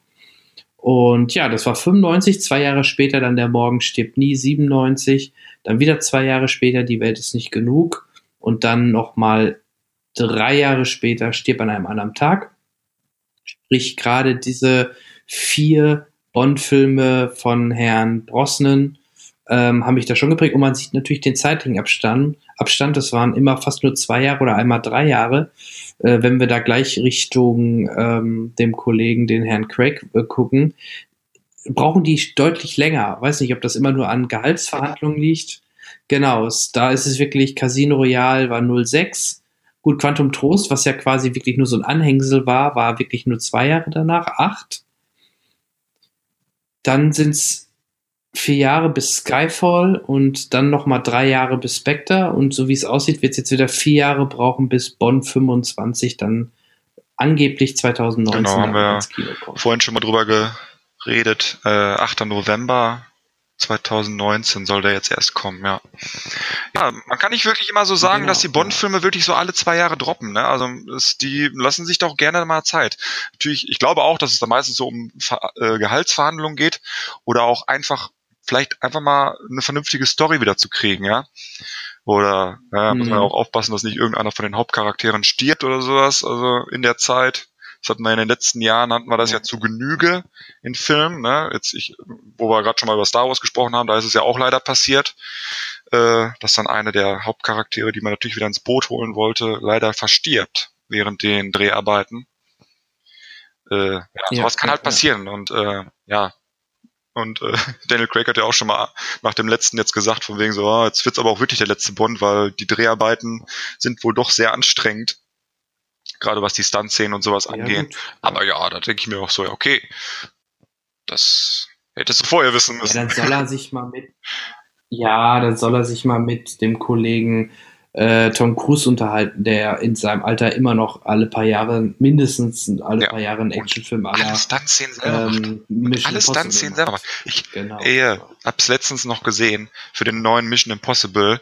Und ja, das war 95, zwei Jahre später dann der Morgen stirbt nie, 97, Dann wieder zwei Jahre später, die Welt ist nicht genug. Und dann nochmal drei Jahre später, stirbt an einem anderen Tag. Sprich, gerade diese vier Bond-Filme von Herrn Brosnan ähm, haben mich da schon geprägt. Und man sieht natürlich den zeitlichen Abstand. Abstand, das waren immer fast nur zwei Jahre oder einmal drei Jahre. Äh, wenn wir da gleich Richtung ähm, dem Kollegen, den Herrn Craig, äh, gucken, brauchen die deutlich länger. Weiß nicht, ob das immer nur an Gehaltsverhandlungen liegt. Genau, da ist es wirklich, Casino Royale war 06. Gut, Quantum Trost, was ja quasi wirklich nur so ein Anhängsel war, war wirklich nur zwei Jahre danach, acht. Dann sind es vier Jahre bis Skyfall und dann nochmal drei Jahre bis Spectre. Und so wie es aussieht, wird es jetzt wieder vier Jahre brauchen, bis Bonn 25 dann angeblich 2019 genau, haben wir vorhin schon mal drüber geredet. Äh, 8. November 2019 soll der jetzt erst kommen, ja. Ja, man kann nicht wirklich immer so sagen, genau, dass die Bond-Filme wirklich so alle zwei Jahre droppen, ne? Also es, die lassen sich doch gerne mal Zeit. Natürlich, ich glaube auch, dass es da meistens so um äh, Gehaltsverhandlungen geht oder auch einfach vielleicht einfach mal eine vernünftige Story wieder zu kriegen, ja. Oder ja, muss man mhm. auch aufpassen, dass nicht irgendeiner von den Hauptcharakteren stirbt oder sowas, also in der Zeit. Das hatten wir in den letzten Jahren, hatten wir das ja zu Genüge in Filmen. Ne? Jetzt ich, wo wir gerade schon mal über Star Wars gesprochen haben, da ist es ja auch leider passiert, äh, dass dann eine der Hauptcharaktere, die man natürlich wieder ins Boot holen wollte, leider verstirbt während den Dreharbeiten. Äh, ja, sowas ja, kann halt passieren. Und äh, ja, und äh, Daniel Craig hat ja auch schon mal nach dem letzten jetzt gesagt, von wegen so, oh, jetzt wird's aber auch wirklich der letzte Bond, weil die Dreharbeiten sind wohl doch sehr anstrengend gerade was die Stunt-Szenen und sowas angehen. Ja, Aber ja, da denke ich mir auch so, ja, okay, das hättest du vorher wissen müssen. Ja, dann soll er sich mal mit, ja, dann soll er sich mal mit dem Kollegen äh, Tom Cruise unterhalten, der in seinem Alter immer noch alle paar Jahre, mindestens alle ja. paar Jahre einen Actionfilm aller Alle Stunt-Szenen selber ähm, macht. Alle Stunt-Szenen selber macht. Ich genau. ey, hab's letztens noch gesehen für den neuen Mission Impossible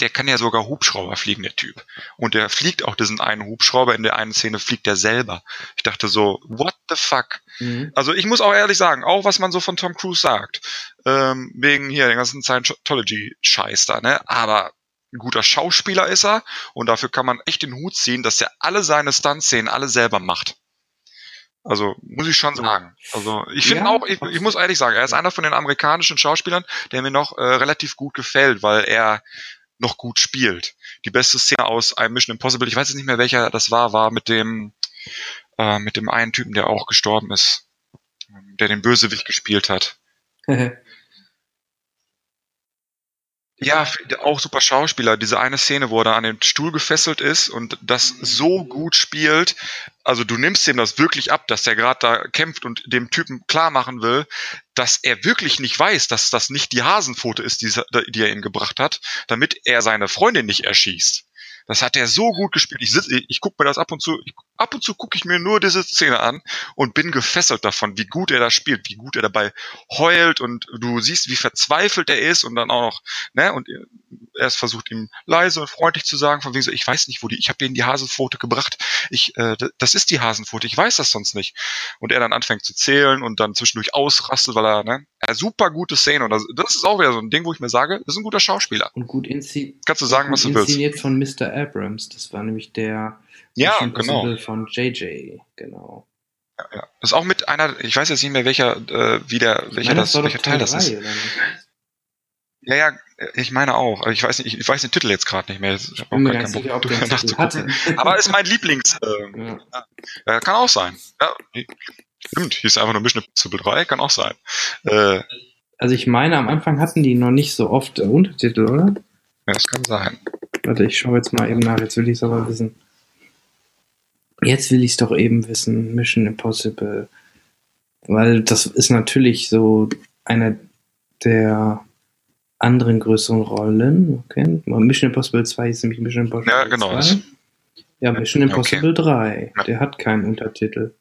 der kann ja sogar Hubschrauber fliegen, der Typ. Und der fliegt auch diesen einen Hubschrauber. In der einen Szene fliegt er selber. Ich dachte so, what the fuck? Mhm. Also ich muss auch ehrlich sagen, auch was man so von Tom Cruise sagt, ähm, wegen hier den ganzen Scientology-Scheiß da, ne? Aber ein guter Schauspieler ist er und dafür kann man echt den Hut ziehen, dass er alle seine Stunt-Szenen alle selber macht. Also muss ich schon sagen. Also ich finde ja, auch, ich, ich, muss ehrlich sagen, er ist einer von den amerikanischen Schauspielern, der mir noch äh, relativ gut gefällt, weil er noch gut spielt. Die beste Szene aus einem Mission Impossible, ich weiß jetzt nicht mehr welcher das war, war mit dem äh, mit dem einen Typen, der auch gestorben ist, der den Bösewicht gespielt hat. Ja, auch super Schauspieler. Diese eine Szene, wo er da an den Stuhl gefesselt ist und das so gut spielt. Also du nimmst ihm das wirklich ab, dass er gerade da kämpft und dem Typen klar machen will, dass er wirklich nicht weiß, dass das nicht die Hasenpfote ist, die, die er ihm gebracht hat, damit er seine Freundin nicht erschießt. Das hat er so gut gespielt. Ich, sitz, ich, ich gucke mir das ab und zu, ich, ab und zu gucke ich mir nur diese Szene an und bin gefesselt davon, wie gut er da spielt, wie gut er dabei heult und du siehst, wie verzweifelt er ist und dann auch noch, ne, und er versucht ihm leise und freundlich zu sagen, von wegen so, ich weiß nicht, wo die, ich habe denen die Hasenpfote gebracht, ich, äh, das ist die Hasenpfote, ich weiß das sonst nicht. Und er dann anfängt zu zählen und dann zwischendurch ausrastet, weil er, ne, er super gute Szene und das, das ist auch wieder so ein Ding, wo ich mir sage, das ist ein guter Schauspieler. Und gut inszeniert. Kannst du sagen, was du willst. Inszeniert von Mr. Abrams, das war nämlich der ja, genau. von JJ, genau. Ja, ja. Das ist auch mit einer, ich weiß jetzt nicht mehr welcher, äh, wie der, welcher, das, welcher Teil das ist. Ja, ja, ich meine auch. Aber ich weiß nicht, ich weiß den Titel jetzt gerade nicht mehr. Ich habe auch gar keinen Bock, drüber nachzugucken. Aber ist mein Lieblings. Äh, ja. ja. kann auch sein. Ja, stimmt. Hieß einfach nur Mission Impossible 3, kann auch sein. Äh, also ich meine, am Anfang hatten die noch nicht so oft äh, Untertitel, oder? Ja, das kann sein. Warte, ich schaue jetzt mal eben nach. Jetzt will ich es aber wissen. Jetzt will ich es doch eben wissen. Mission Impossible. Weil das ist natürlich so eine der anderen größeren Rollen. Okay. Mission Impossible 2 ist nämlich Mission Impossible ja, genau, 2. Ja, Mission Impossible okay. 3. Ja. Der hat keinen Untertitel.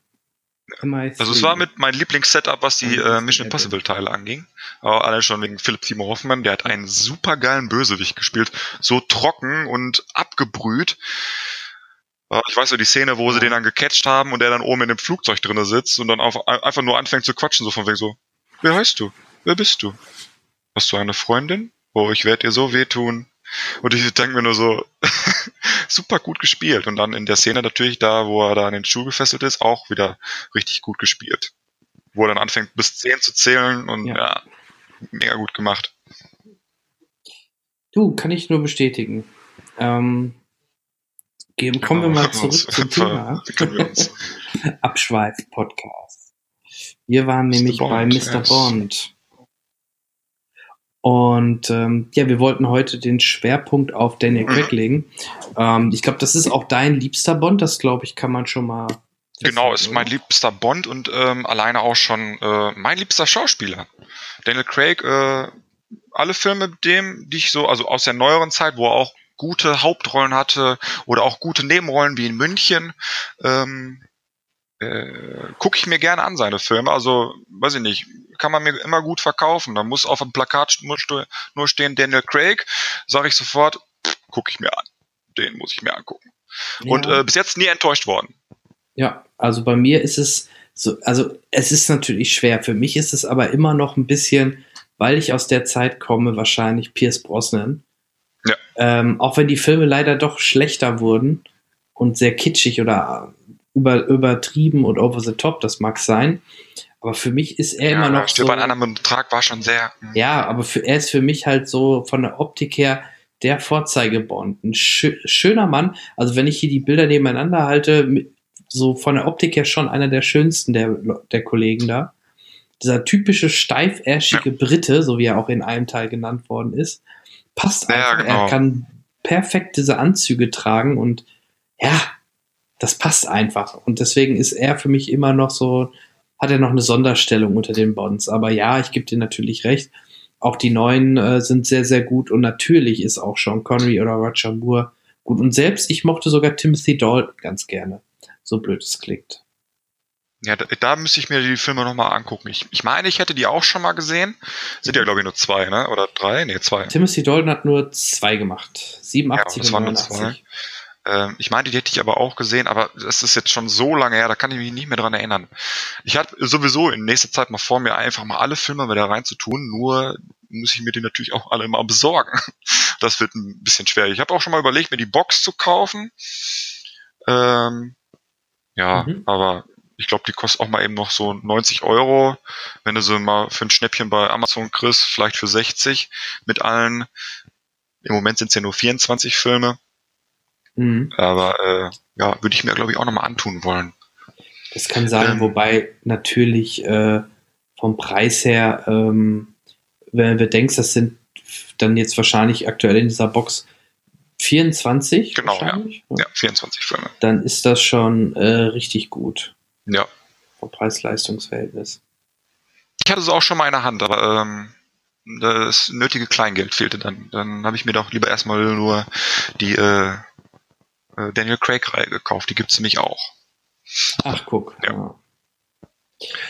Also es war mit mein Lieblings-Setup, was die äh, Mission Impossible-Teile anging. Aber alle schon wegen Philipp Timo Hoffmann, der hat einen super geilen Bösewicht gespielt. So trocken und abgebrüht. Ich weiß so die Szene, wo sie den dann gecatcht haben und der dann oben in dem Flugzeug drinne sitzt und dann auf, einfach nur anfängt zu quatschen, so von wegen so, wer heißt du? Wer bist du? Hast du eine Freundin? oh, ich werde dir so wehtun. Und ich denke mir nur so, super gut gespielt. Und dann in der Szene natürlich da, wo er da an den Stuhl gefesselt ist, auch wieder richtig gut gespielt. Wo er dann anfängt bis 10 zu zählen und ja, ja mega gut gemacht. Du, kann ich nur bestätigen. Ähm, geben, kommen wir mal zurück zum Thema. Abschweif-Podcast. Wir waren nämlich Bond, bei Mr. Yes. Bond. Und ähm, ja, wir wollten heute den Schwerpunkt auf Daniel Craig mhm. legen. Ähm, ich glaube, das ist auch dein liebster Bond, das glaube ich, kann man schon mal. Genau, ist mein liebster Bond und ähm, alleine auch schon äh, mein liebster Schauspieler. Daniel Craig, äh, alle Filme mit dem, die ich so, also aus der neueren Zeit, wo er auch gute Hauptrollen hatte oder auch gute Nebenrollen wie in München, ähm, äh, gucke ich mir gerne an seine Filme. Also, weiß ich nicht, kann man mir immer gut verkaufen. Da muss auf dem Plakat nur stehen Daniel Craig, sage ich sofort, gucke ich mir an. Den muss ich mir angucken. Ja. Und äh, bis jetzt nie enttäuscht worden. Ja, also bei mir ist es so, also es ist natürlich schwer. Für mich ist es aber immer noch ein bisschen, weil ich aus der Zeit komme, wahrscheinlich Pierce Brosnan. Ja. Ähm, auch wenn die Filme leider doch schlechter wurden und sehr kitschig oder über, übertrieben und over the top, das mag sein. Aber für mich ist er ja, immer noch so. Bei einem Betrag war schon sehr. Hm. Ja, aber für, er ist für mich halt so von der Optik her der Vorzeigebond. Ein schö schöner Mann. Also wenn ich hier die Bilder nebeneinander halte, mit, so von der Optik her schon einer der schönsten der, der Kollegen da. Dieser typische steifärschige ja. Brite, so wie er auch in einem Teil genannt worden ist, passt ja, einfach. Genau. Er kann perfekt diese Anzüge tragen und ja, das passt einfach. Und deswegen ist er für mich immer noch so, hat er noch eine Sonderstellung unter den Bonds. Aber ja, ich gebe dir natürlich recht. Auch die neuen äh, sind sehr, sehr gut und natürlich ist auch Sean Connery oder Roger Moore gut. Und selbst ich mochte sogar Timothy Dalton ganz gerne. So blöd es klingt. Ja, da, da müsste ich mir die Filme nochmal angucken. Ich, ich meine, ich hätte die auch schon mal gesehen. Sind ja, glaube ich, nur zwei, ne? Oder drei? Nee, zwei. Timothy Dalton hat nur zwei gemacht. 87 ja, das und 89. Waren nur zwei. Ähm, ich meinte, die hätte ich aber auch gesehen, aber das ist jetzt schon so lange her, da kann ich mich nicht mehr dran erinnern. Ich hatte sowieso in nächster Zeit mal vor, mir einfach mal alle Filme wieder reinzutun, nur muss ich mir die natürlich auch alle mal besorgen. Das wird ein bisschen schwer. Ich habe auch schon mal überlegt, mir die Box zu kaufen. Ähm, ja, mhm. aber ich glaube, die kostet auch mal eben noch so 90 Euro. Wenn du so mal für ein Schnäppchen bei Amazon kriegst, vielleicht für 60 mit allen. Im Moment sind es ja nur 24 Filme. Mhm. Aber äh, ja, würde ich mir, glaube ich, auch nochmal antun wollen. Das kann sein, ähm, wobei natürlich äh, vom Preis her, ähm, wenn du denkst, das sind dann jetzt wahrscheinlich aktuell in dieser Box 24. Genau, ja. ja. 24 Filme. Dann ist das schon äh, richtig gut. Ja. Vom Preis-Leistungs-Verhältnis. Ich hatte es auch schon mal in der Hand, aber ähm, das nötige Kleingeld fehlte dann. Dann habe ich mir doch lieber erstmal nur die äh, äh, Daniel Craig-Reihe gekauft. Die gibt es nämlich auch. Ach, guck. Ja.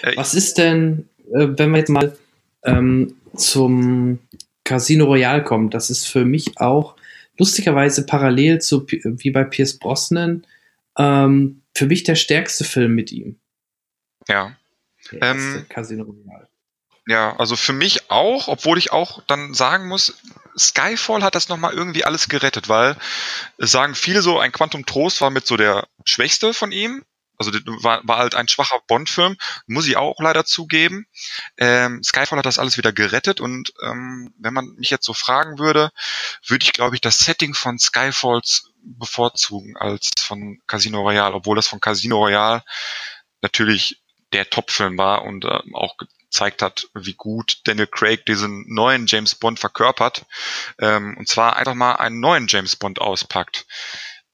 Äh, Was ist denn, äh, wenn wir jetzt mal ähm, zum Casino Royale kommen? Das ist für mich auch lustigerweise parallel zu wie bei Pierce Brosnan ähm, für mich der stärkste Film mit ihm. Ja. Ähm, Casino Royale. Ja, also für mich auch, obwohl ich auch dann sagen muss, Skyfall hat das nochmal irgendwie alles gerettet, weil es sagen viele so, ein Quantum Trost war mit so der schwächste von ihm. Also war, war halt ein schwacher Bond-Film, muss ich auch leider zugeben. Ähm, Skyfall hat das alles wieder gerettet und ähm, wenn man mich jetzt so fragen würde, würde ich glaube ich das Setting von Skyfalls bevorzugen als von Casino Royale, obwohl das von Casino Royale natürlich der Top-Film war und äh, auch gezeigt hat, wie gut Daniel Craig diesen neuen James Bond verkörpert. Ähm, und zwar einfach mal einen neuen James Bond auspackt.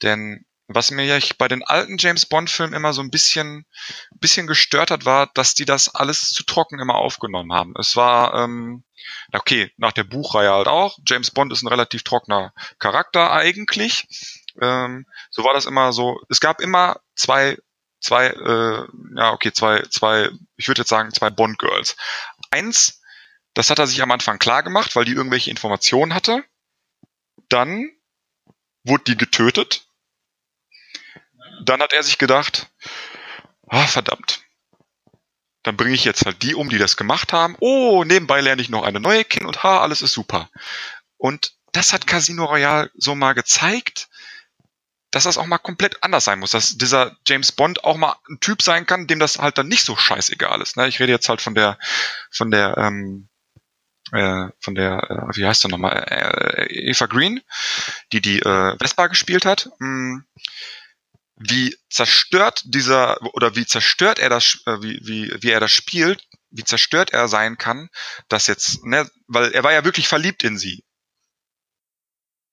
Denn was mir ja bei den alten James Bond-Filmen immer so ein bisschen, bisschen gestört hat, war, dass die das alles zu trocken immer aufgenommen haben. Es war, ähm, okay, nach der Buchreihe halt auch. James Bond ist ein relativ trockener Charakter eigentlich. Ähm, so war das immer so. Es gab immer zwei zwei, äh, ja, okay, zwei, zwei, ich würde jetzt sagen, zwei Bond-Girls. Eins, das hat er sich am Anfang klar gemacht, weil die irgendwelche Informationen hatte. Dann wurde die getötet. Dann hat er sich gedacht, ah, verdammt. Dann bringe ich jetzt halt die um, die das gemacht haben. Oh, nebenbei lerne ich noch eine neue kennen und ha, alles ist super. Und das hat Casino Royale so mal gezeigt, dass das auch mal komplett anders sein muss, dass dieser James Bond auch mal ein Typ sein kann, dem das halt dann nicht so scheißegal ist. Ne? Ich rede jetzt halt von der, von der, ähm, äh, von der, äh, wie heißt der nochmal, äh, Eva Green, die die äh, Vespa gespielt hat. Hm, wie zerstört dieser oder wie zerstört er das, äh, wie, wie, wie er das spielt, wie zerstört er sein kann, dass jetzt, ne, weil er war ja wirklich verliebt in sie.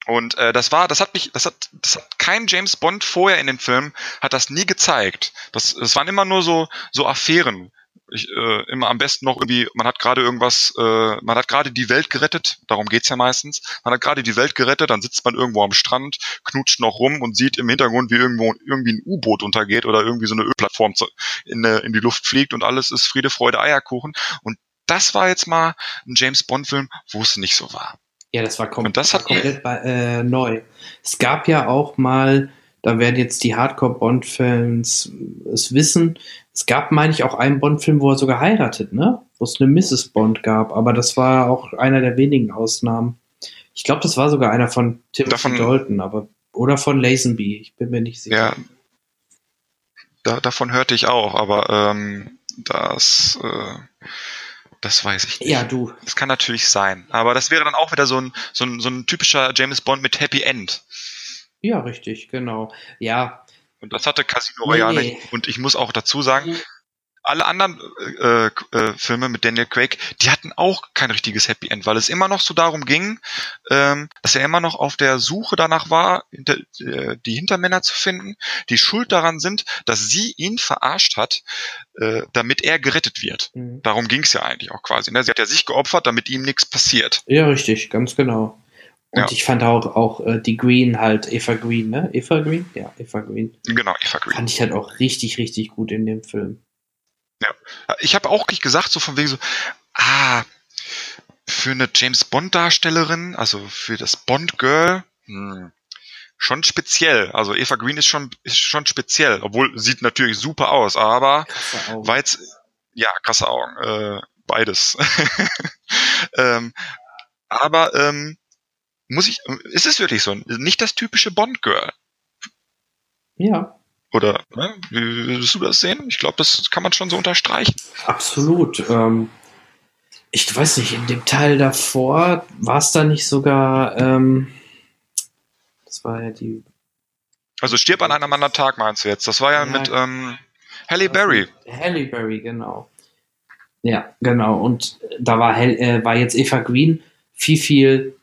Und äh, das war, das hat mich, das hat, das hat kein James Bond vorher in den Filmen hat das nie gezeigt. Das, das waren immer nur so so Affären. Ich, äh, immer am besten noch irgendwie, man hat gerade irgendwas, äh, man hat gerade die Welt gerettet, darum geht's ja meistens. Man hat gerade die Welt gerettet, dann sitzt man irgendwo am Strand, knutscht noch rum und sieht im Hintergrund, wie irgendwo irgendwie ein U-Boot untergeht oder irgendwie so eine Ölplattform in, in die Luft fliegt und alles ist Friede, Freude, Eierkuchen. Und das war jetzt mal ein James Bond-Film, wo es nicht so war. Ja, das war, kom das hat komplett äh, neu. Es gab ja auch mal, da werden jetzt die Hardcore-Bond-Fans es wissen, es gab, meine ich, auch einen Bond-Film, wo er sogar heiratet, ne? Wo es eine Mrs. Bond gab, aber das war auch einer der wenigen Ausnahmen. Ich glaube, das war sogar einer von Timothy Davon- Dalton, aber oder von Lazenby, ich bin mir nicht sicher. Ja, da, davon hörte ich auch, aber ähm, das, äh, das weiß ich nicht. Ja, du. Das kann natürlich sein. Aber das wäre dann auch wieder so ein, so ein, so ein typischer James Bond mit Happy End. Ja, richtig, genau. Ja. Und das hatte Casino Nee, Royale nee. nicht. Und ich muss auch dazu sagen, alle anderen äh, äh, Filme mit Daniel Craig, die hatten auch kein richtiges Happy End, weil es immer noch so darum ging, ähm, dass er immer noch auf der Suche danach war, hinter, äh, die Hintermänner zu finden, die schuld daran sind, dass sie ihn verarscht hat, äh, damit er gerettet wird. Mhm. Darum ging es ja eigentlich auch quasi. Ne? Sie hat ja sich geopfert, damit ihm nichts passiert. Ja, richtig, ganz genau. Und Ja. ich fand auch, auch äh, die Green halt, Eva Green, ne? Eva Green? Ja, Eva Green. Genau, Eva Green. Fand ich halt auch richtig, richtig gut in dem Film. Ja. Ich habe auch gesagt, so von wegen so, ah, für eine James Bond-Darstellerin, also für das Bond-Girl, hm, schon speziell. Also Eva Green ist schon, ist schon speziell, obwohl sieht natürlich super aus, aber jetzt, ja, krasse Augen, äh, beides. ähm, aber ähm, muss ich, ist es wirklich so? Nicht das typische Bond-Girl. Ja, Oder ne? wie würdest du das sehen? Ich glaube, das kann man schon so unterstreichen. absolut. Ähm, ich weiß nicht, in dem Teil davor war es da nicht sogar, ähm, das war ja die, Also stirb an einem anderen Tag, meinst du jetzt? Das war ja, Ja. mit ähm, Halle Berry. Halle Berry, genau. Ja, genau. Und da war, Hel äh, war jetzt Eva Green viel, viel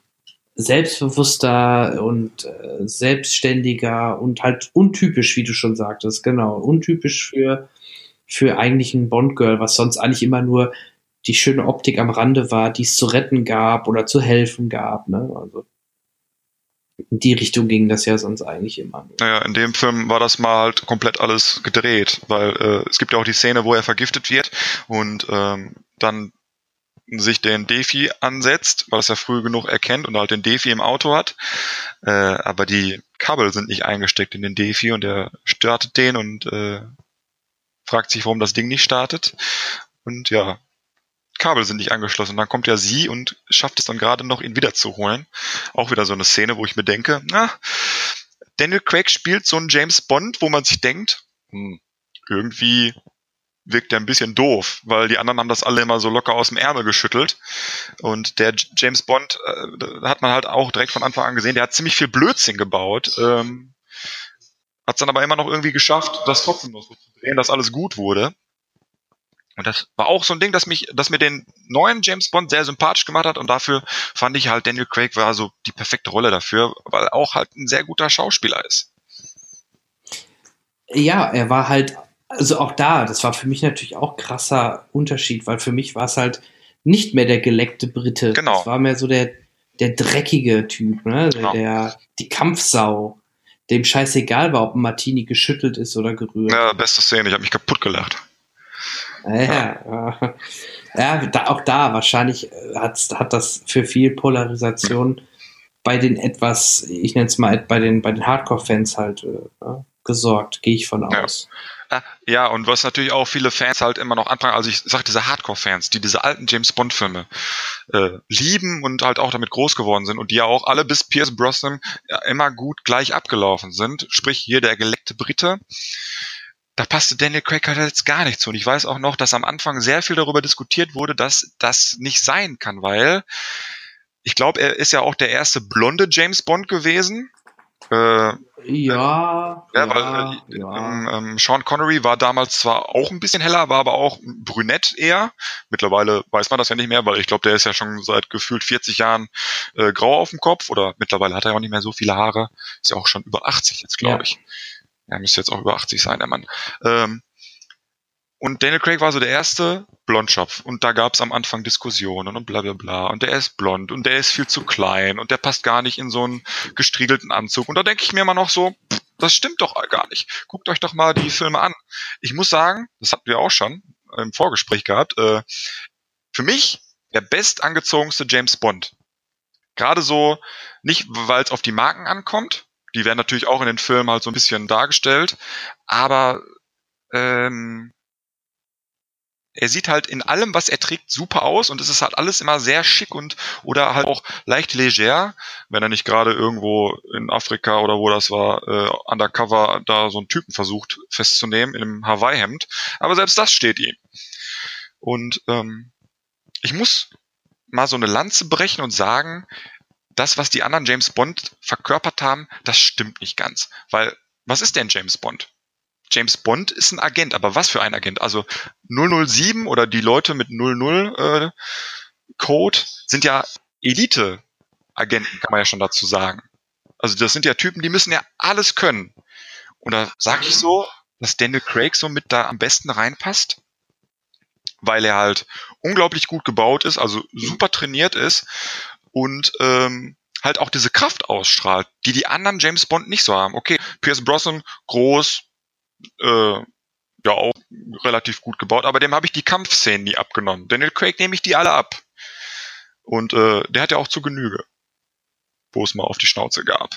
selbstbewusster und äh, selbstständiger und halt untypisch, wie du schon sagtest, genau. Untypisch für, für eigentlich ein Bond-Girl, was sonst eigentlich immer nur die schöne Optik am Rande war, die es zu retten gab oder zu helfen gab. Ne? Also in die Richtung ging das ja sonst eigentlich immer. Naja, in dem Film war das mal halt komplett alles gedreht, weil äh, es gibt ja auch die Szene, wo er vergiftet wird und ähm, dann sich den Defi ansetzt, weil es ja früh genug erkennt und halt den Defi im Auto hat. Äh, aber die Kabel sind nicht eingesteckt in den Defi und er startet den und äh, fragt sich, warum das Ding nicht startet. Und ja, Kabel sind nicht angeschlossen. Dann kommt ja sie und schafft es dann gerade noch, ihn wiederzuholen. Auch wieder so eine Szene, wo ich mir denke, na, Daniel Craig spielt so einen James Bond, wo man sich denkt, hm, irgendwie wirkt er ein bisschen doof, weil die anderen haben das alle immer so locker aus dem Ärmel geschüttelt. Und der James Bond, äh, hat man halt auch direkt von Anfang an gesehen, der hat ziemlich viel Blödsinn gebaut. Ähm, hat es dann aber immer noch irgendwie geschafft, das trotzdem noch so zu drehen, dass alles gut wurde. Und das war auch so ein Ding, das mich, das mir den neuen James Bond sehr sympathisch gemacht hat und dafür fand ich halt Daniel Craig war so die perfekte Rolle dafür, weil er auch halt ein sehr guter Schauspieler ist. Ja, er war halt, also auch da, das war für mich natürlich auch krasser Unterschied, weil für mich war es halt nicht mehr der geleckte Brite. Genau. Das war mehr so der, der dreckige Typ, ne? Der, der, die Kampfsau, dem scheißegal war, ob ein Martini geschüttelt ist oder gerührt. Ja, beste Szene, ich habe mich kaputt gelacht. Ja, ja. ja da, auch da wahrscheinlich äh, hat das für viel Polarisation bei den etwas, ich nenne es mal, bei den, bei den Hardcore-Fans halt äh, ja, gesorgt, gehe ich von aus. Ja, und was natürlich auch viele Fans halt immer noch anfangen, also ich sag diese Hardcore-Fans, die diese alten James Bond-Filme äh, lieben und halt auch damit groß geworden sind und die ja auch alle bis Pierce Brosnan ja, immer gut gleich abgelaufen sind, sprich hier der geleckte Brite, da passte Daniel Craig halt jetzt gar nicht zu. Und ich weiß auch noch, dass am Anfang sehr viel darüber diskutiert wurde, dass das nicht sein kann, weil ich glaube, er ist ja auch der erste blonde James Bond gewesen. Äh, ja, ja, weil äh, ähm, ähm, Sean Connery war damals zwar auch ein bisschen heller, war aber auch brünett eher. Mittlerweile weiß man das ja nicht mehr, weil ich glaube, der ist ja schon seit gefühlt 40 Jahren äh, grau auf dem Kopf oder mittlerweile hat er auch nicht mehr so viele Haare. Ist ja auch schon über 80 jetzt, glaube Ja. ich. Er müsste jetzt auch über 80 sein, der Mann. Ähm, und Daniel Craig war so der erste Blondschopf. Und da gab es am Anfang Diskussionen und bla bla bla. Und der ist blond und der ist viel zu klein und der passt gar nicht in so einen gestriegelten Anzug. Und da denke ich mir immer noch so, pff, das stimmt doch gar nicht. Guckt euch doch mal die Filme an. Ich muss sagen, das hatten wir auch schon im Vorgespräch gehabt, äh, für mich der bestangezogenste James Bond. Gerade so, nicht weil es auf die Marken ankommt, die werden natürlich auch in den Filmen halt so ein bisschen dargestellt, aber ähm, er sieht halt in allem, was er trägt, super aus und es ist halt alles immer sehr schick und oder halt auch leicht leger, wenn er nicht gerade irgendwo in Afrika oder wo das war, äh, undercover da so einen Typen versucht festzunehmen in einem Hawaii-Hemd. Aber selbst das steht ihm. Und ähm, ich muss mal so eine Lanze brechen und sagen, das, was die anderen James Bond verkörpert haben, das stimmt nicht ganz. Weil, was ist denn James Bond? James Bond ist ein Agent, aber was für ein Agent? Also 007 oder die Leute mit 00 äh, Code sind ja Elite-Agenten, kann man ja schon dazu sagen. Also das sind ja Typen, die müssen ja alles können. Und da sage ich so, dass Daniel Craig so mit da am besten reinpasst, weil er halt unglaublich gut gebaut ist, also super trainiert ist und ähm, halt auch diese Kraft ausstrahlt, die die anderen James Bond nicht so haben. Okay, Pierce Brosnan, groß, äh, ja auch relativ gut gebaut, aber dem habe ich die Kampfszenen nie abgenommen. Daniel Craig nehme ich die alle ab. Und äh, der hat ja auch zu Genüge, wo es mal auf die Schnauze gab.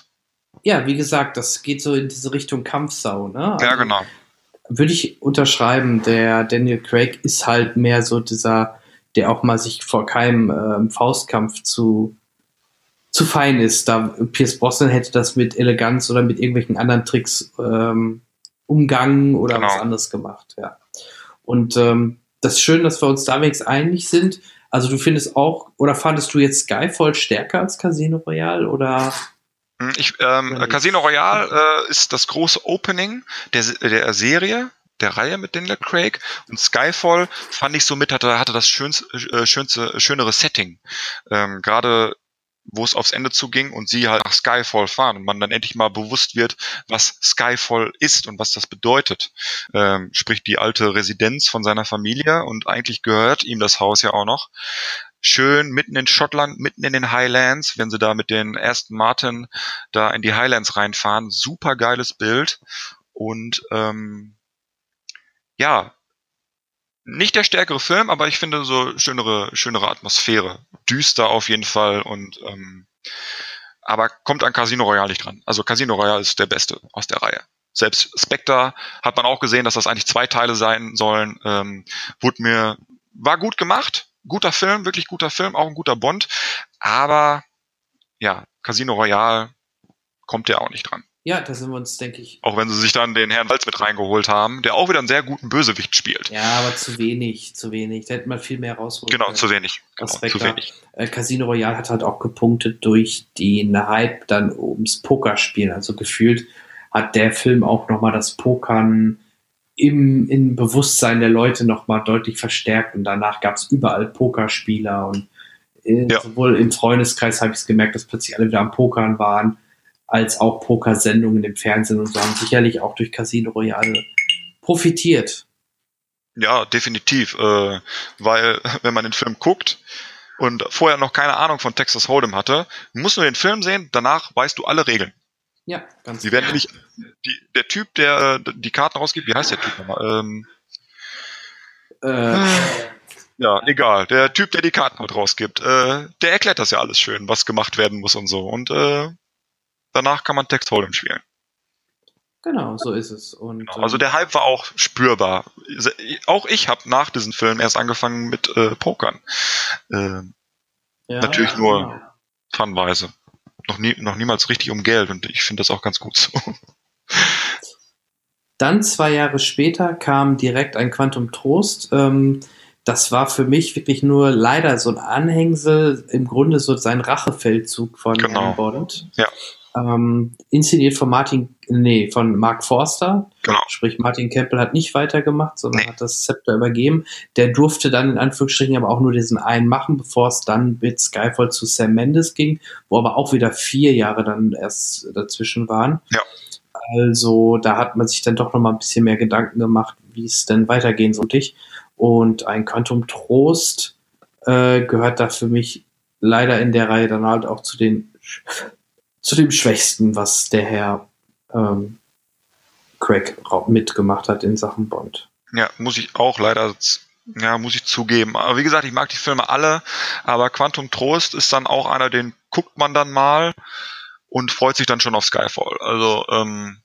Ja, wie gesagt, das geht so in diese Richtung Kampfsau, ne? Ja, genau. Würde ich unterschreiben, der Daniel Craig ist halt mehr so dieser, der auch mal sich vor keinem ähm, Faustkampf zu, zu fein ist. Da Pierce Brosnan hätte das mit Eleganz oder mit irgendwelchen anderen Tricks ähm, umgangen oder Genau. was anderes gemacht, ja. Und ähm, das ist schön, dass wir uns da wenigstens einig sind. Also du findest auch, oder fandest du jetzt Skyfall stärker als Casino Royale oder? Hm, Ich, ähm, Casino Royale äh, ist das große Opening der, der Serie, der Reihe mit Daniel Craig. Und Skyfall fand ich somit hatte, hatte das schönste, äh, schönste, schönere Setting. Ähm, Gerade wo es aufs Ende zuging und sie halt nach Skyfall fahren und man dann endlich mal bewusst wird, was Skyfall ist und was das bedeutet. Ähm, sprich die alte Residenz von seiner Familie und eigentlich gehört ihm das Haus ja auch noch. Schön mitten in Schottland, mitten in den Highlands, wenn sie da mit den ersten Martin da in die Highlands reinfahren. Super geiles Bild und ähm, ja, nicht der stärkere Film, aber ich finde so schönere, schönere Atmosphäre. Düster auf jeden Fall und ähm, aber kommt an Casino Royale nicht dran. Also Casino Royale ist der beste aus der Reihe. Selbst Spectre hat man auch gesehen, dass das eigentlich zwei Teile sein sollen. Ähm, wurde mir war gut gemacht, guter Film, wirklich guter Film, auch ein guter Bond. Aber ja, Casino Royale kommt ja auch nicht dran. Ja, da sind wir uns, denke ich, Auch wenn sie sich dann den Herrn Walz mit reingeholt haben, der auch wieder einen sehr guten Bösewicht spielt. Ja, aber zu wenig, zu wenig. Da hätte man viel mehr rausholen Genau, zu wenig. Genau, Aspekt zu wenig. Äh, Casino Royale hat halt auch gepunktet durch den Hype dann ums Pokerspielen. Also gefühlt hat der Film auch nochmal das Pokern im, im Bewusstsein der Leute nochmal deutlich verstärkt. Und danach gab es überall Pokerspieler und äh, sowohl im Freundeskreis habe ich es gemerkt, dass plötzlich alle wieder am Pokern waren, als auch Pokersendungen im Fernsehen und so haben sicherlich auch durch Casino Royale profitiert. Ja, definitiv. Äh, weil, wenn man den Film guckt und vorher noch keine Ahnung von Texas Hold'em hatte, musst du den Film sehen, danach weißt du alle Regeln. Ja, ganz Die werden nämlich, die, der Typ, der äh, die Karten rausgibt, wie heißt der Typ nochmal? Ähm, Äh, ja, egal. Der Typ, der die Karten mit rausgibt, äh, der erklärt das ja alles schön, was gemacht werden muss und so. Und äh, danach kann man Text Hold'em spielen. Genau, so ist es. Und, genau. Also der Hype war auch spürbar. Auch ich habe nach diesem Film erst angefangen mit äh, Pokern. Äh, ja, natürlich ja, nur genau. fanweise. Noch, nie, noch niemals richtig um Geld und ich finde das auch ganz gut so. Dann zwei Jahre später kam direkt ein Quantum Trost. Ähm, das war für mich wirklich nur leider so ein Anhängsel, im Grunde so sein Rachefeldzug von genau. Bond. Ja. Ähm, inszeniert von Martin, nee, von Mark Forster. Genau. Sprich, Martin Campbell hat nicht weitergemacht, sondern nee. hat das Zepter übergeben. Der durfte dann in Anführungsstrichen aber auch nur diesen einen machen, bevor es dann mit Skyfall zu Sam Mendes ging, wo aber auch wieder vier Jahre dann erst dazwischen waren. Ja. Also da hat man sich dann doch noch mal ein bisschen mehr Gedanken gemacht, wie es denn weitergehen sollte. Und ein Quantum Trost äh, gehört da für mich leider in der Reihe dann halt auch zu den zu dem Schwächsten, was der Herr ähm, Craig mitgemacht hat in Sachen Bond. Ja, muss ich auch leider, ja, muss ich zugeben. Aber wie gesagt, ich mag die Filme alle, aber Quantum Trost ist dann auch einer, den guckt man dann mal und freut sich dann schon auf Skyfall. Also, ähm,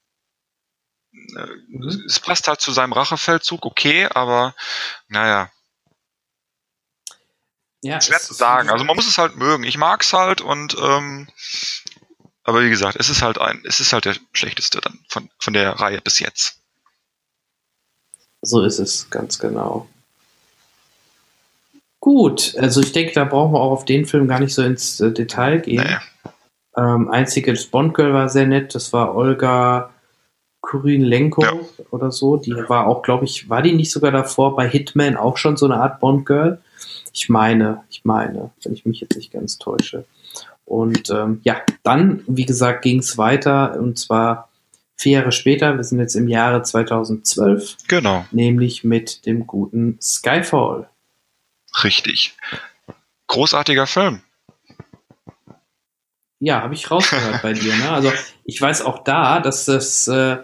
äh, mhm. es passt halt zu seinem Rachefeldzug, okay, aber naja. Ja, schwer zu sagen. Also man muss es halt mögen. Ich mag es halt und ähm, aber wie gesagt, es ist halt ein, es ist halt der schlechteste dann von, von der Reihe bis jetzt. So ist es, ganz genau. Gut, also ich denke, da brauchen wir auch auf den Film gar nicht so ins äh, Detail gehen. Nee. Ähm, einziges Bond-Girl war sehr nett, das war Olga Kurinlenko ja. oder so. Die war auch, glaube ich, war die nicht sogar davor bei Hitman auch schon so eine Art Bond-Girl? Ich meine, ich meine, wenn ich mich jetzt nicht ganz täusche. Und ähm, ja, dann, wie gesagt, ging es weiter und zwar vier Jahre später, wir sind jetzt im Jahre 2012. Genau. Nämlich mit dem guten Skyfall. Richtig. Großartiger Film. Ja, habe ich rausgehört bei dir. Ne? Also ich weiß auch da, dass das äh,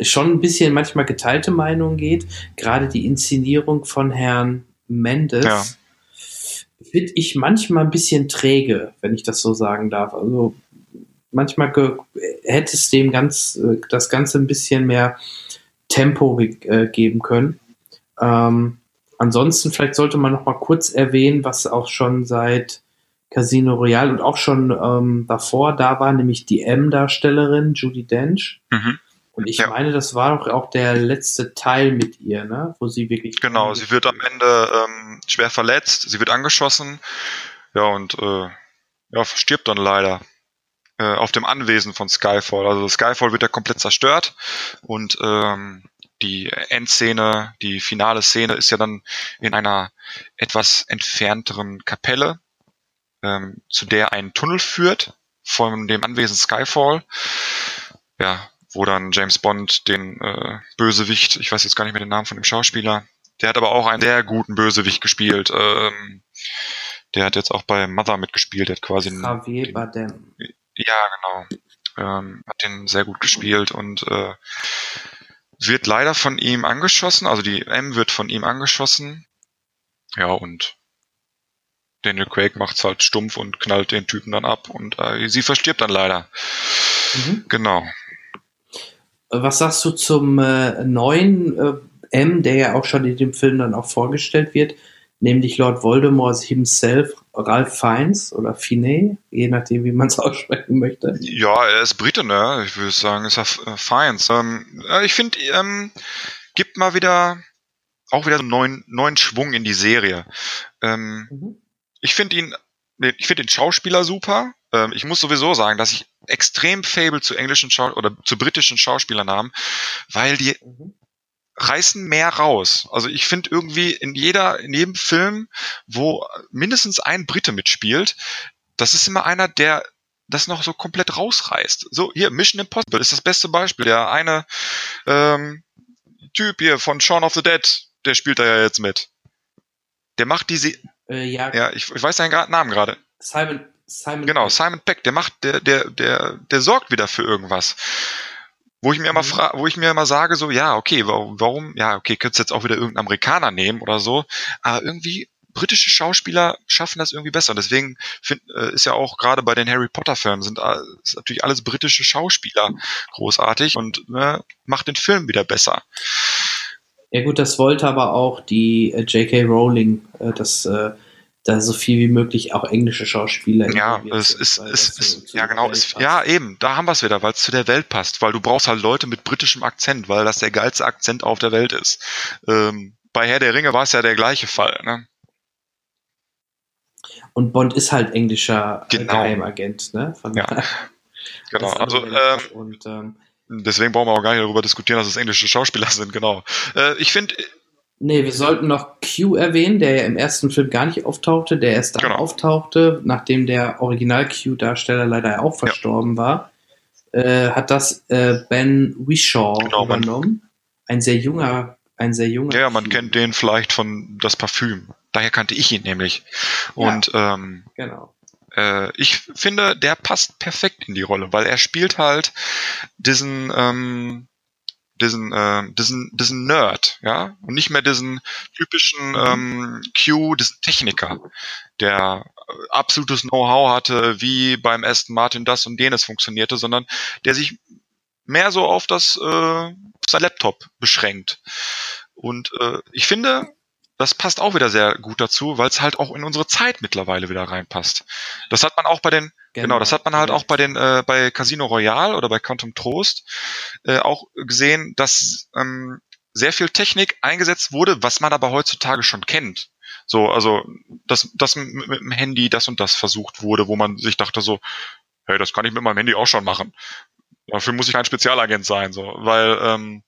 schon ein bisschen manchmal geteilte Meinungen geht. Gerade die Inszenierung von Herrn Mendes. Ja finde ich manchmal ein bisschen träge, wenn ich das so sagen darf. Also manchmal hätte es dem ganz, äh, das Ganze ein bisschen mehr Tempo äh, geben können. Ähm, ansonsten vielleicht sollte man noch mal kurz erwähnen, was auch schon seit Casino Royale und auch schon ähm, davor da war, nämlich die M-Darstellerin Judy Dench. Mhm. Und ich ja. meine, das war doch auch der letzte Teil mit ihr, ne? Wo sie wirklich. Genau, sie wird am Ende ähm, schwer verletzt, sie wird angeschossen, ja, und äh, ja, stirbt dann leider äh, auf dem Anwesen von Skyfall. Also Skyfall wird ja komplett zerstört und ähm, die Endszene, die finale Szene ist ja dann in einer etwas entfernteren Kapelle, ähm, zu der ein Tunnel führt von dem Anwesen Skyfall. Ja, wo dann James Bond den äh, Bösewicht, ich weiß jetzt gar nicht mehr den Namen von dem Schauspieler, der hat aber auch einen sehr guten Bösewicht gespielt. Ähm, der hat jetzt auch bei Mother mitgespielt, der hat quasi Javier Bardem. Ja, genau. Ähm, hat den sehr gut gespielt und äh, wird leider von ihm angeschossen, also die M wird von ihm angeschossen. Ja, und Daniel Craig macht's halt stumpf und knallt den Typen dann ab und äh, sie verstirbt dann leider. Mhm. Genau. Was sagst du zum äh, neuen äh, M, der ja auch schon in dem Film dann auch vorgestellt wird, nämlich Lord Voldemort himself, Ralph Fiennes oder Finet, je nachdem, wie man es aussprechen möchte. Ja, er ist Brite, ne? Ich würde sagen, ist er äh, Fiennes. Ähm, ich finde, ähm, gibt mal wieder auch wieder so einen neuen, neuen Schwung in die Serie. Ähm, mhm. Ich finde ihn, ich finde den Schauspieler super. Ähm, ich muss sowieso sagen, dass ich extrem Fable zu englischen Schau oder zu britischen Schauspielern haben, weil die mhm. reißen mehr raus. Also ich finde irgendwie in jeder, in jedem Film, wo mindestens ein Brite mitspielt, das ist immer einer, der das noch so komplett rausreißt. So, hier, Mission Impossible ist das beste Beispiel. Der eine ähm, Typ hier von Shaun of the Dead, der spielt da ja jetzt mit. Der macht diese. Äh, ja. ja, ich, ich weiß seinen Namen gerade. Simon, Simon genau, Peck. Simon Peck, der macht, der, der, der, der sorgt wieder für irgendwas. Wo ich mir immer mhm. fra wo ich mir immer sage, so, ja, okay, warum, warum, ja, okay, könntest jetzt auch wieder irgendeinen Amerikaner nehmen oder so, aber irgendwie britische Schauspieler schaffen das irgendwie besser. Deswegen find, äh, ist ja auch gerade bei den Harry Potter Filmen sind äh, ist natürlich alles britische Schauspieler großartig und ne, macht den Film wieder besser. Ja gut, das wollte aber auch die äh, J.K. Rowling, äh, dass äh, da so viel wie möglich auch englische Schauspieler. Ja, es ist, ist, ist, ja genau, ist, ja eben, da haben wir es wieder, weil es zu der Welt passt, weil du brauchst halt Leute mit britischem Akzent, weil das der geilste Akzent auf der Welt ist. Ähm, bei Herr der Ringe war es ja der gleiche Fall. Ne? Und Bond ist halt englischer äh, genau. Geheimagent, ne? Von ja. Genau, also ähm, und, ähm, deswegen brauchen wir auch gar nicht darüber diskutieren, dass es englische Schauspieler sind, genau. Äh, ich finde, Nee, wir sollten noch Q erwähnen, der ja im ersten Film gar nicht auftauchte, der erst dann genau. auftauchte, nachdem der Original-Q-Darsteller leider auch verstorben ja. war. Äh, hat das äh, Ben Wishaw genau, übernommen. Ein sehr junger, ein sehr junger. Ja, man Q. kennt den vielleicht von das Parfüm. Daher kannte ich ihn nämlich. Und ja, ähm, genau. Äh, ich finde, der passt perfekt in die Rolle, weil er spielt halt diesen ähm, diesen, äh, diesen, diesen Nerd, ja, und nicht mehr diesen typischen mhm. ähm, Q, diesen Techniker, der äh, absolutes Know-how hatte, wie beim Aston Martin das und jenes funktionierte, sondern der sich mehr so auf das äh, sein Laptop beschränkt. Und äh, ich finde, das passt auch wieder sehr gut dazu, weil es halt auch in unsere Zeit mittlerweile wieder reinpasst. Das hat man auch bei den, genau, das hat man halt auch bei den, äh, bei Casino Royale oder bei Quantum Trost äh, auch gesehen, dass ähm, sehr viel Technik eingesetzt wurde, was man aber heutzutage schon kennt. So, also, dass, dass mit, mit dem Handy das und das versucht wurde, wo man sich dachte so, hey, das kann ich mit meinem Handy auch schon machen. Dafür muss ich ein Spezialagent sein, so, weil ähm,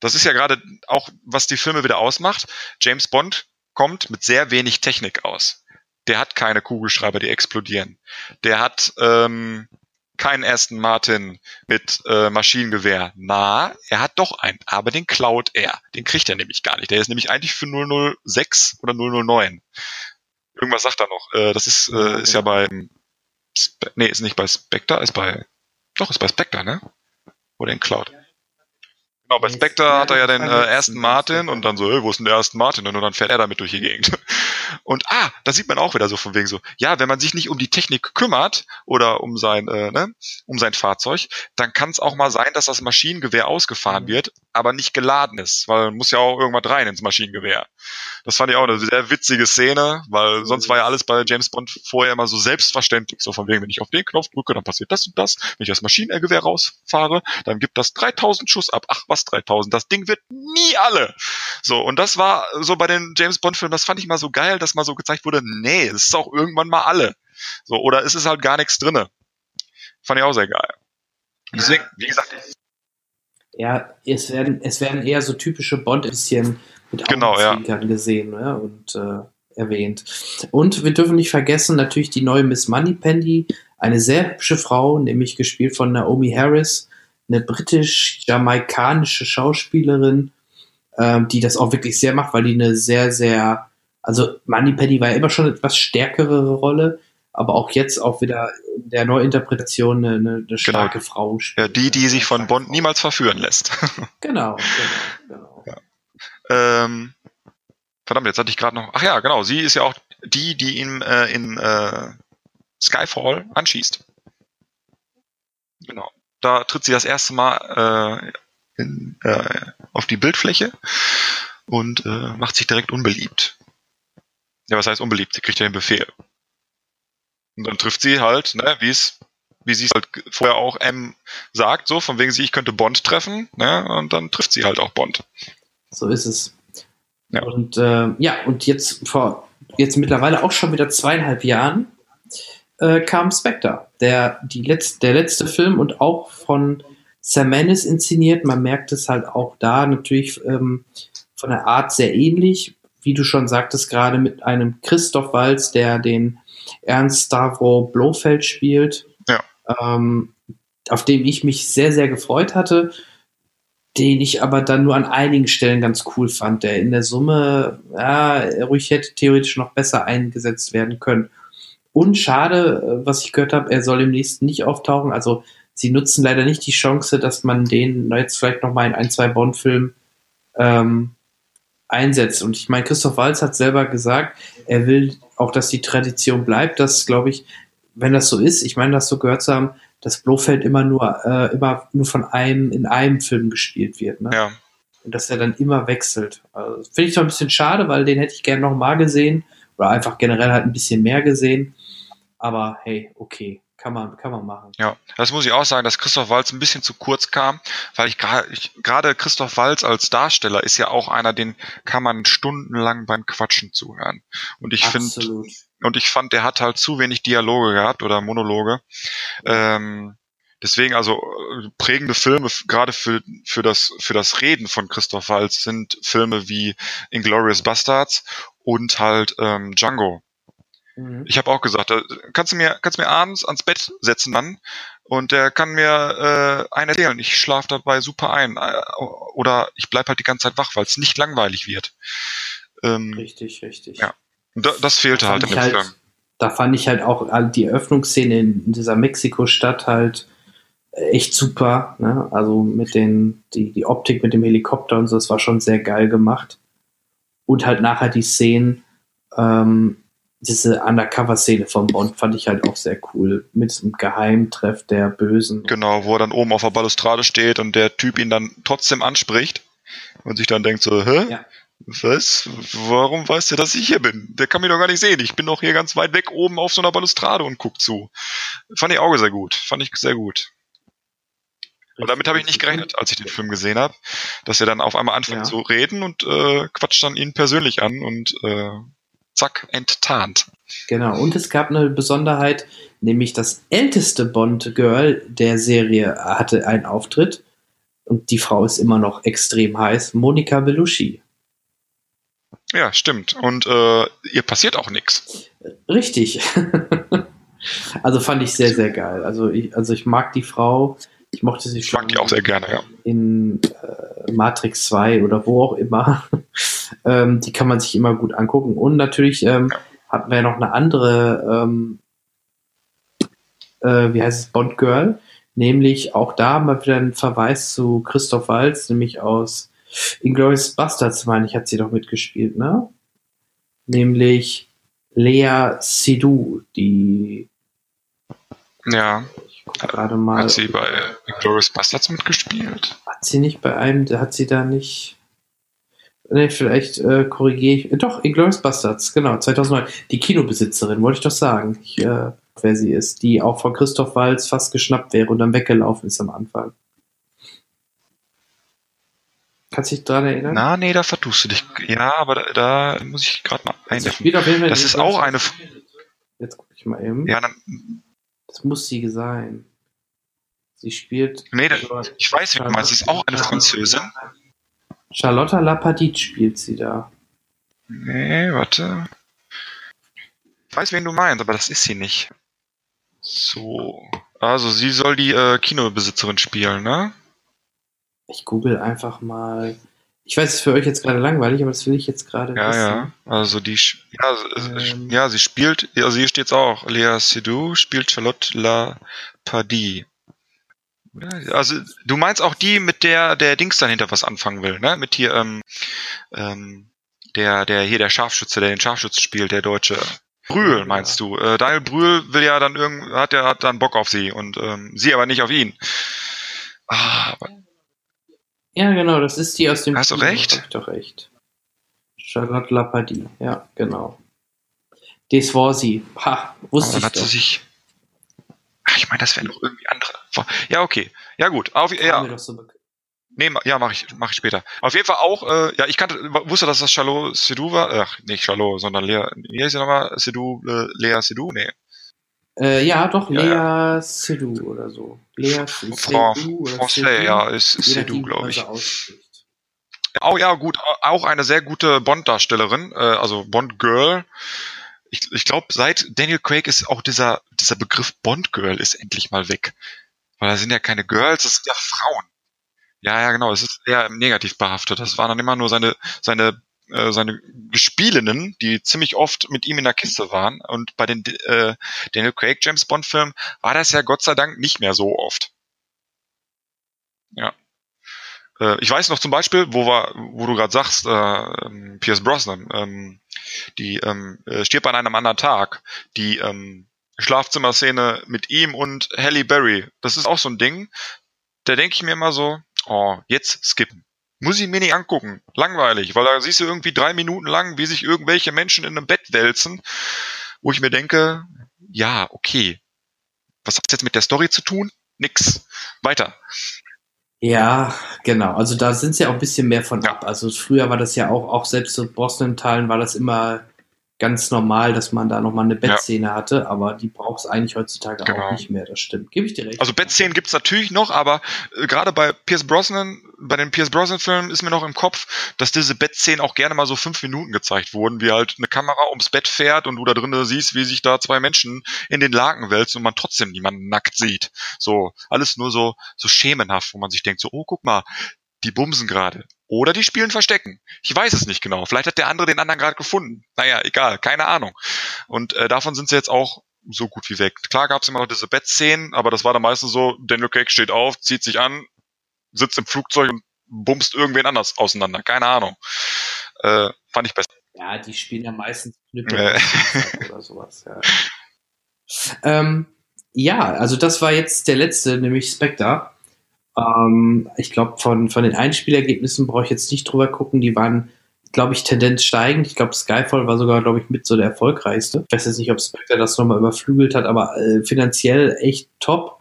das ist ja gerade auch, was die Filme wieder ausmacht. James Bond kommt mit sehr wenig Technik aus. Der hat keine Kugelschreiber, die explodieren. Der hat ähm, keinen Aston Martin mit äh, Maschinengewehr. Na, er hat doch einen, aber den klaut er. Den kriegt er nämlich gar nicht. Der ist nämlich eigentlich für 006 oder 009. Irgendwas sagt er noch. Äh, das ist, äh, ist ja bei, Spe nee, ist nicht bei Spectre, ist bei, doch, ist bei Spectre, ne? Oder in Cloud. Genau, bei Spectre hat er ja den äh, ersten Martin und dann so, hey, wo ist denn der erste Martin? Und dann fährt er damit durch die Gegend. Und ah, da sieht man auch wieder so von wegen so, ja, wenn man sich nicht um die Technik kümmert oder um sein, äh, ne, um sein Fahrzeug, dann kann es auch mal sein, dass das Maschinengewehr ausgefahren mhm. wird, aber nicht geladen ist, weil man muss ja auch irgendwas rein ins Maschinengewehr. Das fand ich auch eine sehr witzige Szene, weil sonst war ja alles bei James Bond vorher immer so selbstverständlich, so von wegen, wenn ich auf den Knopf drücke, dann passiert das und das. Wenn ich das Maschinengewehr rausfahre, dann gibt das 3000 Schuss ab. Ach, was 3000? Das Ding wird nie alle. So, und das war so bei den James Bond Filmen, das fand ich mal so geil, dass mal so gezeigt wurde, nee, es ist auch irgendwann mal alle. So, oder ist es halt gar nichts drinne. Fand ich auch sehr geil. Deswegen, wie gesagt, ja, es werden, es werden eher so typische Bond ein bisschen mit genau, ja. gesehen ja, und äh, erwähnt. Und wir dürfen nicht vergessen, natürlich die neue Miss Moneypenny, eine sehr hübsche Frau, nämlich gespielt von Naomi Harris, eine britisch-jamaikanische Schauspielerin, ähm, die das auch wirklich sehr macht, weil die eine sehr, sehr, also Moneypenny war ja immer schon eine etwas stärkere Rolle, aber auch jetzt auch wieder in der Neuinterpretation eine, eine, eine starke genau. Frau spielt. Ja, die, die sich von Bond niemals verführen lässt. genau, genau, genau. Ja. Ähm, verdammt, jetzt hatte ich gerade noch. Ach ja, genau. Sie ist ja auch die, die ihn äh, in äh, Skyfall anschießt. Genau. Da tritt sie das erste Mal äh, in, äh, auf die Bildfläche und äh, macht sich direkt unbeliebt. Ja, was heißt unbeliebt? Sie kriegt ja den Befehl. Und dann trifft sie halt, ne, wie es, wie sie es halt vorher auch M sagt, so, von wegen sie, ich könnte Bond treffen, ne, und dann trifft sie halt auch Bond. So ist es. Ja. Und äh, ja, und jetzt vor jetzt mittlerweile auch schon wieder zweieinhalb Jahren äh, kam Spectre, der, die letzt, der letzte Film und auch von Sam Mendes inszeniert. Man merkt es halt auch da natürlich ähm, von der Art sehr ähnlich, wie du schon sagtest, gerade mit einem Christoph Walz, der den Ernst Stavro Blofeld spielt, ja. ähm, auf dem ich mich sehr, sehr gefreut hatte, den ich aber dann nur an einigen Stellen ganz cool fand, der in der Summe ja, ruhig hätte theoretisch noch besser eingesetzt werden können. Und schade, was ich gehört habe, er soll im nächsten nicht auftauchen. Also sie nutzen leider nicht die Chance, dass man den jetzt vielleicht noch mal in ein, zwei Bond-Filmen ähm, einsetzt. Und ich meine, Christoph Walz hat selber gesagt, er will auch, dass die Tradition bleibt. Das glaube ich, wenn das so ist, ich meine, das so gehört zu haben, dass Blofeld immer nur, äh, immer nur von einem in einem Film gespielt wird. Ne? Ja. Und dass er dann immer wechselt. Also, Finde ich zwar ein bisschen schade, weil den hätte ich gerne nochmal gesehen. Oder einfach generell halt ein bisschen mehr gesehen. Aber hey, okay. Kann man, kann man machen. Ja, das muss ich auch sagen, dass Christoph Walz ein bisschen zu kurz kam, weil ich gerade Christoph Walz als Darsteller ist ja auch einer, den kann man stundenlang beim Quatschen zuhören. Und ich finde, und ich fand, der hat halt zu wenig Dialoge gehabt oder Monologe. Ähm, deswegen also äh, prägende Filme gerade für für das für das Reden von Christoph Waltz sind Filme wie Inglorious Bastards und halt ähm, Django. Mhm. Ich habe auch gesagt, äh, kannst du mir kannst du mir abends ans Bett setzen dann und der kann mir äh, einen erzählen. Ich schlafe dabei super ein äh, oder ich bleib halt die ganze Zeit wach, weil es nicht langweilig wird. Ähm, Richtig, richtig. Ja, da, das fehlte halt in ich dem halt, Film. da fand ich halt auch all- die Eröffnungsszene in dieser Mexiko-Stadt halt echt super. Ne? Also mit den, die, die Optik mit dem Helikopter und so, das war schon sehr geil gemacht. Und halt nachher die Szenen, ähm, diese Undercover-Szene von Bond fand ich halt auch sehr cool. Mit diesem Geheimtreff der Bösen. Genau, wo er dann oben auf der Balustrade steht und der Typ ihn dann trotzdem anspricht und sich dann denkt so, hä? Was? Warum weiß der, dass ich hier bin? Der kann mich doch gar nicht sehen. Ich bin doch hier ganz weit weg oben auf so einer Balustrade und guck zu. Fand ich auch sehr gut. Fand ich sehr gut. Und damit habe ich nicht gerechnet, als ich den Film gesehen habe, dass er dann auf einmal anfängt Ja. zu reden und äh, quatscht dann ihn persönlich an und äh, zack, enttarnt. Genau, und es gab eine Besonderheit, nämlich das älteste Bond-Girl der Serie hatte einen Auftritt. Und die Frau ist immer noch extrem heiß. Monika Belushi. Ja, stimmt. Und äh, ihr passiert auch nichts. Richtig. also fand ich sehr, sehr geil. Also ich, also ich mag die Frau. Ich mochte sie schon. Mag die auch sehr gerne, ja. in äh, Matrix 2 oder wo auch immer. ähm, die kann man sich immer gut angucken. Und natürlich ähm, hatten wir noch eine andere, ähm, äh, wie heißt es, Bond Girl. Nämlich auch da mal wieder ein Verweis zu Christoph Waltz, nämlich aus Inglourious Bastards, meine ich, hat sie doch mitgespielt, ne? Nämlich Lea Seydoux, die Ja. Gerade mal. Hat sie bei Glorious Bastards mitgespielt? Hat sie nicht bei einem, hat sie da nicht. Ne, vielleicht äh, korrigiere ich. Äh, doch, Inglourious Bastards, genau, 2009. Die Kinobesitzerin, wollte ich doch sagen. Ich, äh, wer sie ist, die auch von Christoph Waltz fast geschnappt wäre und dann weggelaufen ist am Anfang. Kannst du dich daran erinnern? Na, nee, da vertust du dich. Ja, aber da, da muss ich gerade mal jeden Fall Das ist auch eine. Jetzt gucke ich mal eben. Ja, dann, Das muss sie sein. Sie spielt. nee, da, ich weiß, wie du meinst. Das ist auch eine Französin. Charlotta Lapadit spielt sie da. Nee, warte. Ich weiß, wen du meinst, aber das ist sie nicht. So. Also, sie soll die äh, Kinobesitzerin spielen, ne? Ich google einfach mal. Ich weiß, es ist für euch jetzt gerade langweilig, aber das will ich jetzt gerade Ja, wissen. ja. Also die, ja, äh, Ähm. ja, sie spielt, also hier steht's auch. Lea Seydoux spielt Charlotte Lapadie. Also du meinst auch die, mit der der Dings dahinter was anfangen will, ne? Mit hier, ähm, ähm, der, der hier der Scharfschütze, der den Scharfschütze spielt, der Deutsche. Brühl meinst du? Äh, Daniel Brühl will ja dann irgend, hat ja hat dann Bock auf sie und ähm, sie aber nicht auf ihn. Ah, aber Ja, genau, das ist die aus dem. Hast du recht? Hab ich doch recht. Charlotte Lapadie, ja, genau. Das war sie. Ha, wusste Aber ich dann hat sie sich. Ach, ich meine, das wären doch irgendwie andere. Ja, okay. Ja, gut. Auf, ja, so nee, ma- ja, mache ich, mach ich später. Auf jeden Fall auch, äh, ja, ich kannte, wusste, dass das Charlot Sedou war. Ach, nicht Charlot, sondern Lea, wie heißt sie nochmal? Sedou, äh, Lea Sedou? Nee. Äh, ja, doch, Ja, Lea Seydoux oder so. Lea Fran Seydoux oder Français, ja, ist Sedou, glaube ich. Oh ja, gut, auch eine sehr gute Bond-Darstellerin, äh, also Bond-Girl. Ich, ich glaube, seit Daniel Craig ist auch dieser, dieser Begriff Bond-Girl ist endlich mal weg. Weil da sind ja keine Girls, das sind ja Frauen. Ja, ja, genau, es ist eher negativ behaftet. Das waren dann immer nur seine, seine, äh, seine Gespielinnen, die ziemlich oft mit ihm in der Kiste waren. Und bei den äh, Daniel Craig James Bond Filmen war das ja Gott sei Dank nicht mehr so oft. Ja. Äh, ich weiß noch zum Beispiel, wo, wir, wo du gerade sagst, äh, ähm, Pierce Brosnan, ähm, die ähm, äh, stirbt an einem anderen Tag. Die ähm, Schlafzimmerszene mit ihm und Halle Berry, das ist auch so ein Ding. Da denke ich mir immer so, oh, jetzt skippen. Muss ich mir nicht angucken. Langweilig, weil da siehst du irgendwie drei Minuten lang, wie sich irgendwelche Menschen in einem Bett wälzen, wo ich mir denke, ja, okay. Was hat jetzt mit der Story zu tun? Nix. Weiter. Ja, genau. Also da sind sie ja auch ein bisschen mehr von ab. Also früher war das ja auch, auch selbst in Boston-Teilen war das immer ganz normal, dass man da nochmal eine Bettszene ja. hatte, aber die braucht es eigentlich heutzutage genau. auch nicht mehr, das stimmt. Gebe ich dir recht. Also Bettszenen gibt's natürlich noch, aber äh, gerade bei Pierce Brosnan, bei den Pierce Brosnan-Filmen ist mir noch im Kopf, dass diese Bettszenen auch gerne mal so fünf Minuten gezeigt wurden, wie halt eine Kamera ums Bett fährt und du da drinnen siehst, wie sich da zwei Menschen in den Laken wälzen und man trotzdem niemanden nackt sieht. So, alles nur so, so schemenhaft, wo man sich denkt, so, oh, guck mal, die bumsen gerade. Oder die spielen Verstecken. Ich weiß es nicht genau. Vielleicht hat der andere den anderen gerade gefunden. Naja, egal, keine Ahnung. Und äh, davon sind sie jetzt auch so gut wie weg. Klar gab es immer noch diese Bettszenen, aber das war dann meistens so, Daniel Craig steht auf, zieht sich an, sitzt im Flugzeug und bumst irgendwen anders auseinander. Keine Ahnung. Äh, fand ich besser. Ja, die spielen ja meistens Knüppel äh. oder sowas. Ja. Ähm, ja, also das war jetzt der letzte, nämlich Spectre. Ähm, ich glaube, von, von den Einspielergebnissen brauche ich jetzt nicht drüber gucken. Die waren, glaube ich, Tendenz steigend. Ich glaube, Skyfall war sogar, glaube ich, mit so der erfolgreichste. Ich weiß jetzt nicht, ob Spectre das nochmal überflügelt hat, aber äh, finanziell echt top.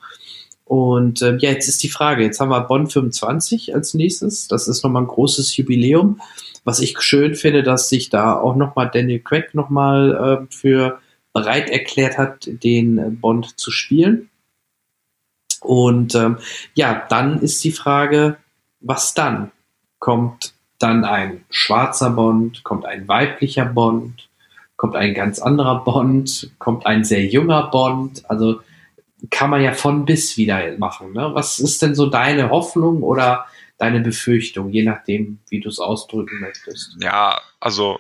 Und äh, ja, jetzt ist die Frage. Jetzt haben wir Bonn 25 als nächstes. Das ist nochmal ein großes Jubiläum. Was ich schön finde, dass sich da auch nochmal Daniel Craig nochmal äh, für bereit erklärt hat, den Bond zu spielen. Und ähm, ja, dann ist die Frage, was dann? Kommt dann ein schwarzer Bond? Kommt ein weiblicher Bond? Kommt ein ganz anderer Bond? Kommt ein sehr junger Bond? Also kann man ja von bis wieder machen. Ne? Was ist denn so deine Hoffnung oder deine Befürchtung, je nachdem, wie du es ausdrücken möchtest? Ja, also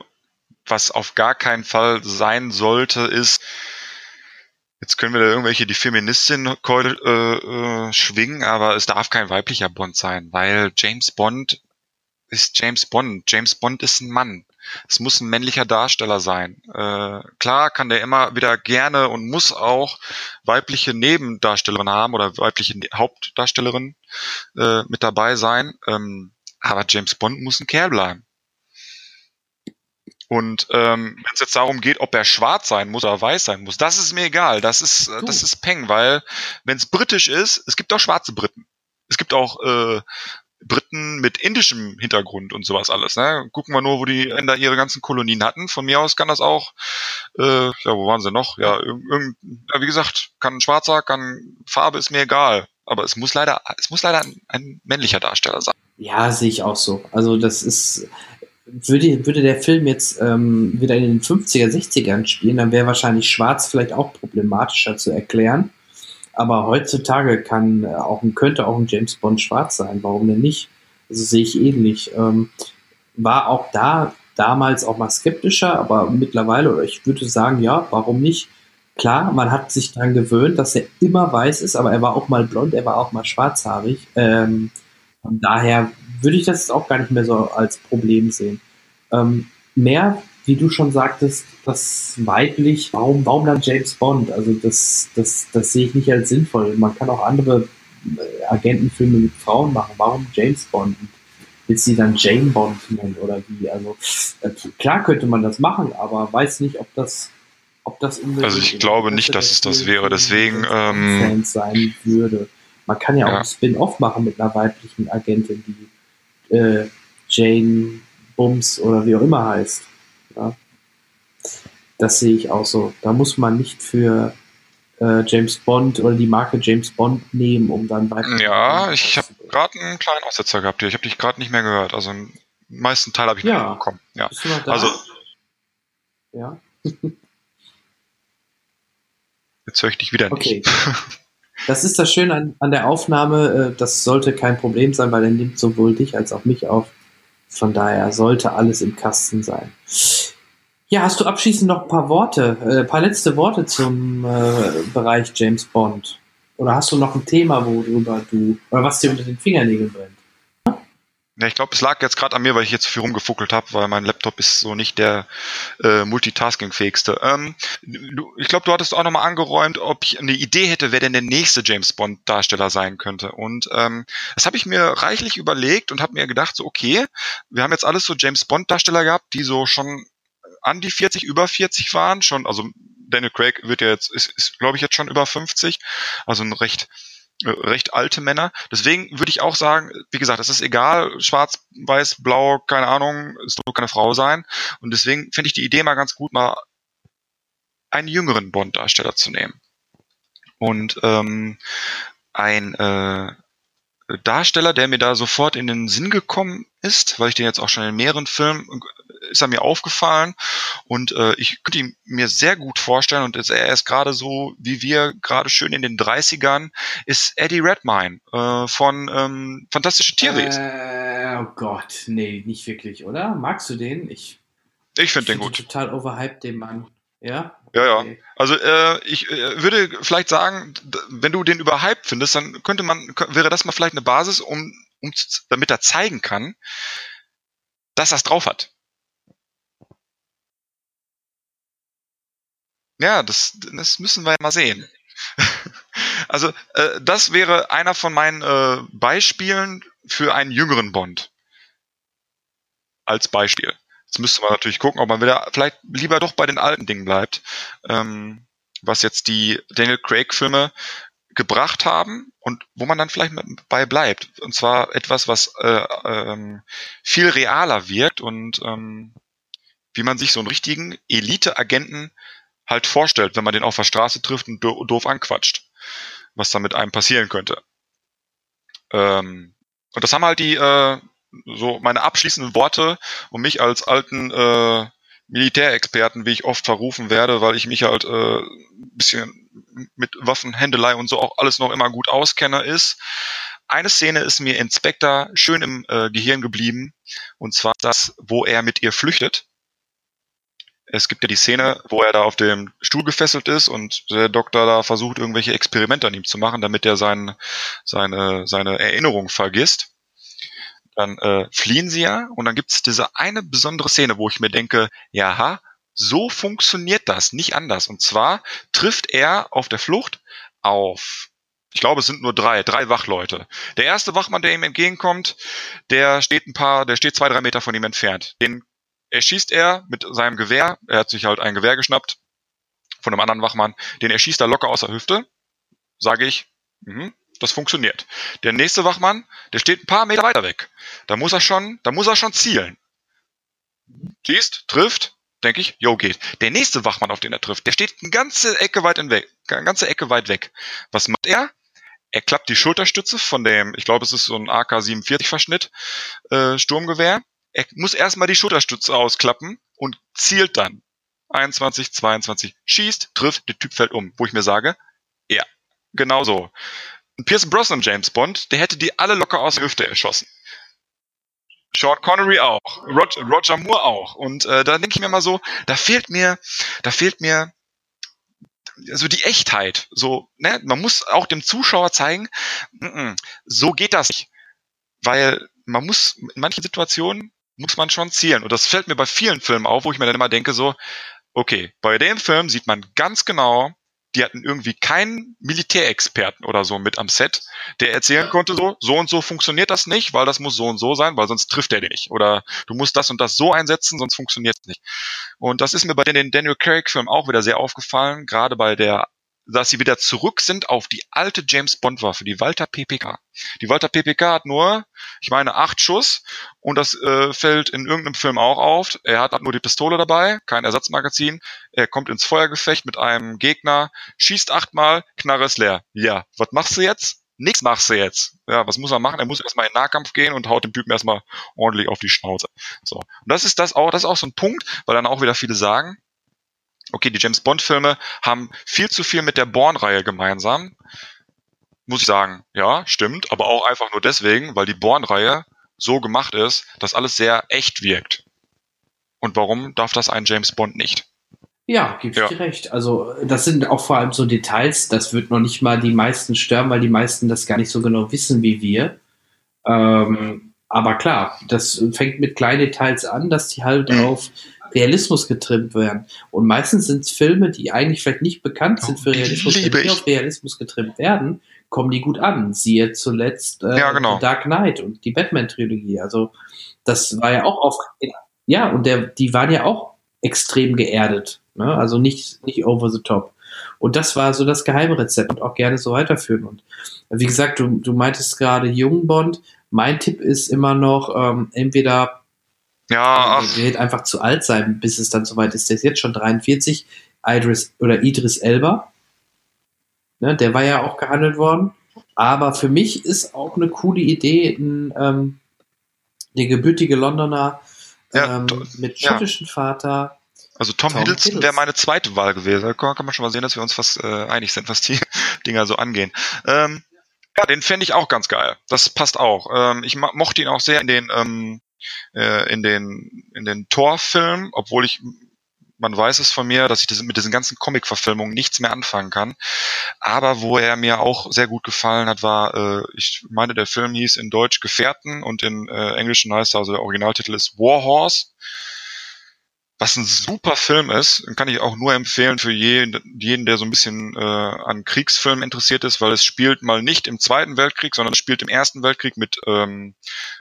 was auf gar keinen Fall sein sollte, ist, Jetzt können wir da irgendwelche die Feministin äh, äh, schwingen, aber es darf kein weiblicher Bond sein, weil James Bond ist James Bond. James Bond ist ein Mann. Es muss ein männlicher Darsteller sein. Äh, klar kann der immer wieder gerne und muss auch weibliche Nebendarstellerinnen haben oder weibliche Hauptdarstellerinnen äh, mit dabei sein. Ähm, aber James Bond muss ein Kerl bleiben. Und ähm, wenn es jetzt darum geht, ob er schwarz sein muss oder weiß sein muss, das ist mir egal. Das ist, äh, das ist Peng, weil wenn es britisch ist, es gibt auch schwarze Briten. Es gibt auch äh, Briten mit indischem Hintergrund und sowas alles. Ne? Gucken wir nur, wo die Länder ihre ganzen Kolonien hatten. Von mir aus kann das auch, äh, ja, wo waren sie noch? Ja, irgend, ja, wie gesagt, kann ein Schwarzer, kann Farbe, ist mir egal. Aber es muss leider, es muss leider ein, ein männlicher Darsteller sein. Ja, sehe ich auch so. Also das ist, würde, würde der Film jetzt ähm, wieder in den 50er, 60ern spielen, dann wäre wahrscheinlich Schwarz vielleicht auch problematischer zu erklären. Aber heutzutage kann äh, auch könnte auch ein James Bond schwarz sein. Warum denn nicht? Also sehe ich ähnlich. Ähm, war auch da damals auch mal skeptischer, aber mittlerweile, oder ich würde sagen, ja, warum nicht? Klar, man hat sich daran gewöhnt, dass er immer weiß ist, aber er war auch mal blond, er war auch mal schwarzhaarig. Ähm, von daher würde ich das auch gar nicht mehr so als Problem sehen. Ähm, mehr, wie du schon sagtest, das weiblich, warum, warum dann James Bond? Also das, das, das sehe ich nicht als sinnvoll. Man kann auch andere äh, Agentenfilme mit Frauen machen. Warum James Bond? Willst du sie dann Jane Bond nennen oder wie? Also äh, klar könnte man das machen, aber weiß nicht, ob das ob das Also ich glaube nicht, dass es das wäre. Deswegen ähm, sein würde. Man kann ja auch ja. ein Spin-off machen mit einer weiblichen Agentin, die äh, Jane Bums oder wie auch immer heißt. Ja. Das sehe ich auch so. Da muss man nicht für äh, James Bond oder die Marke James Bond nehmen, um dann weiter. Ja, ich habe gerade einen kleinen Aussetzer gehabt hier. Ich habe dich gerade nicht mehr gehört. Also den meisten Teil habe ich ja. nicht bekommen. Ja. Also. Ja. Jetzt höre ich dich wieder okay. nicht. Das ist das Schöne an, an der Aufnahme. Äh, das sollte kein Problem sein, weil er nimmt sowohl dich als auch mich auf. Von daher sollte alles im Kasten sein. Ja, hast du abschließend noch ein paar Worte, äh, paar letzte Worte zum äh, Bereich James Bond? Oder hast du noch ein Thema, worüber du, oder was dir unter den Fingernägeln brennt? Ja, ich glaube, es lag jetzt gerade an mir, weil ich jetzt viel rumgefuckelt habe, weil mein Laptop ist so nicht der äh, multitasking-fähigste. Ähm, ich glaube, du hattest auch nochmal angeräumt, ob ich eine Idee hätte, wer denn der nächste James Bond-Darsteller sein könnte. Und ähm, das habe ich mir reichlich überlegt und habe mir gedacht, so okay, wir haben jetzt alles so James Bond-Darsteller gehabt, die so schon an die 40, über 40 waren, schon, also Daniel Craig wird ja jetzt, ist, ist glaube ich jetzt schon über 50, also ein recht recht alte Männer. Deswegen würde ich auch sagen, wie gesagt, es ist egal, schwarz, weiß, blau, keine Ahnung, es nur keine Frau sein. Und deswegen finde ich die Idee mal ganz gut, mal einen jüngeren Bond-Darsteller zu nehmen. Und ähm, ein äh, Darsteller, der mir da sofort in den Sinn gekommen ist, weil ich den jetzt auch schon in mehreren Filmen ist er mir aufgefallen und äh, ich könnte ihn mir sehr gut vorstellen und er ist gerade so, wie wir gerade schön in den 30ern, ist Eddie Redmayne äh, von ähm, Fantastische Tierwesen. Äh, oh Gott, nee, nicht wirklich, oder? Magst du den? Ich, ich finde den gut. Total overhyped, den Mann. Ja? Ja, ja. Also äh, ich äh, würde vielleicht sagen, wenn du den überhyped findest, dann könnte man, wäre das mal vielleicht eine Basis, um, um damit er zeigen kann, dass er es drauf hat. Ja, das, das müssen wir ja mal sehen. also äh, das wäre einer von meinen äh, Beispielen für einen jüngeren Bond. Als Beispiel. Jetzt müsste man natürlich gucken, ob man wieder vielleicht lieber doch bei den alten Dingen bleibt, ähm, was jetzt die Daniel Craig-Filme gebracht haben und wo man dann vielleicht bei bleibt. Und zwar etwas, was äh, ähm, viel realer wirkt und ähm, wie man sich so einen richtigen Elite-Agenten halt vorstellt, wenn man den auf der Straße trifft und doof anquatscht, was da mit einem passieren könnte. Ähm, und das haben halt die, äh, so meine abschließenden Worte, um mich als alten äh, Militärexperten, wie ich oft verrufen werde, weil ich mich halt äh, bisschen mit Waffenhändelei und so auch alles noch immer gut auskenne, ist, eine Szene ist mir in Spectre schön im äh, Gehirn geblieben, und zwar das, wo er mit ihr flüchtet es gibt ja die Szene, wo er da auf dem Stuhl gefesselt ist und der Doktor da versucht, irgendwelche Experimente an ihm zu machen, damit er sein, seine, seine Erinnerung vergisst. Dann äh, fliehen sie ja und dann gibt es diese eine besondere Szene, wo ich mir denke, ja, so funktioniert das, nicht anders. Und zwar trifft er auf der Flucht auf ich glaube, es sind nur drei, drei Wachleute. Der erste Wachmann, der ihm entgegenkommt, der steht ein paar, der steht zwei, drei Meter von ihm entfernt. Den erschießt er mit seinem Gewehr, er hat sich halt ein Gewehr geschnappt von einem anderen Wachmann, den erschießt er locker aus der Hüfte, sage ich, mh, das funktioniert. Der nächste Wachmann, der steht ein paar Meter weiter weg. Da muss er schon, da muss er schon zielen. Schießt, trifft, denke ich, jo, geht. Der nächste Wachmann, auf den er trifft, der steht eine ganze Ecke weit weg, eine ganze Ecke weit weg. Was macht er? Er klappt die Schulterstütze von dem, ich glaube, es ist so ein AK-47 Verschnitt, äh, Sturmgewehr, er muss erstmal die Schulterstütze ausklappen und zielt dann. 21, 22, schießt, trifft, der Typ fällt um. Wo ich mir sage, ja, genau so. Pierce Brosnan James Bond, der hätte die alle locker aus der Hüfte erschossen. Sean Connery auch, Roger, Roger Moore auch. Und äh, da denke ich mir mal so, da fehlt mir, da fehlt mir so die Echtheit. So, ne, man muss auch dem Zuschauer zeigen, n -n, so geht das nicht. Weil man muss in manchen Situationen muss man schon zielen. Und das fällt mir bei vielen Filmen auf, wo ich mir dann immer denke, so, okay, bei dem Film sieht man ganz genau, die hatten irgendwie keinen Militärexperten oder so mit am Set, der erzählen konnte so, so und so funktioniert das nicht, weil das muss so und so sein, weil sonst trifft er den nicht. Oder du musst das und das so einsetzen, sonst funktioniert es nicht. Und das ist mir bei den Daniel Craig-Filmen auch wieder sehr aufgefallen, gerade bei der dass sie wieder zurück sind auf die alte James Bond Waffe, die Walter PPK. Die Walter PPK hat nur, ich meine, acht Schuss und das äh, fällt in irgendeinem Film auch auf. Er hat nur die Pistole dabei, kein Ersatzmagazin. Er kommt ins Feuergefecht mit einem Gegner, schießt achtmal, Knarre ist leer. Ja, was machst du jetzt? Nix machst du jetzt. Ja, was muss er machen? Er muss erstmal in Nahkampf gehen und haut dem Typen erstmal ordentlich auf die Schnauze. So. Und das ist das auch, das ist auch so ein Punkt, weil dann auch wieder viele sagen, okay, die James Bond-Filme haben viel zu viel mit der Bourne-Reihe gemeinsam. Muss ich sagen, ja, stimmt, aber auch einfach nur deswegen, weil die Bourne-Reihe so gemacht ist, dass alles sehr echt wirkt. Und warum darf das ein James Bond nicht? Ja, gebe ich ja. dir recht. Also, das sind auch vor allem so Details, das wird noch nicht mal die meisten stören, weil die meisten das gar nicht so genau wissen wie wir. Ähm, aber klar, das fängt mit kleinen Details an, dass die halt Mhm. auf Realismus getrimmt werden. Und meistens sind es Filme, die eigentlich vielleicht nicht bekannt sind für Realismus, die ich. auf Realismus getrimmt werden, kommen die gut an. Siehe zuletzt äh, Ja, genau. Dark Knight und die Batman-Trilogie. Also das war ja auch auf, ja, und der, die waren ja auch extrem geerdet. Ne? Also nicht, nicht over the top. Und das war so das Geheimrezept und auch gerne so weiterführen. Und wie gesagt, du, du meintest gerade jungen Bond. Mein Tipp ist immer noch, ähm, entweder ja, der wird einfach zu alt sein, bis es dann soweit ist. Der ist jetzt schon 43, Idris oder Idris Elba. Ne, der war ja auch gehandelt worden. Aber für mich ist auch eine coole Idee, ein, ähm, der gebürtige Londoner ähm, mit ja. schottischen Vater. Also Tom, Tom Hiddleston Hiddleston. wäre meine zweite Wahl gewesen. Da kann man schon mal sehen, dass wir uns fast äh, einig sind, was die Dinger so angehen. Ähm, ja, den fände ich auch ganz geil. Das passt auch. Ähm, ich mochte ihn auch sehr in den ähm, äh, in den in den Thor-Filmen, obwohl ich man weiß es von mir, dass ich das, mit diesen ganzen Comic-Verfilmungen nichts mehr anfangen kann. Aber wo er mir auch sehr gut gefallen hat, war, äh, ich meine, der Film hieß in Deutsch Gefährten und in äh, Englischen heißt er, also der Originaltitel ist War Horse was ein super Film ist, kann ich auch nur empfehlen für jeden, jeden der so ein bisschen äh, an Kriegsfilmen interessiert ist, weil es spielt mal nicht im Zweiten Weltkrieg, sondern es spielt im Ersten Weltkrieg mit, ähm,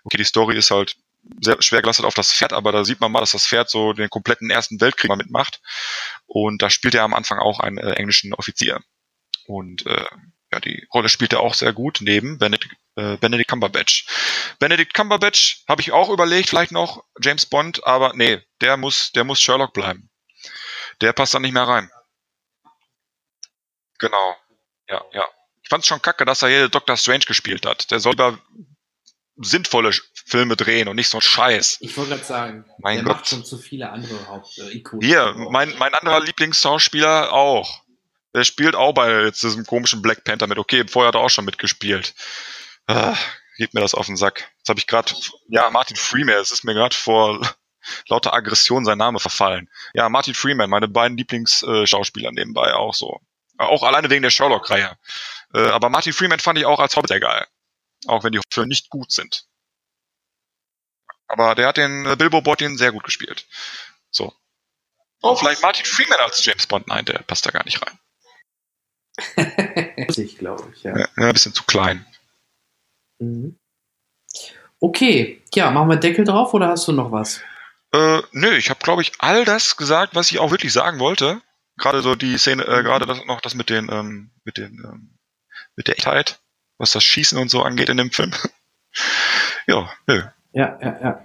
okay, die Story ist halt sehr schwer gelastet auf das Pferd, aber da sieht man mal, dass das Pferd so den kompletten Ersten Weltkrieg mal mitmacht. Und da spielt er am Anfang auch einen äh, englischen Offizier. Und äh, ja, die Rolle spielt er auch sehr gut neben Benedict, äh, Benedict Cumberbatch. Benedict Cumberbatch habe ich auch überlegt, vielleicht noch James Bond, aber nee, der muss, der muss Sherlock bleiben. Der passt da nicht mehr rein. Genau. Ja, ja. Ich fand's schon kacke, dass er hier Doctor Strange gespielt hat. Der soll lieber sinnvolle Filme drehen und nicht so ein Scheiß. Ich wollte gerade sagen, Mein der Gott. macht schon zu viele andere Hauptikonen. Hier, mein, mein anderer Lieblingsschauspieler auch. Der spielt auch bei jetzt diesem komischen Black Panther mit. Okay, vorher hat er auch schon mitgespielt. Ah, geht mir das auf den Sack. Jetzt habe ich gerade, ja, Martin Freeman, es ist mir gerade vor lauter Aggression sein Name verfallen. Ja, Martin Freeman, meine beiden Lieblingsschauspieler nebenbei auch so. Äh, Auch alleine wegen der Sherlock-Reihe. Äh, aber Martin Freeman fand ich auch als Hobbit sehr geil. Auch wenn die Filme nicht gut sind. Aber der hat den äh, Bilbo Bottin sehr gut gespielt. So. Oh, vielleicht Martin Freeman als James Bond. Nein, der passt da gar nicht rein. Ich glaube ich, ja. Ja, ein bisschen zu klein. Mhm. Okay, ja, machen wir Deckel drauf oder hast du noch was? Äh, nö, ich habe, glaube ich, all das gesagt, was ich auch wirklich sagen wollte. Gerade so die Szene, äh, gerade das noch das mit den, ähm, mit den, ähm, mit der Echtheit, was das Schießen und so angeht in dem Film. ja, nö. Ja, ja, ja.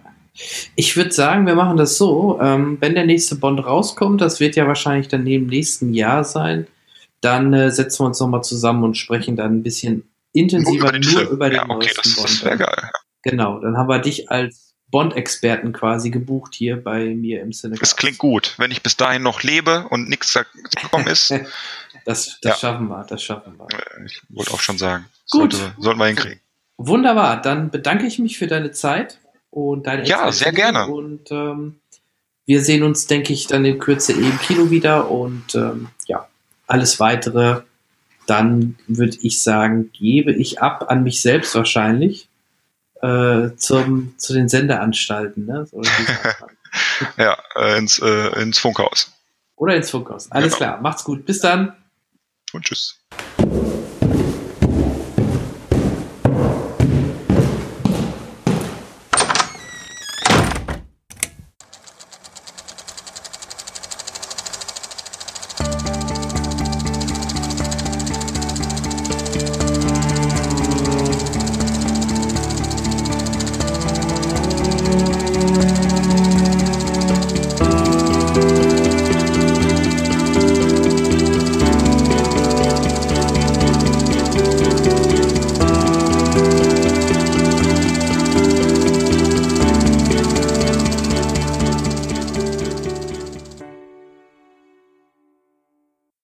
Ich würde sagen, wir machen das so. Ähm, wenn der nächste Bond rauskommt, das wird ja wahrscheinlich dann im nächsten Jahr sein, dann äh, setzen wir uns nochmal zusammen und sprechen dann ein bisschen intensiver Nur über den nur über den Ja, okay, neuesten das- das Bond. wär geil. Genau, dann haben wir dich als Bond-Experten quasi gebucht hier bei mir im Cinecast. Das klingt gut. Wenn ich bis dahin noch lebe und nichts gekommen ist, Das, das Ja. schaffen wir, das schaffen wir. ich wollte auch schon sagen, Gut. sollte, sollten wir hinkriegen. Wunderbar, dann bedanke ich mich für deine Zeit und deine Ja, Expertise sehr gerne. Und ähm, wir sehen uns, denke ich, dann in Kürze eh im Kino wieder und ähm, ja, alles weitere, dann würde ich sagen, gebe ich ab an mich selbst wahrscheinlich äh, zum, zu den Sendeanstalten, ne? Ja, äh, ins, äh, ins Funkhaus. Oder ins Funkhaus. Alles Genau. klar, macht's gut. Bis dann. Und tschüss.